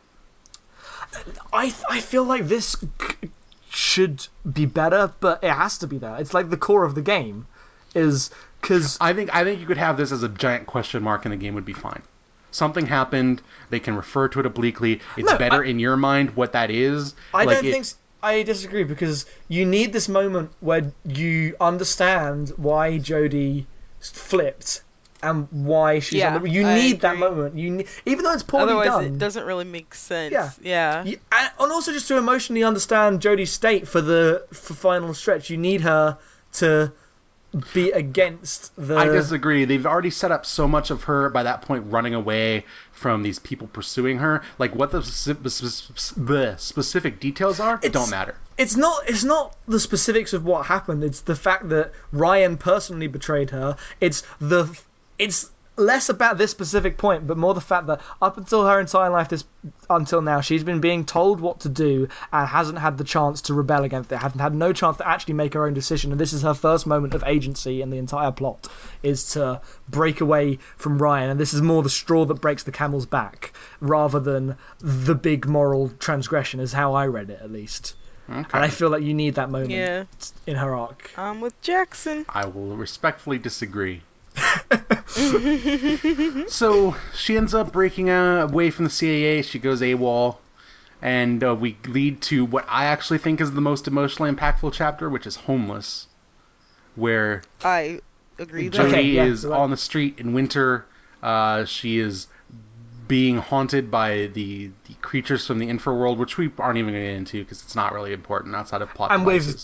Speaker 1: I I feel like this c- should be better, but it has to be there. It's like the core of the game, is because
Speaker 2: I think I think you could have this as a giant question mark and the game would be fine. Something happened. They can refer to it obliquely. It's
Speaker 1: No,
Speaker 2: better
Speaker 1: I-
Speaker 2: in your mind what that is.
Speaker 1: I
Speaker 2: Like,
Speaker 1: don't
Speaker 2: it-
Speaker 1: think s I disagree because you need this moment where you understand why Jodie flipped and why she's
Speaker 3: Yeah,
Speaker 1: on the. You
Speaker 3: I
Speaker 1: need that moment. You need, even though it's poorly
Speaker 3: Otherwise,
Speaker 1: done.
Speaker 3: it doesn't really make sense.
Speaker 1: Yeah.
Speaker 3: Yeah.
Speaker 1: You- and, and also just to emotionally understand Jodie's state for the for final stretch, you need her to be against the.
Speaker 2: I disagree. They've already set up so much of her by that point running away from these people pursuing her. Like what the, the specific details are
Speaker 1: It's-
Speaker 2: don't matter.
Speaker 1: it's not it's not the specifics of what happened it's the fact that ryan personally betrayed her it's the it's less about this specific point but more the fact that up until her entire life this until now she's been being told what to do and hasn't had the chance to rebel against it hasn't had no chance to actually make her own decision and this is her first moment of agency in the entire plot is to break away from ryan and this is more the straw that breaks the camel's back rather than the big moral transgression is how i read it at least
Speaker 2: Okay.
Speaker 1: and I feel like you need that moment
Speaker 3: Yeah.
Speaker 1: in her arc.
Speaker 3: I'm with Jackson.
Speaker 2: I will respectfully disagree. so she ends up breaking uh, away from the CIA. She goes AWOL. And uh, we lead to what I actually think is the most emotionally impactful chapter, which is Homeless, where
Speaker 3: I agree Jodie.
Speaker 1: Okay, yeah,
Speaker 2: is
Speaker 1: right.
Speaker 2: on the street in winter. Uh, she is being haunted by the, the creatures from the infraworld, which we aren't even going to get into because it's not really important outside of plot
Speaker 1: And we've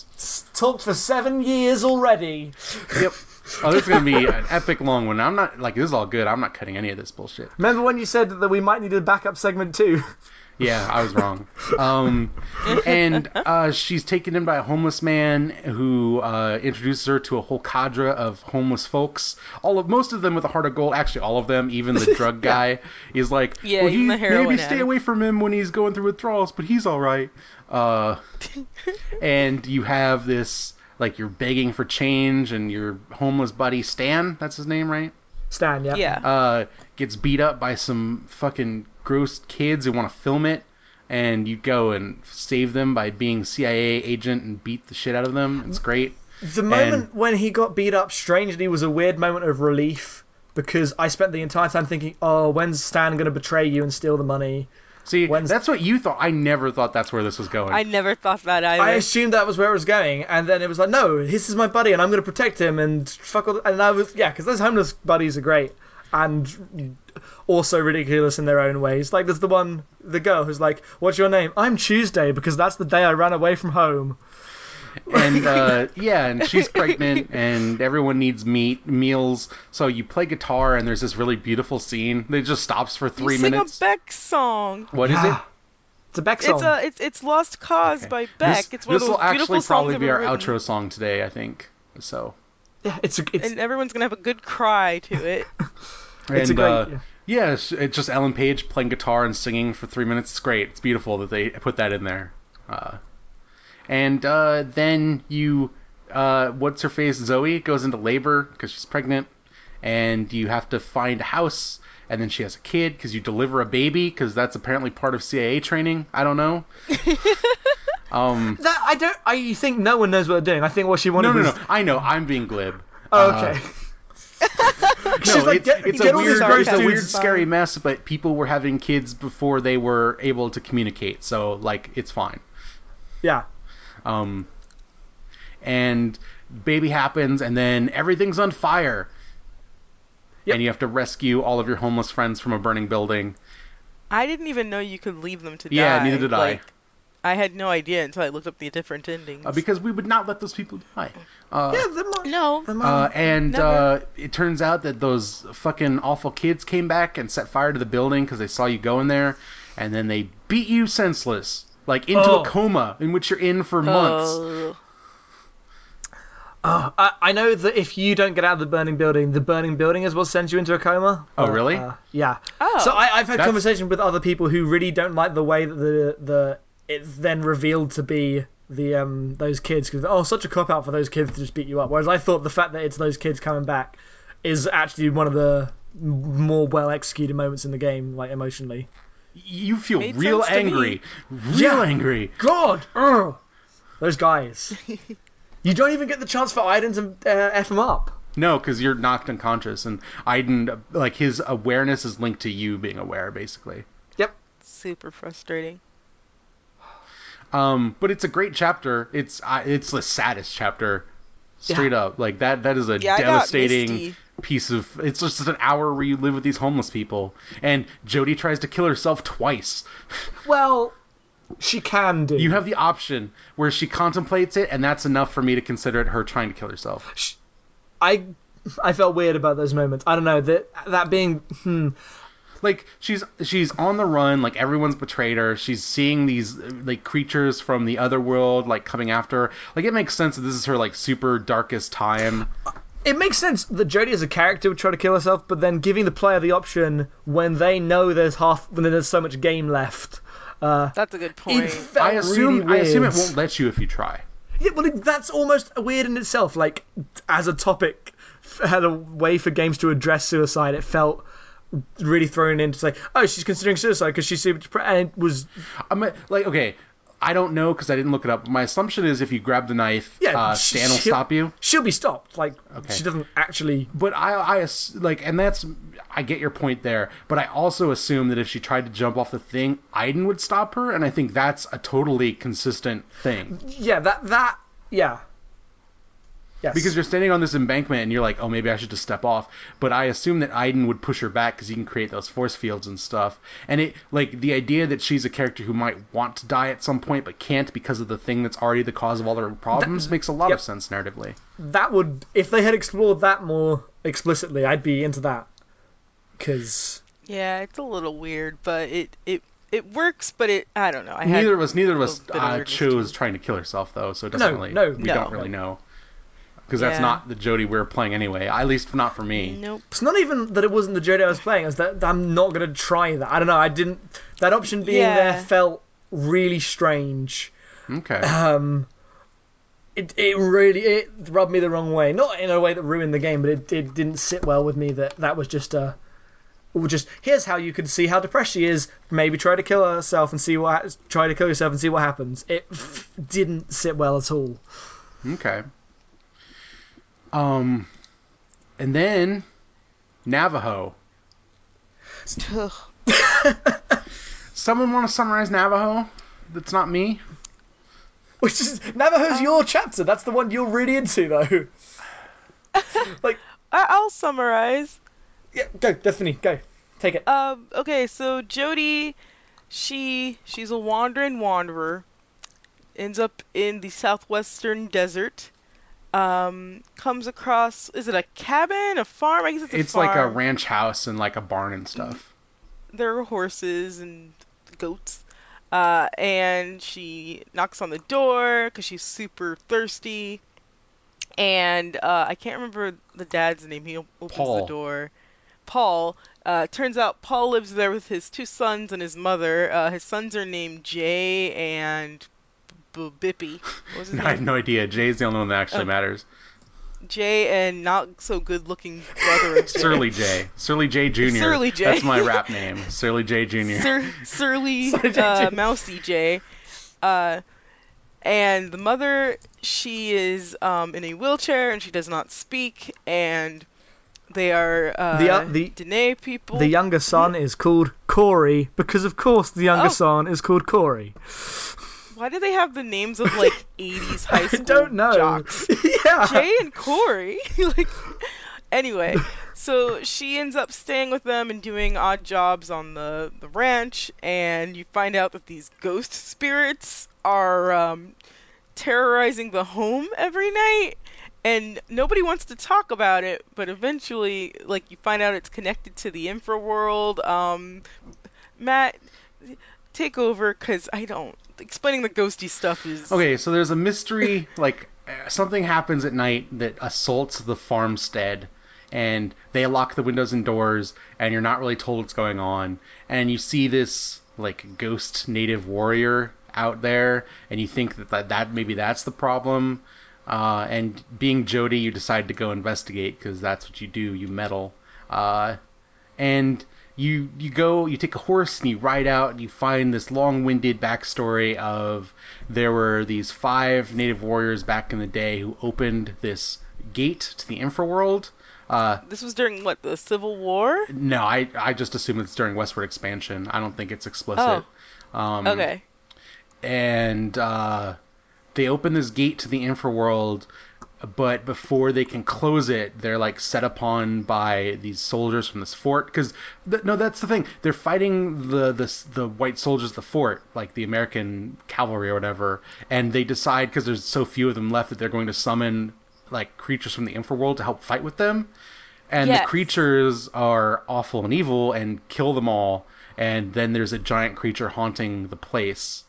Speaker 1: talked for seven years already.
Speaker 2: Yep. Oh, this is going to be an epic long one. I'm not, like, this is all good. I'm not cutting any of this bullshit.
Speaker 1: Remember when you said that we might need a backup segment too?
Speaker 2: Yeah, I was wrong. Um, and uh, she's taken in by a homeless man who uh, introduces her to a whole cadre of homeless folks. All of most of them with a heart of gold. Actually, all of them, even the drug guy, is like,
Speaker 3: Yeah,
Speaker 2: well, he,
Speaker 3: the
Speaker 2: maybe stay
Speaker 3: addict.
Speaker 2: away from him when he's going through withdrawals, but he's all right. Uh, and you have this like you're begging for change, and your homeless buddy Stan, that's his name, right?
Speaker 1: Stan, yeah.
Speaker 3: Yeah.
Speaker 2: uh, gets beat up by some fucking gross kids who want to film it, and you go and save them by being CIA agent and beat the shit out of them. It's great.
Speaker 1: The moment when he got beat up, strangely, was a weird moment of relief because I spent the entire time thinking, "Oh, when's Stan going to betray you and steal the money?"
Speaker 2: See,
Speaker 1: When's-
Speaker 2: that's what you thought. I never thought that's where this was going.
Speaker 3: I never thought that either.
Speaker 1: I assumed that was where it was going, and then it was like, "No, this is my buddy, and I'm going to protect him." And fuck all. And I was, yeah, because those homeless buddies are great and also ridiculous in their own ways. Like there's the one, the girl who's like, "What's your name?" I'm Tuesday because that's the day I ran away from home.
Speaker 2: And uh, yeah, and she's pregnant, and everyone needs meat meals. So you play guitar, and there's this really beautiful scene. That just stops for
Speaker 3: You
Speaker 2: three
Speaker 3: sing
Speaker 2: minutes.
Speaker 3: a Beck song.
Speaker 2: What is it?
Speaker 1: It's a Beck song.
Speaker 3: It's a it's it's Lost Cause
Speaker 2: Okay.
Speaker 3: by Beck.
Speaker 2: This,
Speaker 3: it's one of
Speaker 2: this
Speaker 3: those
Speaker 2: will actually probably be our
Speaker 3: written.
Speaker 2: outro song today, I think. So.
Speaker 1: yeah, it's a, it's
Speaker 3: and everyone's gonna have a good cry to it.
Speaker 1: It's a
Speaker 2: and,
Speaker 1: great-
Speaker 2: uh,
Speaker 1: yeah.
Speaker 2: yeah, it's, it's just Ellen Page playing guitar and singing for three minutes. It's great. It's beautiful that they put that in there. Uh, and uh, then you, uh, what's her face? Zoe goes into labor because she's pregnant, and you have to find a house. And then she has a kid because you deliver a baby because that's apparently part of CIA training. I don't know. um,
Speaker 1: that I don't. I think no one knows what they're doing. I think what she wanted
Speaker 2: no, no,
Speaker 1: was.
Speaker 2: no. I know. I'm being glib.
Speaker 1: Oh,
Speaker 2: Uh,
Speaker 1: okay.
Speaker 2: No,
Speaker 1: She's like,
Speaker 2: it's,
Speaker 1: get-
Speaker 2: it's
Speaker 1: get
Speaker 2: a weird, it's a weird,
Speaker 1: dudes.
Speaker 2: scary mess. But people were having kids before they were able to communicate, so like it's fine.
Speaker 1: yeah.
Speaker 2: Um, and baby happens, and then everything's on fire,
Speaker 1: Yep.
Speaker 2: and you have to rescue all of your homeless friends from a burning building.
Speaker 3: I didn't even know you could leave them to die.
Speaker 2: Yeah, neither did I.
Speaker 3: Like, I had no idea until I looked up the different endings.
Speaker 2: Uh, because we would not let those people die. Uh,
Speaker 1: Yeah, the mo-
Speaker 3: no,
Speaker 1: the mo-
Speaker 2: Uh, and uh, it turns out that those fucking awful kids came back and set fire to the building because they saw you go in there, and then they beat you senseless, like into
Speaker 1: Oh.
Speaker 2: a coma in which you're in for months.
Speaker 3: Oh.
Speaker 1: Oh, I, I know that if you don't get out of the burning building, the burning building is what sends you into a coma.
Speaker 2: Oh,
Speaker 1: But,
Speaker 2: really?
Speaker 1: uh, yeah.
Speaker 3: Oh.
Speaker 1: So I, I've had
Speaker 2: That's-
Speaker 1: conversations with other people who really don't like the way that the the it's then revealed to be the um those kids because oh such a cop out for those kids to just beat you up. Whereas I thought the fact that it's those kids coming back is actually one of the more well executed moments in the game, like emotionally.
Speaker 2: You feel
Speaker 3: Made
Speaker 2: real angry, real
Speaker 1: Yeah.
Speaker 2: angry.
Speaker 1: God, ugh. those guys. you don't even get the chance for Aiden to uh, f him up.
Speaker 2: No, because you're knocked unconscious, and Aiden, like his awareness is linked to you being aware, basically.
Speaker 1: Yep.
Speaker 3: Super frustrating.
Speaker 2: Um, but it's a great chapter. It's uh, it's the saddest chapter, straight up. Like that that is a
Speaker 3: Yeah,
Speaker 2: devastating piece of. It's just an hour where you live with these homeless people, and Jodie tries to kill herself twice.
Speaker 1: Well, she can do.
Speaker 2: You have the option where she contemplates it, and that's enough for me to consider it her trying to kill herself.
Speaker 1: I I felt weird about those moments. I don't know that that being hmm,
Speaker 2: like she's she's on the run like everyone's betrayed her she's seeing these uh, like creatures from the other world like coming after her like it makes sense that this is her like super darkest time
Speaker 1: it makes sense that Jodie as a character would try to kill herself, but then giving the player the option when they know there's half when there's so much game left. Uh,
Speaker 3: That's a good point.
Speaker 2: i assume
Speaker 1: really
Speaker 2: i assume it won't let you if you try
Speaker 1: Yeah, well, it- that's almost weird in itself. Like as a topic, f- had a way for games to address suicide. It felt really thrown in to say, oh, she's considering suicide because she's super depressed, and was
Speaker 2: i'm like okay i don't know because i didn't look it up my assumption is if you grab the knife
Speaker 1: Yeah,
Speaker 2: uh, stan will stop you
Speaker 1: she'll be stopped. Like
Speaker 2: Okay.
Speaker 1: she doesn't actually.
Speaker 2: but I, I like, and that's, I get your point there. But I also assume that if she tried to jump off the thing, Aiden would stop her, and I think that's a totally consistent thing.
Speaker 1: Yeah, that that yeah. Yes.
Speaker 2: because you're standing on this embankment and you're like, oh, maybe I should just step off. But I assume that Aiden would push her back because he can create those force fields and stuff. And it, like, the idea that she's a character who might want to die at some point but can't because of the thing that's already the cause of all their problems makes a lot
Speaker 1: yep.
Speaker 2: of sense narratively.
Speaker 1: that would if they had explored that more explicitly, I'd be into that. Because
Speaker 3: Yeah, it's a little weird, but it it it works, but it I don't know. I
Speaker 2: neither of us, neither of us
Speaker 3: a
Speaker 2: uh,
Speaker 3: weirdness
Speaker 2: chose trying to kill herself though, so it doesn't
Speaker 1: No,
Speaker 2: really.
Speaker 1: no,
Speaker 2: we
Speaker 3: no.
Speaker 2: don't really know because that's
Speaker 3: Yeah.
Speaker 2: not the Jodie we are playing anyway. At least not for me.
Speaker 3: Nope.
Speaker 1: It's not even that it wasn't the Jodie I was playing. It's that I'm not gonna try that. I don't know. I didn't. That option being
Speaker 3: Yeah.
Speaker 1: there felt really strange.
Speaker 2: Okay.
Speaker 1: Um, it it really it rubbed me the wrong way. Not in a way that ruined the game, but it, it didn't sit well with me. That that was just a. Or just here's how you can see how depressed she is. Maybe try to kill herself and see what. Try to kill yourself and see what happens. It f- didn't sit well at all.
Speaker 2: Okay. Um, and then Navajo. Someone want to summarize Navajo? That's not me.
Speaker 1: Which is Navajo's your chapter. That's the one you're really into, though. like,
Speaker 3: I- I'll summarize.
Speaker 1: yeah, go, Stephanie, go, take it.
Speaker 3: Um, okay, so Jodie, she she's a wandering wanderer, ends up in the southwestern desert. Um, comes across is it a cabin, a farm? I guess it's a
Speaker 2: It's
Speaker 3: farm.
Speaker 2: like a ranch house and like a barn and stuff.
Speaker 3: There are horses and goats. Uh, and she knocks on the door because she's super thirsty. And uh, I can't remember the dad's name. He opens
Speaker 2: Paul.
Speaker 3: the door. Paul. Uh, turns out Paul lives there with his two sons and his mother. Uh, his sons are named Jay and Bippy. What was his
Speaker 2: I have no idea. Jay's the only one that actually
Speaker 3: Oh.
Speaker 2: matters.
Speaker 3: Jay and not so good looking brother of Jay.
Speaker 2: Surly J. Surly J Jr.
Speaker 3: Surly J.
Speaker 2: That's my rap name. Surly J Jr.
Speaker 3: Sur- surly
Speaker 1: Surly
Speaker 3: uh, mousy J. Uh, and the mother, she is um, in a wheelchair and she does not speak. And they are uh,
Speaker 1: The, uh, the-
Speaker 3: Dene people.
Speaker 1: The younger son is called Corey because, of course, the younger
Speaker 3: Oh.
Speaker 1: son is called Corey.
Speaker 3: Why do they have the names of like 80s high
Speaker 1: I
Speaker 3: school
Speaker 1: don't know.
Speaker 3: jocks?
Speaker 1: yeah.
Speaker 3: Jay and Corey. like, anyway, so she ends up staying with them and doing odd jobs on the the ranch, and you find out that these ghost spirits are um, terrorizing the home every night. And nobody wants to talk about it, but eventually, like you find out it's connected to the infra world. Um, Matt, take over, cause I don't. Explaining the ghosty stuff is
Speaker 2: Okay, so there's a mystery, like uh, something happens at night that assaults the farmstead, and they lock the windows and doors, and you're not really told what's going on, and you see this like ghost native warrior out there, and you think that that, that maybe that's the problem, uh, and being Jodie, you decide to go investigate because that's what you do, you meddle, uh, and you you go you take a horse and you ride out and you find this long-winded backstory of there were these five native warriors back in the day who opened this gate to the infraworld uh,
Speaker 3: This was during what the Civil War?
Speaker 2: no I, I just assume it's during westward expansion i don't think it's explicit um,
Speaker 3: Okay.
Speaker 2: and uh, they open this gate to the infraworld but before they can close it they're like set upon by these soldiers from this fort because th- no that's the thing. They're fighting the, the the white soldiers of the fort like the american cavalry or whatever and they decide because there's so few of them left that they're going to summon like creatures from the infraworld to help fight with them. And
Speaker 3: Yes.
Speaker 2: the creatures are awful and evil and kill them all and then there's a giant creature haunting the place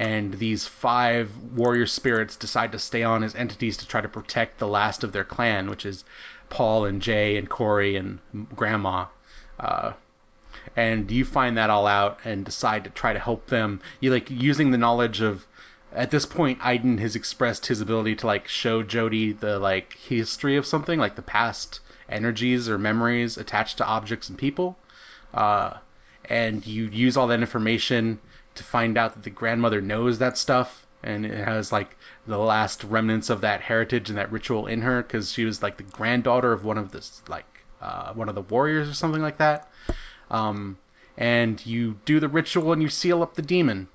Speaker 2: and these five warrior spirits decide to stay on as entities to try to protect the last of their clan which is paul and jay and corey and grandma. Uh, and you find that all out and decide to try to help them. You like using the knowledge of at this point Aiden has expressed his ability to like show Jodie the like history of something like the past energies or memories attached to objects and people. Uh, and you use all that information to find out that the grandmother knows that stuff and it has like the last remnants of that heritage and that ritual in her because she was like the granddaughter of one of this like uh, one of the warriors or something like that. Um, and you do the ritual and you seal up the demon.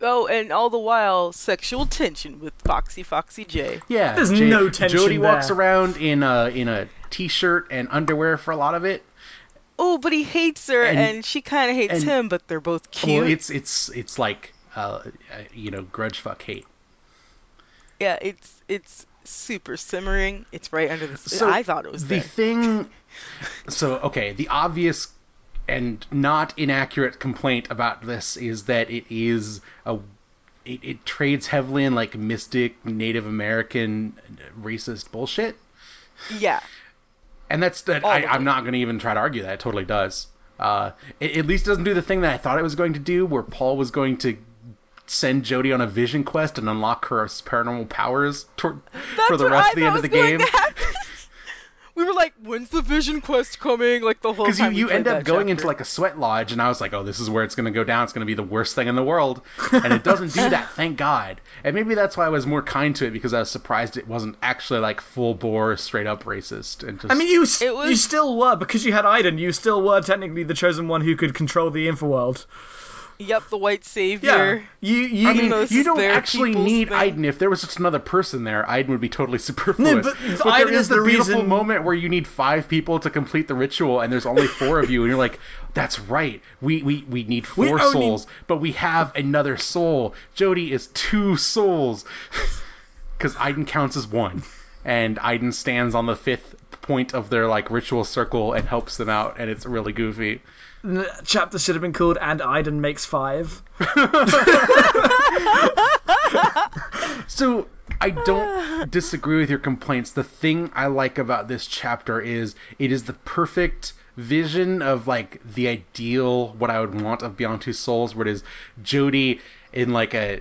Speaker 3: Oh, and all the while, sexual tension with Foxy Foxy J.
Speaker 2: yeah
Speaker 1: There's no tension
Speaker 2: Jodie walks around in a in a t-shirt and underwear for a lot of it
Speaker 3: Oh, but he hates her,
Speaker 2: And-
Speaker 3: and, she kind of hates
Speaker 2: and-
Speaker 3: him, but they're both cute.
Speaker 2: well it's it's it's like uh, uh, you know grudge fuck hate
Speaker 3: Yeah, it's it's super simmering. It's right under the.
Speaker 2: So
Speaker 3: I thought it was
Speaker 2: the
Speaker 3: there.
Speaker 2: thing. So okay, the obvious and not inaccurate complaint about this is that it is a it, it trades heavily in like mystic Native American racist bullshit.
Speaker 3: Yeah.
Speaker 2: And that's that.
Speaker 3: All
Speaker 2: I,
Speaker 3: of
Speaker 2: I'm not going to even try to argue that. It totally does. Uh, it at least doesn't do the thing that I thought it was going to do, where Paul was going to send Jodie on a vision quest and unlock her paranormal powers
Speaker 3: That's
Speaker 2: for the rest of the end of the game.
Speaker 3: To happen. we were like, when's the vision quest coming? Like the whole
Speaker 2: Because you, you end up
Speaker 3: that
Speaker 2: going into like a sweat lodge, and I was like, oh, this is where it's going to go down. It's going to be the worst thing in the world. And it doesn't do that, thank God. And maybe that's why I was more kind to it, because I was surprised it wasn't actually like full bore, straight up racist. And just,
Speaker 1: I mean, you
Speaker 3: It was-
Speaker 1: you still were because you had Aiden. You still were technically the chosen one who could control the Infraworld.
Speaker 3: Yep, the white savior.
Speaker 1: Yeah,
Speaker 3: savior.
Speaker 1: you you.
Speaker 2: I mean,
Speaker 3: know, this
Speaker 2: you don't actually need
Speaker 3: thing.
Speaker 2: Aiden. If there was just another person there, Aiden would be totally superfluous.
Speaker 1: No, but
Speaker 2: but
Speaker 1: Aiden
Speaker 2: there is
Speaker 1: is
Speaker 2: the
Speaker 1: the
Speaker 2: beautiful
Speaker 1: reason-
Speaker 2: moment where you need five people to complete the ritual, and there's only four of you, and you're like, "That's right. We we, we need four
Speaker 1: We only-
Speaker 2: souls, but we have another soul. Jodie is two souls, because Aiden counts as one, and Aiden stands on the fifth point of their like ritual circle and helps them out, and it's really goofy.
Speaker 1: The chapter should have been called "And Aiden Makes Five.
Speaker 2: So I don't disagree with your complaints. The thing I like about this chapter is it is the perfect vision of like the ideal what I would want of Beyond Two Souls, where it is Jodie in like a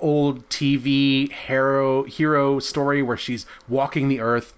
Speaker 2: old TV hero hero story where she's walking the earth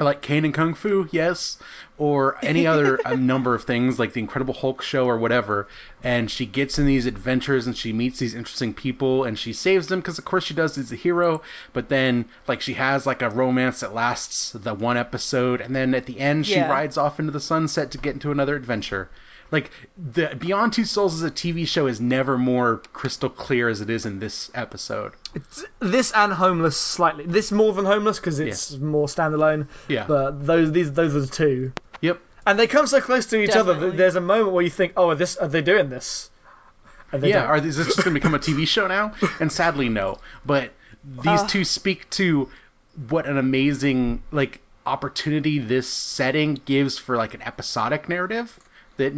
Speaker 2: like Caine and Kung Fu, yes, or any other uh, number of things like the Incredible Hulk show or whatever. And she gets in these adventures and she meets these interesting people and she saves them because of course she does. She's a hero, but then like she has like a romance that lasts the one episode, and then at the end she
Speaker 3: Yeah.
Speaker 2: rides off into the sunset to get into another adventure. Like the Beyond Two Souls as a TV show is never more crystal clear as it is in this episode.
Speaker 1: It's this and Homeless slightly. This more than Homeless because it's more standalone.
Speaker 2: Yeah.
Speaker 1: But those these those are the two,
Speaker 2: Yep.
Speaker 1: and they come so close to each other.
Speaker 3: Definitely.
Speaker 1: that There's a moment where you think, "Oh, are this are they doing this?" And they
Speaker 2: yeah,
Speaker 1: don't.
Speaker 2: are is this just going to become a TV show now? And sadly, no. But these
Speaker 3: Uh.
Speaker 2: two speak to what an amazing like opportunity this setting gives for like an episodic narrative that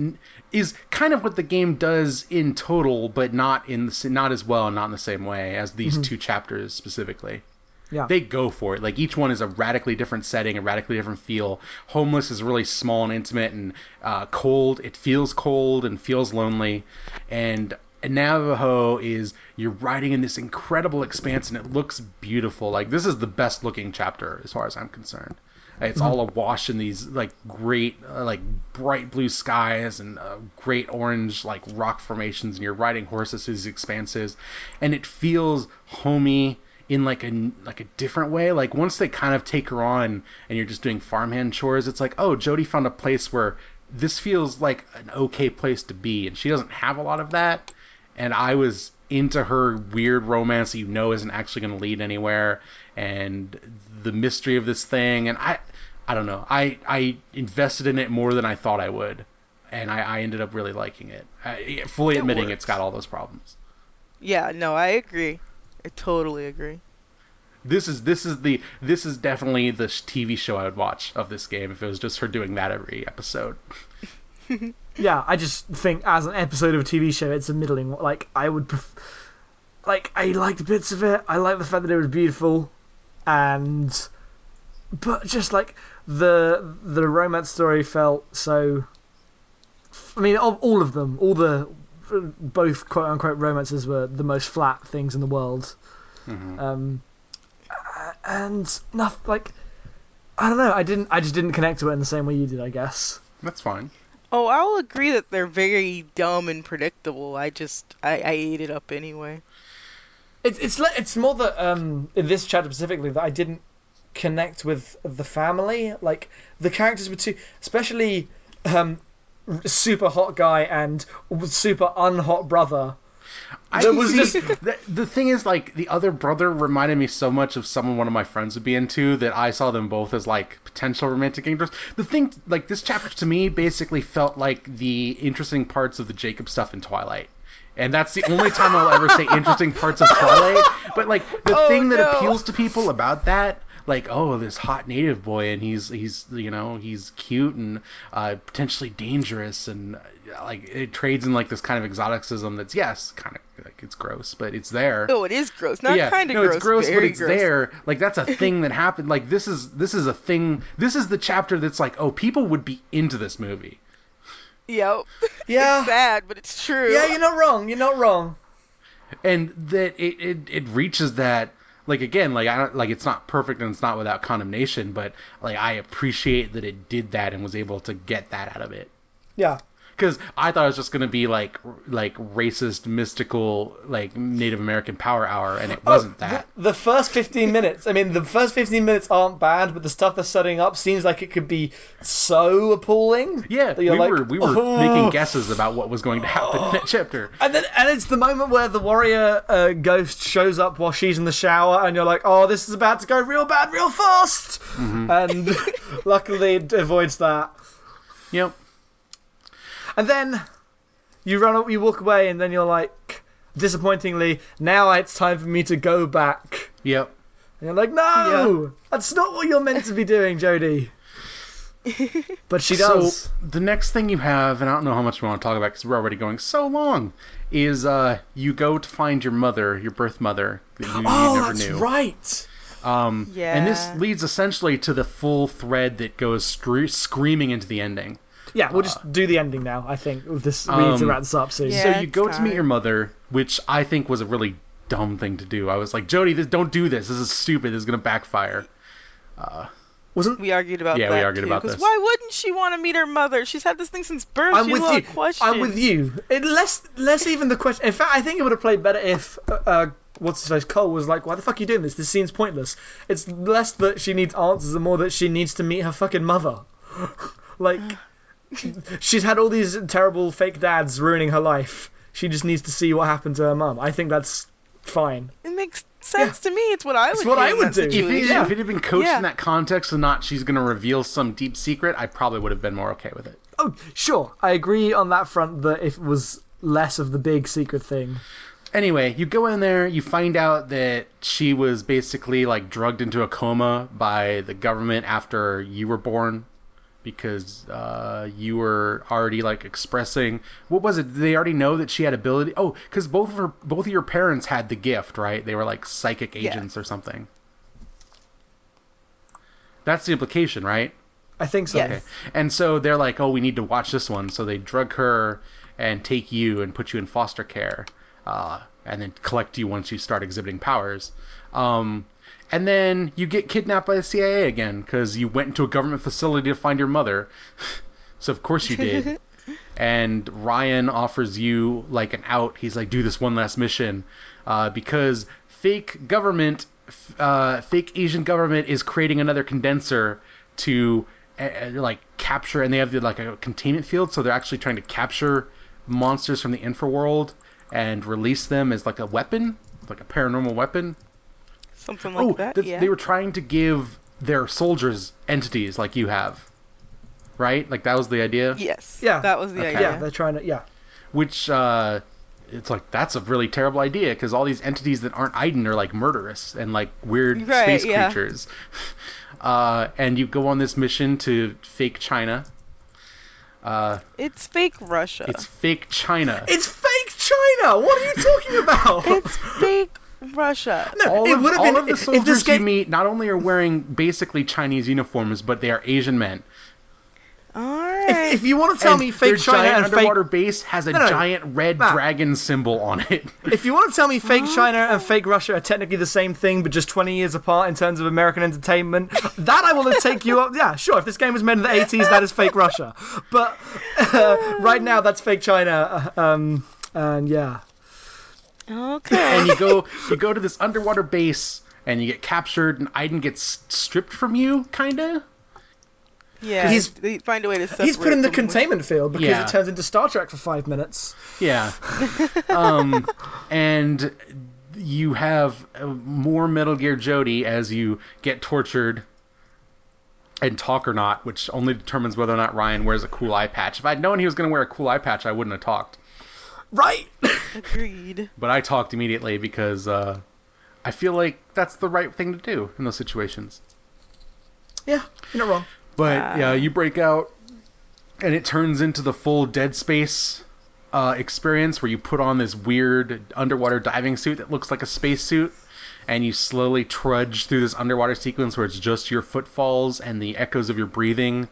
Speaker 2: is kind of what the game does in total, but not in the, not as well and not in the same way as these two chapters specifically.
Speaker 1: yeah.
Speaker 2: They go for it. Like each one is a radically different setting, a radically different feel. Homeless is really small and intimate and uh, cold. It feels cold and feels lonely. And Navajo is you're riding in this incredible expanse and it looks beautiful. Like this is the best looking chapter as far as I'm concerned. It's all awash in these like great, uh, like bright blue skies and uh, great orange like rock formations, and you're riding horses through these expanses, and it feels homey in like a like a different way. Like once they kind of take her on, and you're just doing farmhand chores, it's like, oh, Jodie found a place where this feels like an okay place to be, and she doesn't have a lot of that. And I was into her weird romance that you know isn't actually going to lead anywhere, and the mystery of this thing, and I, I don't know, I I invested in it more than I thought I would, and I, I ended up really liking it. I, fully
Speaker 3: It
Speaker 2: admitting
Speaker 3: works.
Speaker 2: it's got all those problems.
Speaker 3: Yeah, no, I agree. I totally agree.
Speaker 2: This is this is the this is definitely the TV show I would watch of this game if it was just her doing that every episode.
Speaker 1: yeah, I just think as an episode of a TV show, it's a middling. Like I would, pref- like I liked bits of it. I like the fact that it was beautiful, and but just like the the romance story felt so. I mean, of all of them, all the both quote unquote romances were the most flat things in the world.
Speaker 2: Mhm.
Speaker 1: Um, and nothing like I don't know. I didn't. I just didn't connect to it in the same way you did. I guess.
Speaker 2: That's fine.
Speaker 3: Oh, I'll agree that they're very dumb and predictable. I just, I, I ate it up anyway.
Speaker 1: It's it's it's more that um in this chapter specifically that I didn't connect with the family. Like the characters were too, especially um super hot guy and super unhot brother.
Speaker 2: I
Speaker 1: was
Speaker 2: see,
Speaker 1: just-
Speaker 2: the, the thing is like the other brother reminded me so much of someone one of my friends would be into that I saw them both as like potential romantic interests. The thing like this chapter to me basically felt like the interesting parts of the Jacob stuff in Twilight. And that's the only time I'll ever say interesting parts of Twilight. But like the
Speaker 3: Oh,
Speaker 2: thing that
Speaker 3: no.
Speaker 2: appeals to people about that, like oh this hot native boy and he's he's you know he's cute and uh, potentially dangerous and uh, like it trades in like this kind of exoticism that's yes kind of like it's gross but it's there.
Speaker 3: Oh, it is gross. Not
Speaker 2: yeah,
Speaker 3: kind of
Speaker 2: no,
Speaker 3: gross.
Speaker 2: it's gross, but it's
Speaker 3: gross.
Speaker 2: there. Like that's a thing that happened. Like this is this is a thing. This is the chapter that's like, oh, people would be into this movie.
Speaker 3: Yep.
Speaker 1: Yeah.
Speaker 3: It's sad, but it's true.
Speaker 1: Yeah, you're not wrong. You're not wrong.
Speaker 2: and that it, it, it reaches that like again like I don't like it's not perfect and it's not without condemnation but like I appreciate that it did that and was able to get that out of it
Speaker 1: Yeah.
Speaker 2: Because I thought it was just gonna be like like racist mystical like Native American power hour and it wasn't that
Speaker 1: The, the first 15 minutes, I mean, the first 15 minutes aren't bad, but the stuff they're setting up seems like it could be so appalling.
Speaker 2: yeah we
Speaker 1: like,
Speaker 2: were we were
Speaker 1: "Oh."
Speaker 2: making guesses about what was going to happen in that chapter
Speaker 1: And then, and it's the moment where the warrior uh, ghost shows up while she's in the shower, and you're like, "Oh, this is about to go real bad, real fast."
Speaker 2: Mm-hmm.
Speaker 1: And luckily, it avoids that.
Speaker 2: yep
Speaker 1: And then you run, you walk away, and then you're like, disappointingly, now it's time for me to go back.
Speaker 2: yep
Speaker 1: And you're like, no, that's not what you're meant to be doing, Jodie. But she does.
Speaker 2: So the next thing you have, and I don't know how much we want to talk about because we're already going so long, is uh, you go to find your mother, your birth mother that you, you
Speaker 1: oh,
Speaker 2: never
Speaker 1: that's
Speaker 2: knew.
Speaker 1: right.
Speaker 2: Um, And this leads essentially to the full thread that goes scre- screaming into the ending.
Speaker 1: Yeah, we'll just do the ending now. I think this. We need to
Speaker 2: Um,
Speaker 1: wrap this up soon.
Speaker 3: Yeah.
Speaker 2: so you
Speaker 3: it's
Speaker 2: go to meet
Speaker 3: time.
Speaker 2: your mother, which I think was a really dumb thing to do. I was like, Jodie, this, don't do this. This is stupid. This is gonna backfire.
Speaker 1: Wasn't
Speaker 3: We argued about
Speaker 2: Yeah, we argued
Speaker 3: too,
Speaker 2: about
Speaker 3: 'cause
Speaker 2: this.
Speaker 3: why wouldn't she want to meet her mother? She's had this thing since birth.
Speaker 1: I'm
Speaker 3: She
Speaker 1: with
Speaker 3: has a lot
Speaker 1: you.
Speaker 3: of questions.
Speaker 1: I'm with you. It less less even the question. In fact, I think it would have played better if uh, uh, what's his face Cole was like, "Why the fuck are you doing this? This scene's pointless." It's less that she needs answers and more that she needs to meet her fucking mother. like, she's had all these terrible fake dads ruining her life. She just needs to see what happened to her mum. I think that's fine.
Speaker 3: It makes sense to me. It's what I would.
Speaker 1: what
Speaker 3: do
Speaker 1: I would do.
Speaker 2: If it,
Speaker 3: situation.
Speaker 2: if it had been coached
Speaker 3: Yeah.
Speaker 2: in that context and not she's gonna reveal some deep secret, I probably would have been more okay with it.
Speaker 1: Oh, sure. I agree on that front that if it was less of the big secret thing.
Speaker 2: Anyway, you go in there, you find out that she was basically like drugged into a coma by the government after you were born because uh, you were already like expressing what was it? Did they already know that she had ability? Oh, because both of her, both of your parents had the gift, right? They were like psychic
Speaker 3: Yeah.
Speaker 2: agents or something. That's the implication, right?
Speaker 1: I think so.
Speaker 3: Yes.
Speaker 2: Okay. And so they're like, oh, we need to watch this one. So they drug her and take you and put you in foster care, uh, and then collect you once you start exhibiting powers. Um, and then you get kidnapped by the CIA again because you went into a government facility to find your mother. so of course you did. and Ryan offers you like an out. He's like, do this one last mission uh, because fake government, uh, fake Asian government is creating another condenser to uh, like capture, and they have like a containment field, so they're actually trying to capture monsters from the infraworld and release them as like a weapon, like a paranormal weapon.
Speaker 3: Something like
Speaker 2: oh,
Speaker 3: that.
Speaker 2: that's-
Speaker 3: yeah.
Speaker 2: they were trying to give their soldiers entities like you have, right? Like that was the idea.
Speaker 3: Yes.
Speaker 1: Yeah.
Speaker 3: That was the
Speaker 2: Okay.
Speaker 3: idea.
Speaker 1: Yeah, they're trying to. Yeah.
Speaker 2: which uh, it's like that's a really terrible idea because all these entities that aren't Aiden are like murderous and like weird
Speaker 3: Right,
Speaker 2: space
Speaker 3: yeah.
Speaker 2: creatures. Uh, and you go on this mission to fake China. Uh,
Speaker 3: It's fake Russia.
Speaker 2: it's fake China.
Speaker 1: It's fake China. What are you talking about?
Speaker 3: It's fake Russia.
Speaker 1: no,
Speaker 2: all
Speaker 1: it
Speaker 2: of,
Speaker 1: would have
Speaker 2: all
Speaker 1: been
Speaker 2: of the soldiers
Speaker 1: game.
Speaker 2: you meet not only are wearing basically Chinese uniforms, but they are Asian men.
Speaker 3: All right.
Speaker 1: if, if you want to tell
Speaker 2: And
Speaker 1: me fake China and fake
Speaker 2: underwater base has a
Speaker 1: No, no.
Speaker 2: giant red
Speaker 1: Matt.
Speaker 2: dragon symbol on it.
Speaker 1: If you want to tell me fake China and fake Russia are technically the same thing, but just 20 years apart in terms of American entertainment, that I will take you up. Yeah, sure. If this game was made in the 80s, that is fake Russia. But uh, right now, that's fake China. uh, Um, and yeah.
Speaker 3: Okay.
Speaker 2: and you go you go to this underwater base and you get captured and Aiden gets stripped from you kinda
Speaker 3: yeah.
Speaker 1: he's-
Speaker 3: they find a way to separate.
Speaker 1: He's put in the
Speaker 3: them with-
Speaker 1: containment field because
Speaker 2: Yeah.
Speaker 1: it turns into Star Trek for five minutes.
Speaker 2: yeah um and you have uh, more Metal Gear Jodie as you get tortured and talk or not which only determines whether or not Ryan wears a cool eye patch if I'd known he was going to wear a cool eye patch I wouldn't have talked
Speaker 1: Right?
Speaker 3: Agreed.
Speaker 2: but I talked immediately because uh I feel like that's the right thing to do in those situations
Speaker 1: Yeah, you're not wrong.
Speaker 2: But
Speaker 3: Ah.
Speaker 2: yeah, you break out, and it turns into the full Dead Space uh, experience where you put on this weird underwater diving suit that looks like a spacesuit, and you slowly trudge through this underwater sequence where it's just your footfalls and the echoes of your breathing.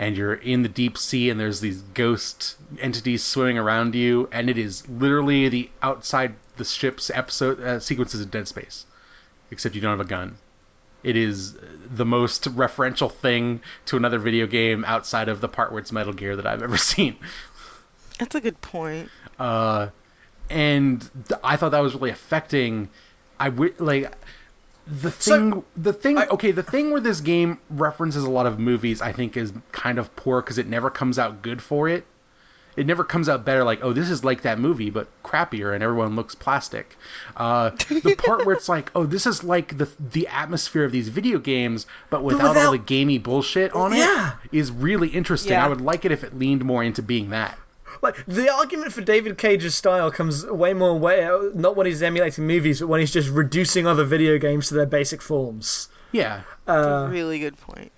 Speaker 2: And you're in the deep sea, and there's these ghost entities swimming around you, and it is literally the outside the ship's episode uh, sequences of Dead Space, except you don't have a gun. It is the most referential thing to another video game outside of the part where it's Metal Gear that I've ever seen.
Speaker 3: That's a good point.
Speaker 2: Uh, and I thought that was really affecting. I w- like the
Speaker 1: So,
Speaker 2: thing. the thing.
Speaker 1: I-
Speaker 2: okay, the thing where this game references a lot of movies, I think, is kind of poor because it never comes out good for it. It never comes out better. Like, oh, this is like that movie, but crappier, and everyone looks plastic. Uh, the part where it's like, oh, this is like the the atmosphere of these video games, but without, all
Speaker 1: without-
Speaker 2: the gamey bullshit on
Speaker 1: Yeah.
Speaker 2: it, is really interesting.
Speaker 3: Yeah.
Speaker 2: I would like it if it leaned more into being that.
Speaker 1: Like the argument for David Cage's style comes way more way not when he's emulating movies, but when he's just reducing other video games to their basic forms.
Speaker 2: Yeah,
Speaker 3: That's
Speaker 1: Uh,
Speaker 3: a really good point.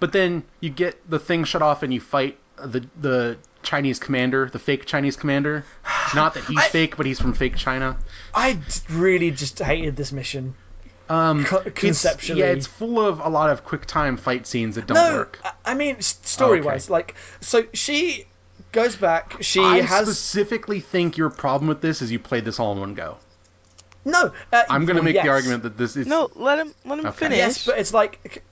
Speaker 2: But then you get the thing shut off and you fight the the Chinese commander, the fake Chinese commander. Not that he's
Speaker 1: I-
Speaker 2: fake, but he's from fake China.
Speaker 1: I really just hated this mission.
Speaker 2: Um,
Speaker 1: Co-
Speaker 2: it's-
Speaker 1: conceptually.
Speaker 2: yeah, it's full of a lot of quick time fight scenes that don't
Speaker 1: no,
Speaker 2: work.
Speaker 1: I- I mean story wise,
Speaker 2: Okay.
Speaker 1: like so she goes back. She
Speaker 2: I
Speaker 1: has
Speaker 2: specifically think your problem with this is you played this all in one go.
Speaker 1: no. Uh,
Speaker 2: I'm going to
Speaker 1: well,
Speaker 2: make
Speaker 1: yes.
Speaker 2: the argument that this is
Speaker 3: No, let him let him
Speaker 2: Okay.
Speaker 3: finish.
Speaker 1: Yes, but it's like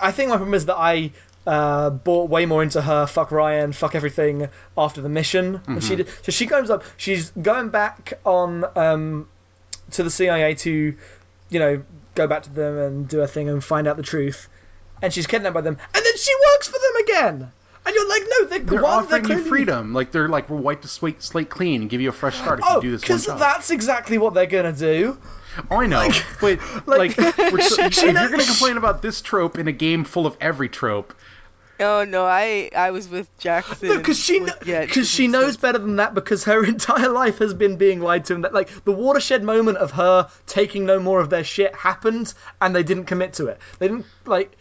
Speaker 1: I think my problem is that I uh, bought way more into her fuck Ryan, fuck everything after the mission. And she did, so she goes up. She's going back on um, to the CIA to, you know, go back to them and do a thing and find out the truth. And she's kidnapped by them, and then she works for them again. And you're like, no, they're,
Speaker 2: they're
Speaker 1: one,
Speaker 2: offering
Speaker 1: they're
Speaker 2: you freedom. Like they're like we'll wipe the slate, slate clean and give you a fresh start if
Speaker 1: Oh,
Speaker 2: you do this one
Speaker 1: because that's exactly what they're gonna do.
Speaker 2: Oh, I know, but
Speaker 1: like-
Speaker 2: like, we're so, if you're going to complain about this trope in a game full of every trope,
Speaker 3: Oh no, I I was with Jackson.
Speaker 1: No, because she
Speaker 3: with-
Speaker 1: kn-
Speaker 3: yeah,
Speaker 1: cause she knows better than that because her entire life has been being lied to. And that, like the watershed moment of her taking no more of their shit happened, and they didn't commit to it. They didn't like.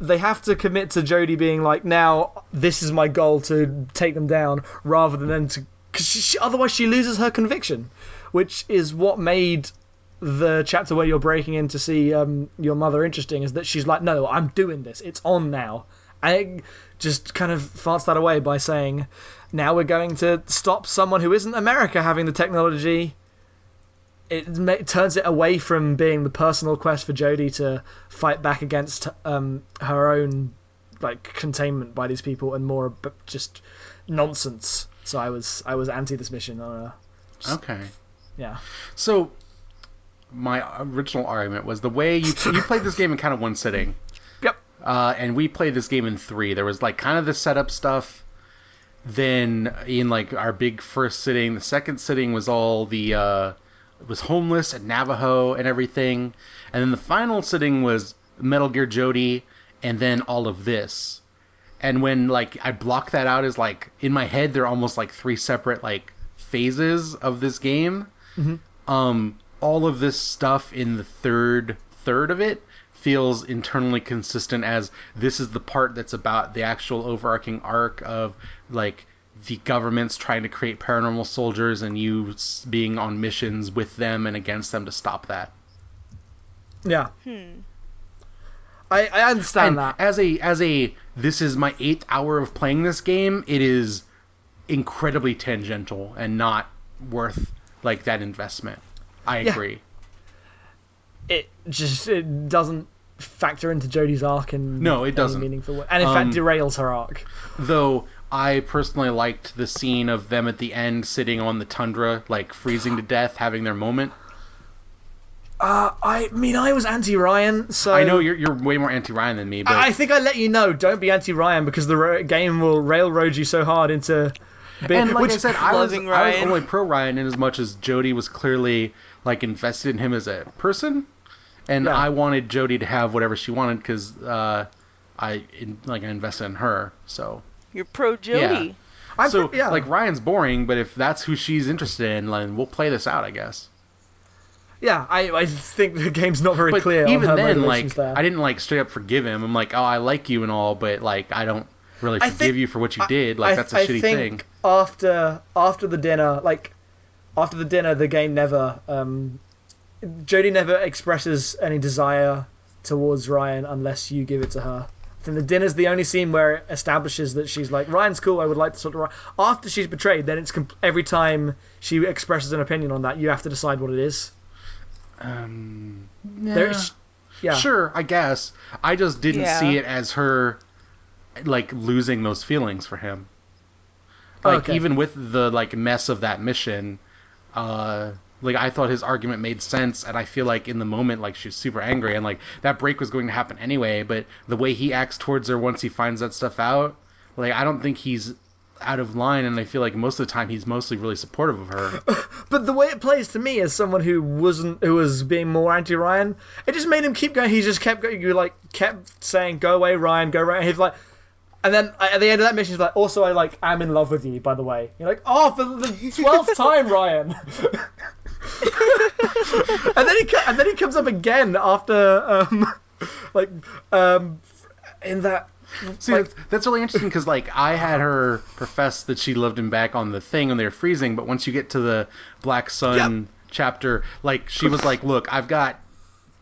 Speaker 1: They have to commit to Jodie being like, now this is my goal to take them down, rather than them to. Because she, otherwise she loses her conviction, which is what made the chapter where you're breaking in to see um, your mother interesting. Is that she's like, no, I'm doing this. It's on now. And just kind of farts that away by saying, now we're going to stop someone who isn't America having the technology. It ma- turns it away from being the personal quest for Jodie to fight back against um, her own like containment by these people and more just nonsense. So I was I was anti this mission. Uh,
Speaker 2: okay.
Speaker 1: yeah.
Speaker 2: So my original argument was the way you you played this game in kind of one sitting,
Speaker 1: Yep.
Speaker 2: uh, and we played this game in three. There was like kind of the setup stuff. Then in like our big first sitting, the second sitting was all the uh, was homeless and Navajo and everything, and then the final sitting was Metal Gear Jodie, and then all of this. And when like I block that out as like in my head, they're almost like three separate like phases of this game. Um, all of this stuff in the third third of it feels internally consistent as this is the part that's about the actual overarching arc of like the government's trying to create paranormal soldiers and you being on missions with them and against them to stop that.
Speaker 1: Yeah.
Speaker 3: Hmm.
Speaker 1: I, I understand
Speaker 2: And
Speaker 1: that.
Speaker 2: as a as a this is my eighth hour of playing this game, it is incredibly tangential and not worth like that investment. I
Speaker 1: Yeah.
Speaker 2: agree.
Speaker 1: It just it doesn't factor into Jodie's arc in
Speaker 2: No, it
Speaker 1: any
Speaker 2: doesn't.
Speaker 1: meaningful way, and in
Speaker 2: Um,
Speaker 1: fact derails her arc.
Speaker 2: Though I personally liked the scene of them at the end sitting on the tundra, like freezing to death, having their moment.
Speaker 1: Uh, I mean, I was anti Ryan, so
Speaker 2: I know you're you're way more anti Ryan than me, but
Speaker 1: I I think I let you know. Don't be anti Ryan because the ro- game will railroad you so hard into. Being,
Speaker 2: and like
Speaker 1: which,
Speaker 2: I said, I was
Speaker 3: Loving
Speaker 2: I was only pro Ryan in as much as Jodie was clearly like invested in him as a person, and
Speaker 1: Yeah.
Speaker 2: I wanted Jodie to have whatever she wanted because uh, I in, like I invested in her. So
Speaker 3: You're pro Jodie.
Speaker 1: I'm
Speaker 2: so
Speaker 1: pre- yeah.
Speaker 2: like Ryan's boring, but if that's who she's interested in, then we'll play this out, I guess.
Speaker 1: yeah, I, I think the game's not very
Speaker 2: But
Speaker 1: clear.
Speaker 2: even
Speaker 1: on her
Speaker 2: then, like
Speaker 1: there.
Speaker 2: I didn't like straight up forgive him. I'm like, oh, I like you and all, but like I don't really
Speaker 1: I
Speaker 2: forgive
Speaker 1: think-
Speaker 2: you for what you
Speaker 1: I-
Speaker 2: did. Like
Speaker 1: I-
Speaker 2: that's a
Speaker 1: I
Speaker 2: shitty
Speaker 1: think
Speaker 2: thing.
Speaker 1: After after the dinner, like after the dinner, the game never. Um, Jodie never expresses any desire towards Ryan unless you give it to her. I think the dinner's the only scene where it establishes that she's like Ryan's cool. I would like to sort of Ryan. After she's betrayed, then it's comp- every time she expresses an opinion on that, you have to decide what it is.
Speaker 2: Um,
Speaker 1: There's, yeah,
Speaker 2: Sure, I guess. I just didn't
Speaker 3: Yeah.
Speaker 2: see it as her like losing those feelings for him. Like
Speaker 1: Okay.
Speaker 2: even with the like mess of that mission, uh like I thought his argument made sense and I feel like in the moment like she's super angry and like that break was going to happen anyway, but the way he acts towards her once he finds that stuff out, like I don't think he's out of line and I feel like most of the time he's mostly really supportive of her.
Speaker 1: But the way it plays to me as someone who wasn't who was being more anti Ryan, it just made him keep going. He just kept going. You like kept saying, "Go away, Ryan. Go away." He's like, and then at the end of that mission, he's like, "Also, I like am in love with you." By the way, you're like, "Oh, for the twelfth time, Ryan." and then he and then he comes up again after um like um in that
Speaker 2: See,
Speaker 1: Like-
Speaker 2: that's, that's really interesting because like I had her profess that she loved him back on the thing when they were freezing, but once you get to the Black Sun chapter, like she was like, "Look, I've got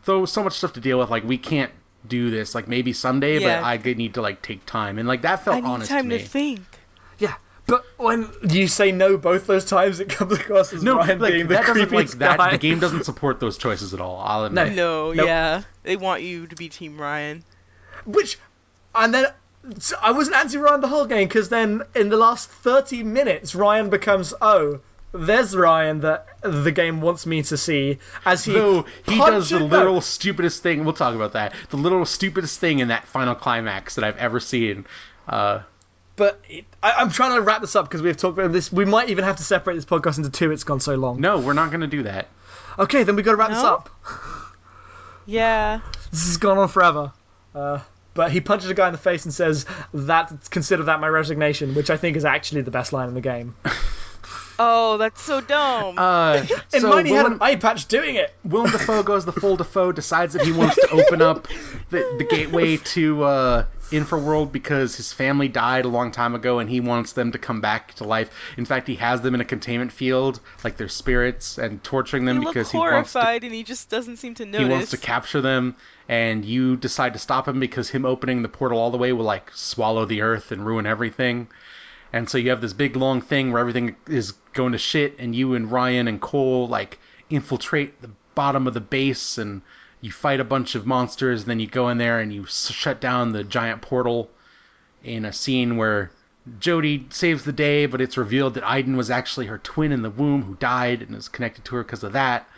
Speaker 2: so so much stuff to deal with. Like we can't do this. Like maybe someday,
Speaker 3: Yeah.
Speaker 2: but I need to like take time." And like that felt
Speaker 3: I
Speaker 2: honest
Speaker 3: time
Speaker 2: to
Speaker 3: to,
Speaker 2: me.
Speaker 3: think.
Speaker 1: Yeah. But when you say no both those times, it comes across as
Speaker 2: no,
Speaker 1: Ryan
Speaker 2: like
Speaker 1: being the
Speaker 2: that doesn't like
Speaker 1: creepiest
Speaker 2: that.
Speaker 1: guy.
Speaker 2: The game doesn't support those choices at all. I'll
Speaker 1: No.
Speaker 2: admit.
Speaker 3: No,
Speaker 1: Nope.
Speaker 3: yeah. They want you to be Team Ryan.
Speaker 1: Which, and then so I wasn't anti Ryan the whole game because then in the last thirty minutes, Ryan becomes oh, there's Ryan that the game wants me to see as he
Speaker 2: Though he does the
Speaker 1: punches-
Speaker 2: literal stupidest thing. We'll talk about that. The literal stupidest thing in that final climax that I've ever seen. Uh,
Speaker 1: But it, I, I'm trying to wrap this up because we've talked about this. We might even have to separate this podcast into two. It's gone so long.
Speaker 2: no, we're not going to do that.
Speaker 1: Okay, then we got to wrap this up.
Speaker 3: Yeah.
Speaker 1: This has gone on forever. Uh, but he punches a guy in the face and says, "That consider that my resignation," which I think is actually the best line in the game.
Speaker 3: Oh, that's so dumb.
Speaker 2: Uh,
Speaker 1: In
Speaker 2: so
Speaker 1: mine, he had an eye patch doing it.
Speaker 2: Willem Dafoe goes the full Dafoe, decides that he wants to open up the, the gateway to uh, Infraworld because his family died a long time ago and he wants them to come back to life. In fact, he has them in a containment field, like their spirits, and torturing them
Speaker 3: he
Speaker 2: because he wants to
Speaker 3: horrified and he just doesn't seem to
Speaker 2: he wants to capture them and you decide to stop him because him opening the portal all the way will like swallow the earth and ruin everything and so you have this big long thing where everything is going to shit and you and ryan and cole like infiltrate the bottom of the base and you fight a bunch of monsters then you go in there and you s- shut down the giant portal in a scene where Jodie saves the day, but it's revealed that Aiden was actually her twin in the womb who died and is connected to her because of that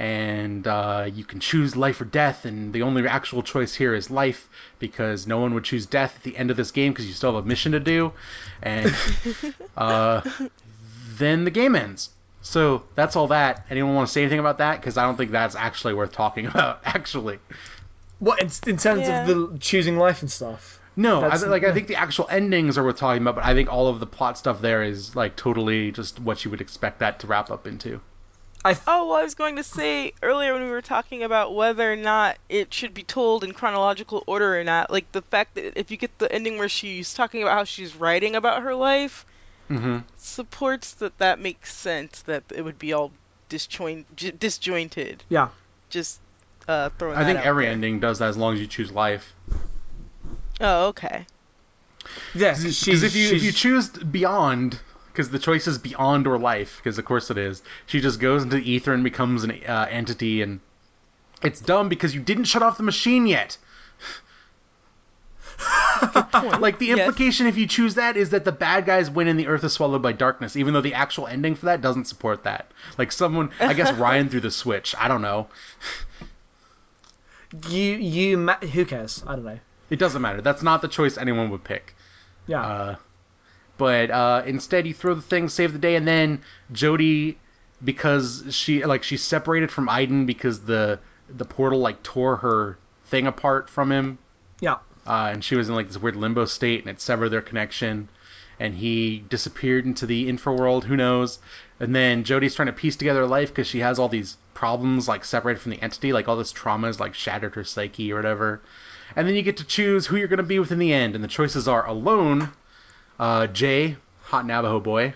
Speaker 2: and uh, you can choose life or death, and the only actual choice here is life because no one would choose death at the end of this game because you still have a mission to do, and uh, then the game ends. So that's all that. Anyone want to say anything about that? Because I don't think that's actually worth talking about. Actually,
Speaker 1: What in, in terms
Speaker 3: Yeah.
Speaker 1: of the choosing life and stuff?
Speaker 2: no. I,
Speaker 1: That's-
Speaker 2: like I think the actual endings are worth talking about, but I think all of the plot stuff there is like totally just what you would expect that to wrap up into.
Speaker 1: I th-
Speaker 3: Oh, well, I was going to say earlier when we were talking about whether or not it should be told in chronological order or not, like the fact that if you get the ending where she's talking about how she's writing about her life,
Speaker 2: hmm
Speaker 3: supports that that makes sense that it would be all disjoint j- disjointed.
Speaker 1: yeah.
Speaker 3: Just uh, throwing
Speaker 2: I
Speaker 3: that
Speaker 2: think
Speaker 3: out
Speaker 2: every
Speaker 3: there.
Speaker 2: ending does that as long as you choose life.
Speaker 3: Oh, okay.
Speaker 1: Yeah,
Speaker 2: Because if you if you choose beyond, because the choice is beyond or life, because of course it is. She just goes into the ether and becomes an uh, entity, and it's dumb because you didn't shut off the machine yet. Like the
Speaker 3: Yes.
Speaker 2: implication if you choose that is that the bad guys win and the earth is swallowed by darkness, even though the actual ending for that doesn't support that. Like someone, I guess Ryan threw the switch. I don't know.
Speaker 1: you you ma- who cares? I don't know.
Speaker 2: It doesn't matter. That's not the choice anyone would pick.
Speaker 1: Yeah.
Speaker 2: Uh, but uh, instead, you throw the thing, save the day, and then jodie because she like she's separated from Aiden because the the portal like tore her thing apart from him,
Speaker 1: yeah.
Speaker 2: Uh, and she was in like this weird limbo state, and it severed their connection. and he disappeared into the infra world. Who knows? And then Jodie's trying to piece together life because she has all these problems like separated from the entity, like all this trauma has like shattered her psyche or whatever. And then you get to choose who you're going to be with in the end, and the choices are alone, uh, Jay, hot Navajo boy,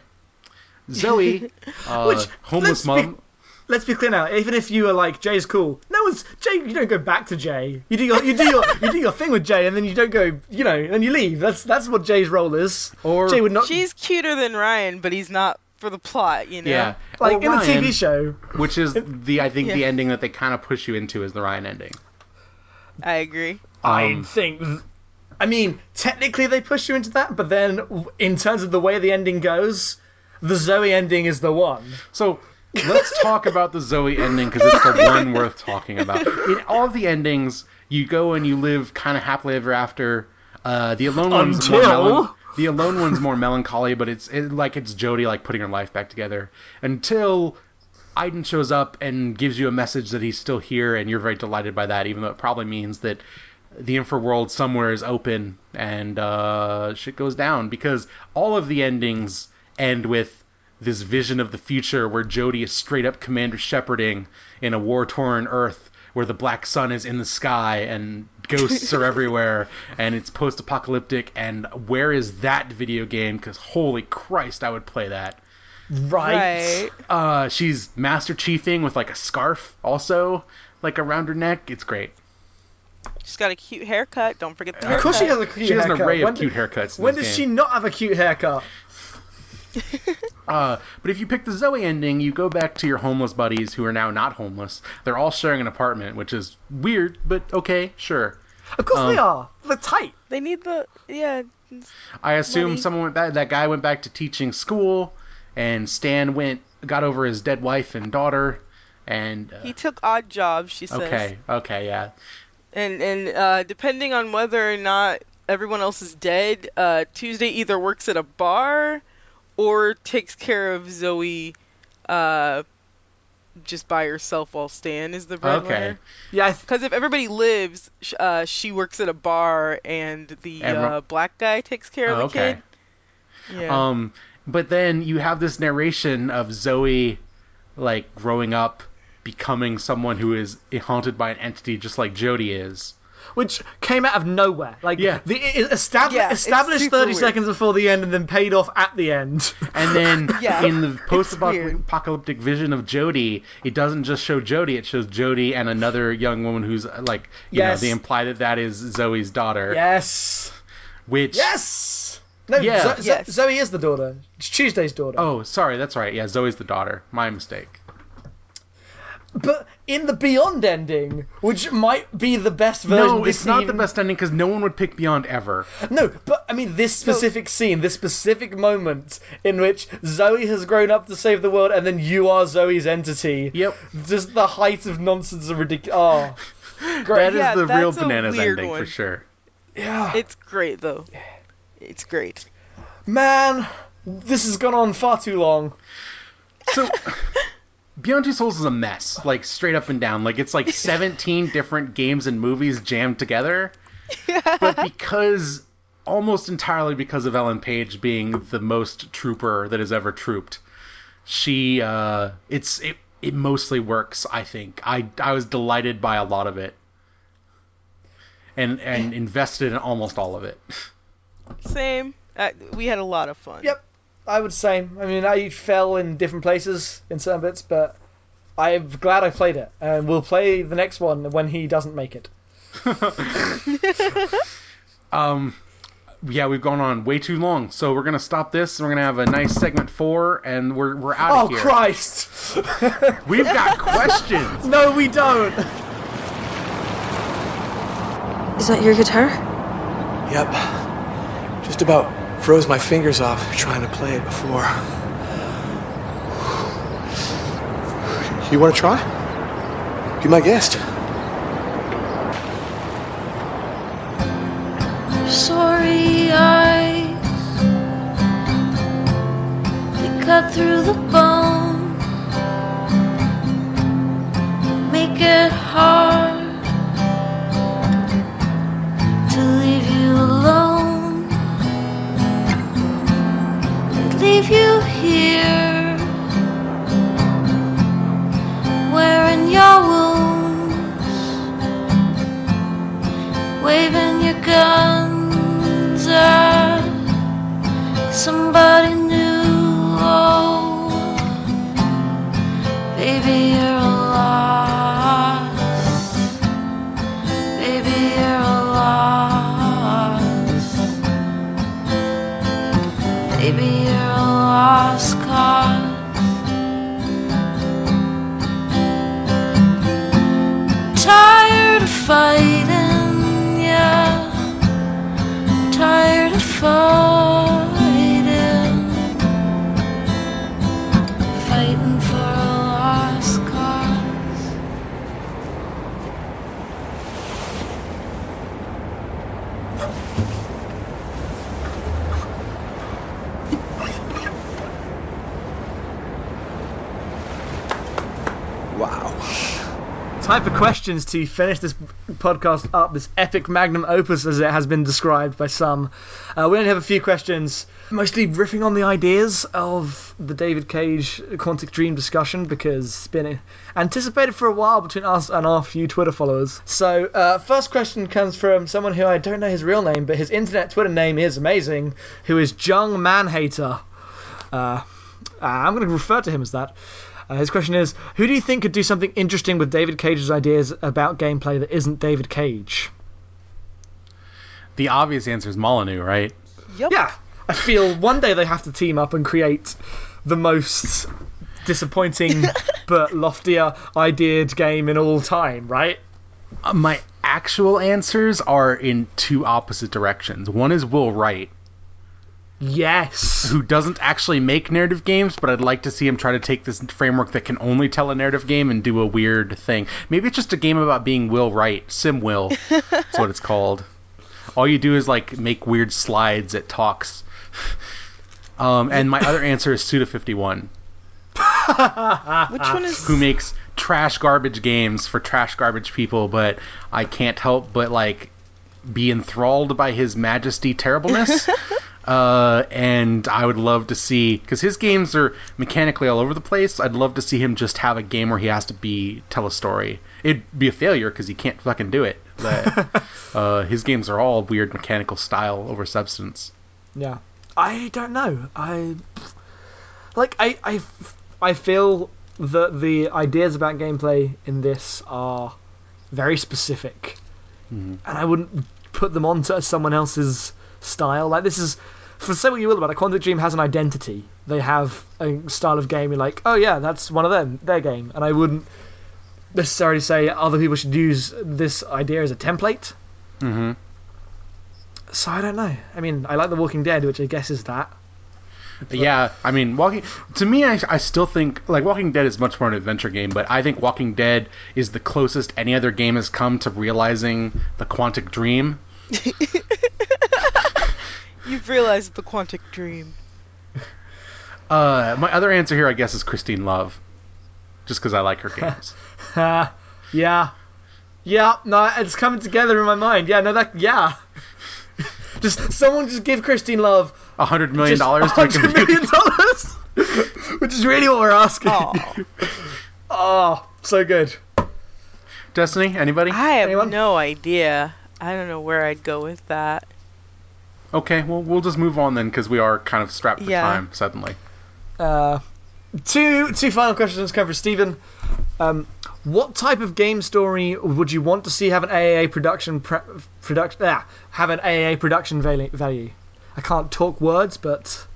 Speaker 2: Zoe, uh, homeless mom.
Speaker 1: Let's be clear now. Even if you are like Jay's cool, no one's Jay. You don't go back to Jay. You do your you do your you do your thing with Jay, and then you don't go. You know, and you leave. That's that's what Jay's role is.
Speaker 2: Or
Speaker 1: Jay would not
Speaker 3: She's cuter than Ryan, but he's not for the plot, you know?
Speaker 2: yeah,
Speaker 1: like
Speaker 2: or
Speaker 1: in
Speaker 2: Ryan,
Speaker 1: the TV show.
Speaker 2: which is the I think the ending that they kind of push you into is the Ryan ending.
Speaker 3: I agree.
Speaker 1: I
Speaker 2: Um,
Speaker 1: think. I mean, technically they push you into that, but then in terms of the way the ending goes, the Zoe ending is the one.
Speaker 2: So let's talk about the Zoe ending because it's the one worth talking about. In all of the endings, you go and you live kind of happily ever after. Uh, the alone one's more
Speaker 1: Until-
Speaker 2: melan- the alone one's more melancholy, but it's it, like it's Jodie like putting her life back together until Aiden shows up and gives you a message that he's still here, and you're very delighted by that, even though it probably means that the infraworld somewhere is open and uh, shit goes down because all of the endings end with this vision of the future where Jodie is straight up Commander Shepherding in a war torn Earth where the black sun is in the sky and ghosts are everywhere and it's post apocalyptic. And where is that video game? Because holy Christ, I would play that.
Speaker 1: Right.
Speaker 3: Right.
Speaker 2: Uh, she's Master Chiefing with like a scarf also, like around her neck. It's great.
Speaker 3: She's got a cute haircut. Don't forget the
Speaker 1: Of course she has a cute
Speaker 2: She has an
Speaker 1: haircut.
Speaker 2: array of
Speaker 1: when
Speaker 2: cute
Speaker 1: do-
Speaker 2: haircuts. In
Speaker 1: When
Speaker 2: this
Speaker 1: does
Speaker 2: game.
Speaker 1: she not have a cute haircut?
Speaker 2: Uh, but if you pick the Zoe ending, you go back to your homeless buddies who are now not homeless. They're all sharing an apartment, which is weird, but okay, sure.
Speaker 1: Of course they
Speaker 2: Um,
Speaker 1: are. They're tight.
Speaker 3: They need the yeah.
Speaker 2: I assume
Speaker 3: Money.
Speaker 2: someone went back, that guy went back to teaching school, and Stan went got over his dead wife and daughter, and uh,
Speaker 3: He took odd jobs. She says.
Speaker 2: okay, okay, yeah,
Speaker 3: And and uh, depending on whether or not everyone else is dead, uh, Tuesday either works at a bar or takes care of Zoe uh, just by herself while Stan is the breadwinner.
Speaker 2: okay.
Speaker 1: Yeah, I th-
Speaker 3: Because if everybody lives, uh, she works at a bar and the
Speaker 2: Everyone-
Speaker 3: uh, black guy takes care of
Speaker 2: Oh,
Speaker 3: the
Speaker 2: okay.
Speaker 3: kid. Yeah.
Speaker 2: Um, but then you have this narration of Zoe, like growing up, becoming someone who is haunted by an entity, just like Jodie is.
Speaker 1: Which came out of nowhere. Like,
Speaker 2: Yeah.
Speaker 1: the, it established,
Speaker 3: Yeah,
Speaker 1: established 30
Speaker 3: weird.
Speaker 1: seconds before the end and then paid off at the end.
Speaker 2: And then
Speaker 3: Yeah,
Speaker 2: in the
Speaker 3: weird.
Speaker 2: post-apocalyptic vision of Jodie, it doesn't just show Jodie; it shows Jodie and another young woman who's uh, like, you
Speaker 1: Yes.
Speaker 2: know, they imply that that is Zoe's daughter.
Speaker 1: yes.
Speaker 2: Which
Speaker 1: Yes! No,
Speaker 2: Yeah.
Speaker 1: Zo- Zo-
Speaker 3: Yes.
Speaker 1: Zoe is the daughter. It's Tuesday's daughter.
Speaker 2: Oh, sorry, that's right. Yeah, Zoe's the daughter. My mistake.
Speaker 1: But in the Beyond ending, which might be the best version
Speaker 2: No,
Speaker 1: of this
Speaker 2: it's not the best ending because no one would pick Beyond ever.
Speaker 1: No, but I mean this specific scene, this specific moment in which Zoe has grown up to save the world, and then you are Zoe's entity.
Speaker 2: Yep.
Speaker 1: Just the height of nonsense and ridiculous. Oh, great.
Speaker 2: is
Speaker 3: Yeah,
Speaker 2: the real bananas
Speaker 3: weird
Speaker 2: ending for sure.
Speaker 1: yeah,
Speaker 3: it's great though. It's great.
Speaker 1: man, this has gone on far too long.
Speaker 2: So Beyond Two Souls is a mess, like straight up and down. Like it's like 17 different games and movies jammed together. But because almost entirely because of Ellen Page being the most trooper that has ever trooped, she uh it's it it mostly works, I think. I I was delighted by a lot of it. And and invested in almost all of it.
Speaker 3: Same. Uh, we had a lot of fun.
Speaker 1: Yep, I would say. I mean, I fell in different places in certain bits, but I'm glad I played it, and we'll play the next one when he doesn't make it.
Speaker 2: Um, yeah, we've gone on way too long, so we're gonna stop this. and We're gonna have a nice segment four, and we're we're out
Speaker 1: Oh
Speaker 2: of here.
Speaker 1: Christ!
Speaker 2: We've got questions.
Speaker 1: no, we don't.
Speaker 4: Is that your guitar?
Speaker 5: Yep. Just about froze my fingers off trying to play it before. You want to try? Be my guest.
Speaker 4: Sorry eyes They cut through the bone Make it hard leave you here, wearing your wounds, waving your guns at somebody
Speaker 1: questions to finish this podcast up, this epic magnum opus as it has been described by some. Uh, we only have a few questions, mostly riffing on the ideas of the David Cage Quantic Dream discussion because it's been anticipated for a while between us and our few Twitter followers. So, uh, first question comes from someone who I don't know his real name, but his internet Twitter name is amazing, who is Jung Manhater. Uh, I'm going to refer to him as that. Uh, his question is Who do you think could do something interesting with David Cage's ideas about gameplay that isn't David Cage?
Speaker 2: The obvious answer is Molyneux, right?
Speaker 3: Yep.
Speaker 1: Yeah, I feel one day they have to team up and create the most disappointing but loftier ideaed game in all time, right?
Speaker 2: Uh, my actual answers are in two opposite directions. One is Will Wright,
Speaker 1: Yes.
Speaker 2: who doesn't actually make narrative games, but I'd like to see him try to take this framework that can only tell a narrative game and do a weird thing. Maybe it's just a game about being Will Wright, Sim Will. That's what it's called. All you do is like make weird slides at talks. Um, and my other answer is Suda51,
Speaker 3: Which one is?
Speaker 2: who makes trash garbage games for trash garbage people, but I can't help but like be enthralled by his majesty terribleness. uh, and I would love to see because his games are mechanically all over the place. I'd love to see him just have a game where he has to be tell a story. It'd be a failure because he can't fucking do it. But uh, his games are all weird mechanical style over substance.
Speaker 1: Yeah. I don't know. I like I I I feel that the ideas about gameplay in this are very specific,
Speaker 2: Mhm.
Speaker 1: and I wouldn't put them onto someone else's style. Like this is, for say what you will about it, Quantic Dream has an identity. They have a style of game. You're like, oh yeah, that's one of them, their game, and I wouldn't necessarily say other people should use this idea as a template.
Speaker 2: Mm-hmm.
Speaker 1: So I don't know. I mean, I like The Walking Dead, which I guess is that.
Speaker 2: Yeah, I mean, Walking. To me, I, I still think like Walking Dead is much more an adventure game, but I think Walking Dead is the closest any other game has come to realizing the Quantic Dream.
Speaker 3: You've realized the quantic dream.
Speaker 2: Uh, my other answer here, I guess, is Christine Love, just because I like her games.
Speaker 1: Yeah. Yeah, no, it's coming together in my mind. Yeah, no, that, yeah. just, someone just give Christine Love
Speaker 2: A hundred million dollars to a
Speaker 1: $100
Speaker 2: video
Speaker 1: million dollars! Which is really what we're asking.
Speaker 3: Aw.
Speaker 1: Oh, so good.
Speaker 2: Destiny, anybody?
Speaker 3: I have
Speaker 1: Anyone?
Speaker 3: no idea. I don't know where I'd go with that.
Speaker 2: Okay, well, we'll just move on then, because we are kind of strapped for
Speaker 3: Yeah.
Speaker 2: time suddenly.
Speaker 1: Uh, two, two final questions come for Stephen. Um, what type of game story would you want to see have an AAA production pre- production ah, have an AAA production value, value? I can't talk words, but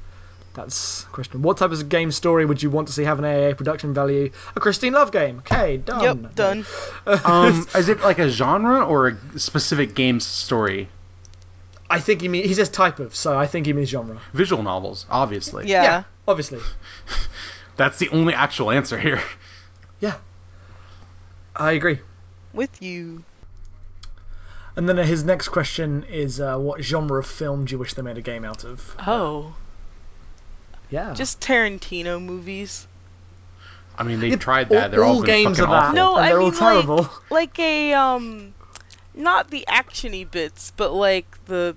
Speaker 1: that's a question. What type of game story would you want to see have an AAA production value? A Christine Love game. Okay, done.
Speaker 3: Yep, done.
Speaker 2: Um, is it like a genre or a specific game story?
Speaker 1: I think he means he says type of, so I think he means genre.
Speaker 2: Visual novels, obviously.
Speaker 3: Yeah.
Speaker 1: Yeah, obviously.
Speaker 2: That's the only actual answer here.
Speaker 1: Yeah, I agree.
Speaker 3: With you.
Speaker 1: And then his next question is, uh, what genre of film do you wish they made a game out of?
Speaker 3: Oh.
Speaker 1: Yeah,
Speaker 3: Just Tarantino movies.
Speaker 2: I mean, they've
Speaker 1: Yeah,
Speaker 2: tried that.
Speaker 1: all-
Speaker 2: They're all,
Speaker 1: all games
Speaker 2: fucking
Speaker 1: are that.
Speaker 3: No,
Speaker 1: and
Speaker 3: I
Speaker 1: they're all
Speaker 3: mean
Speaker 1: terrible.
Speaker 3: like like a um not the actiony bits, but like the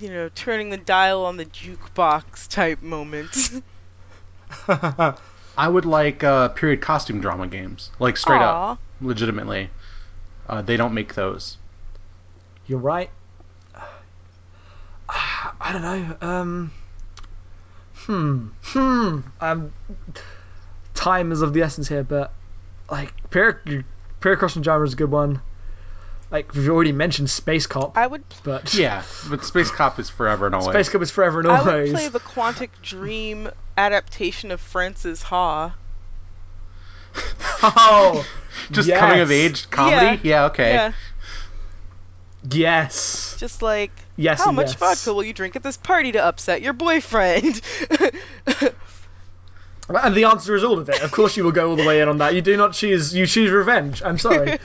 Speaker 3: you know, turning the dial on the jukebox type moments.
Speaker 2: I would like uh, period costume drama games, like straight
Speaker 3: Aw.
Speaker 2: up, legitimately. Uh, they don't make those.
Speaker 1: You're right. I don't know. Um. Hmm. Hmm. Um. Time is of the essence here, but like period, period crossing genre is a good one. Like we've already mentioned Space Cop,
Speaker 3: I would
Speaker 1: but
Speaker 2: Yeah, but Space Cop is forever and always.
Speaker 1: Space Cop is forever and always.
Speaker 3: I would
Speaker 1: always.
Speaker 3: play the Quantic Dream adaptation of Frances Ha.
Speaker 1: Oh,
Speaker 2: Just
Speaker 1: yes.
Speaker 2: coming of age comedy. Yeah, okay.
Speaker 3: Yeah,
Speaker 1: yes,
Speaker 3: just like
Speaker 1: yes,
Speaker 3: how much
Speaker 1: yes.
Speaker 3: vodka will you drink at this party to upset your boyfriend?
Speaker 1: And the answer is all of it. Of course, you will go all the way in on that. You do not choose. You choose revenge. I'm sorry.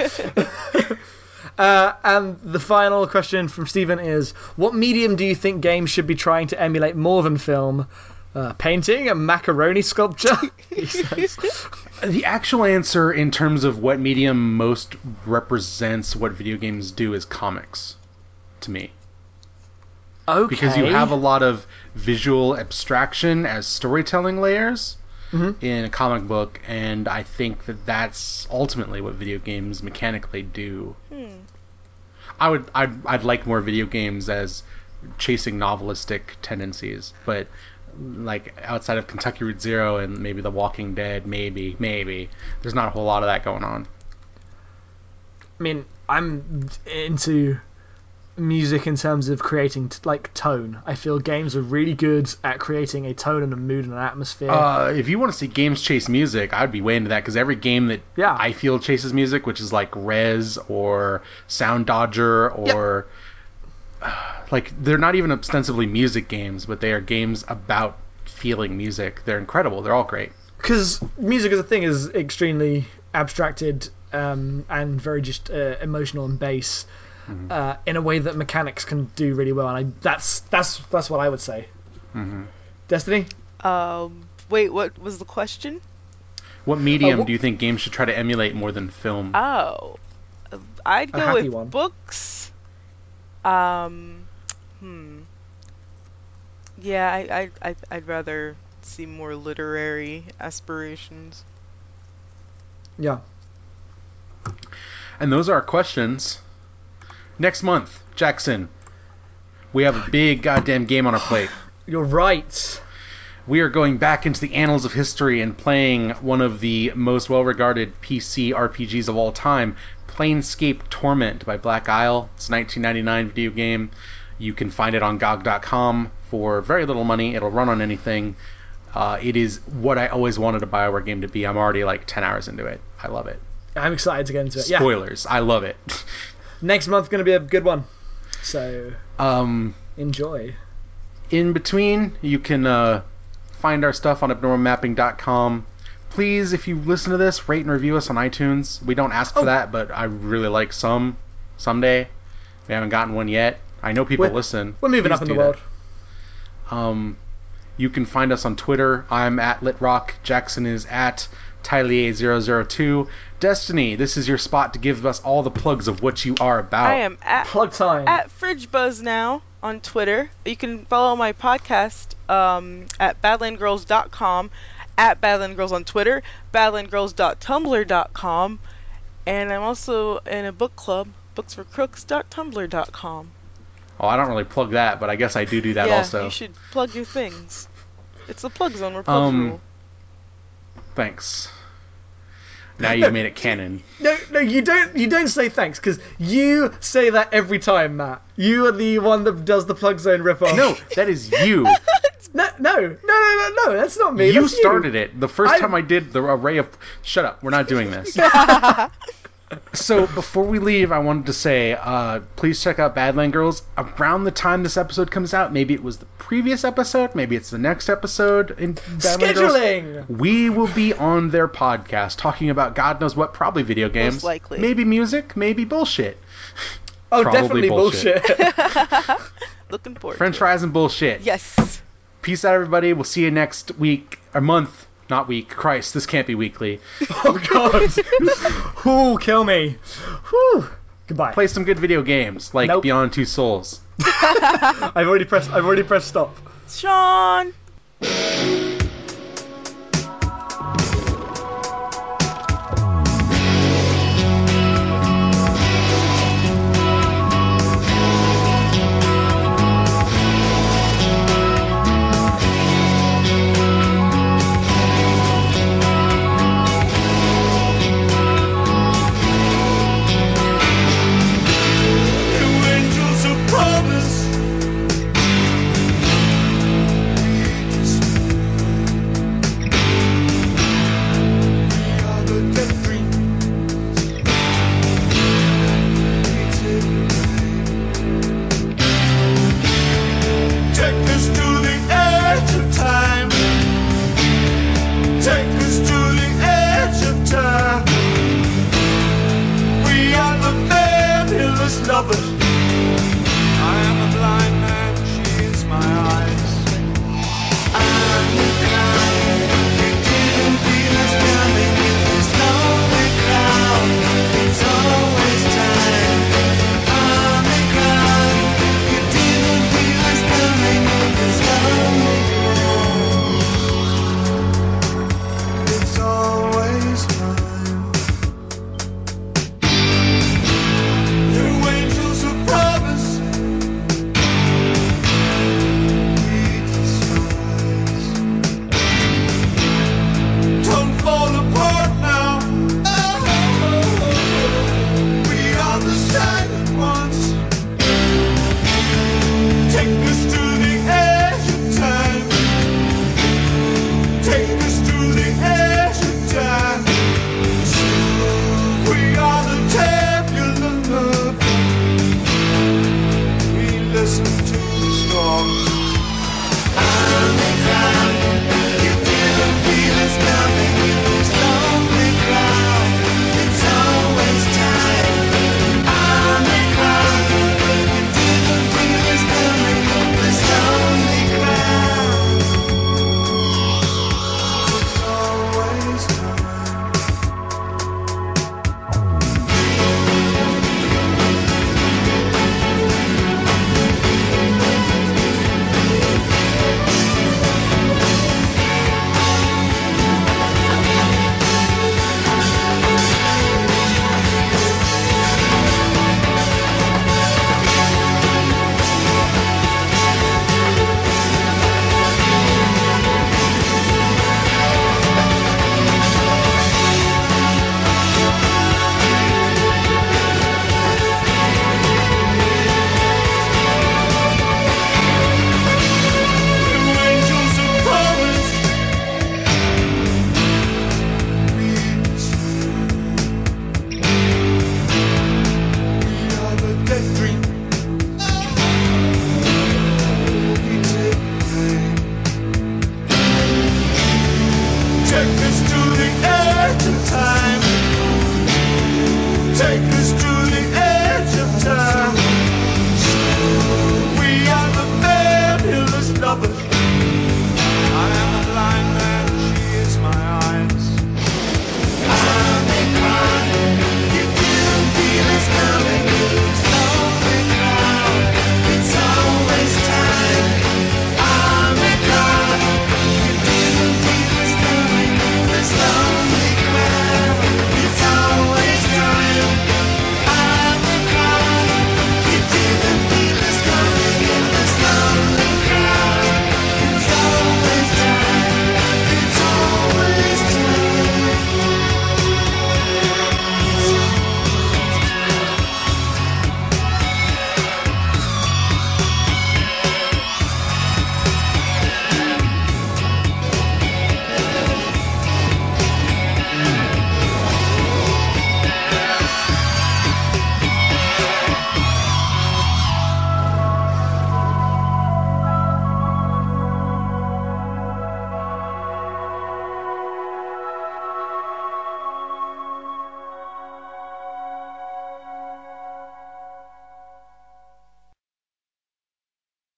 Speaker 1: Uh, and the final question from Stephen is: What medium do you think games should be trying to emulate more than film? Uh, painting, a macaroni sculpture.
Speaker 2: The actual answer in terms of what medium most represents what video games do is comics, to me.
Speaker 1: okay.
Speaker 2: Because you have a lot of visual abstraction as storytelling layers
Speaker 1: Mhm.
Speaker 2: in a comic book, and I think that that's ultimately what video games mechanically do.
Speaker 3: Hmm.
Speaker 2: I would, I'd, I'd like more video games as chasing novelistic tendencies, but like outside of Kentucky Route Zero and maybe The Walking Dead, maybe, maybe there's not a whole lot of that going on.
Speaker 1: I mean, I'm into music in terms of creating t- like tone. I feel games are really good at creating a tone and a mood and an atmosphere.
Speaker 2: Uh, if you want to see games chase music, I'd be way into that because every game that
Speaker 1: Yeah.
Speaker 2: I feel chases music, which is like Rez or Soundodger or like they're not even ostensibly music games, but they are games about feeling music. They're incredible. They're all great.
Speaker 1: because music as a thing is extremely abstracted um, and very just uh, emotional and bass
Speaker 2: Mm-hmm.
Speaker 1: uh, in a way that mechanics can do really well. And I, that's that's that's what I would say.
Speaker 2: Mm-hmm.
Speaker 1: Destiny.
Speaker 3: um, wait, what was the question?
Speaker 2: What medium
Speaker 1: Uh, wh-
Speaker 2: do you think games should try to emulate more than film?
Speaker 3: Oh, I'd go with
Speaker 1: one.
Speaker 3: books. Um, hmm. Yeah, I, I, I, I'd rather see more literary aspirations.
Speaker 1: Yeah.
Speaker 2: And those are our questions. Next month, Jackson, we have a big goddamn game on our plate.
Speaker 1: You're right.
Speaker 2: We are going back into the annals of history and playing one of the most well regarded PC RPGs of all time, Planescape Torment by Black Isle. It's a 1999 video game. You can find it on GOG.com for very little money. It'll run on anything. Uh, it is what I always wanted a Bioware game to be. I'm already like 10 hours into it. I love it.
Speaker 1: I'm excited to get into it. Yeah.
Speaker 2: Spoilers. I love it.
Speaker 1: Next month's going to be a good one. So
Speaker 2: um,
Speaker 1: enjoy.
Speaker 2: in between, you can uh, find our stuff on abnormalmapping.com. Please, if you listen to this, rate and review us on iTunes. We don't ask for
Speaker 1: Oh.
Speaker 2: that, but I really like some someday. We haven't gotten one yet. I know people
Speaker 1: We're-
Speaker 2: listen.
Speaker 1: We're moving
Speaker 2: Please
Speaker 1: up in the
Speaker 2: do that.
Speaker 1: world.
Speaker 2: Um, you can find us on Twitter. I'm at LitRock. Jackson is at Tylier002. Destiny, this is your spot to give us all the plugs of what you are about.
Speaker 3: I am at
Speaker 1: Plug time.
Speaker 3: at Fridge Buzz now on Twitter. You can follow my podcast um, at badlandgirls.com, at badlandgirls on Twitter, badlandgirls.tumblr.com, and I'm also in a book club, booksforcrooks.tumblr.com.
Speaker 2: Oh, I don't really plug that, but I guess I do do that
Speaker 3: yeah,
Speaker 2: also.
Speaker 3: you should plug your things. It's the plug zone where plugs
Speaker 2: Um. Thanks. Now you've made it canon.
Speaker 1: No, no, you don't. You don't say thanks because you say that every time, Matt. You are the one that does the plug zone ripoff.
Speaker 2: No, that is you.
Speaker 1: no, no, no, no, no, no. That's not me.
Speaker 2: you
Speaker 1: that's
Speaker 2: started it. The first
Speaker 1: I-
Speaker 2: time I did the array of. Shut up. We're not doing this. so before we leave, I wanted to say, uh, please check out Badland Girls. Around the time this episode comes out, maybe it was the previous episode, maybe it's the next episode in Badland Girls.
Speaker 1: Scheduling.
Speaker 2: We will be on their podcast talking about God knows what, probably video games,
Speaker 3: likely.
Speaker 2: maybe music, maybe bullshit,
Speaker 1: Oh,
Speaker 2: Probably
Speaker 1: definitely
Speaker 2: bullshit.
Speaker 1: bullshit.
Speaker 3: Looking forward
Speaker 2: French
Speaker 3: to
Speaker 2: fries and bullshit.
Speaker 3: Yes.
Speaker 2: Peace out, everybody. We'll see you next week or month. Not week. Christ, this can't be weekly.
Speaker 1: oh God. Ooh, kill me. Whew. Goodbye.
Speaker 2: Play some good video games like
Speaker 1: Nope.
Speaker 2: Beyond Two Souls.
Speaker 1: I've already pressed. I've already pressed stop.
Speaker 6: Sean.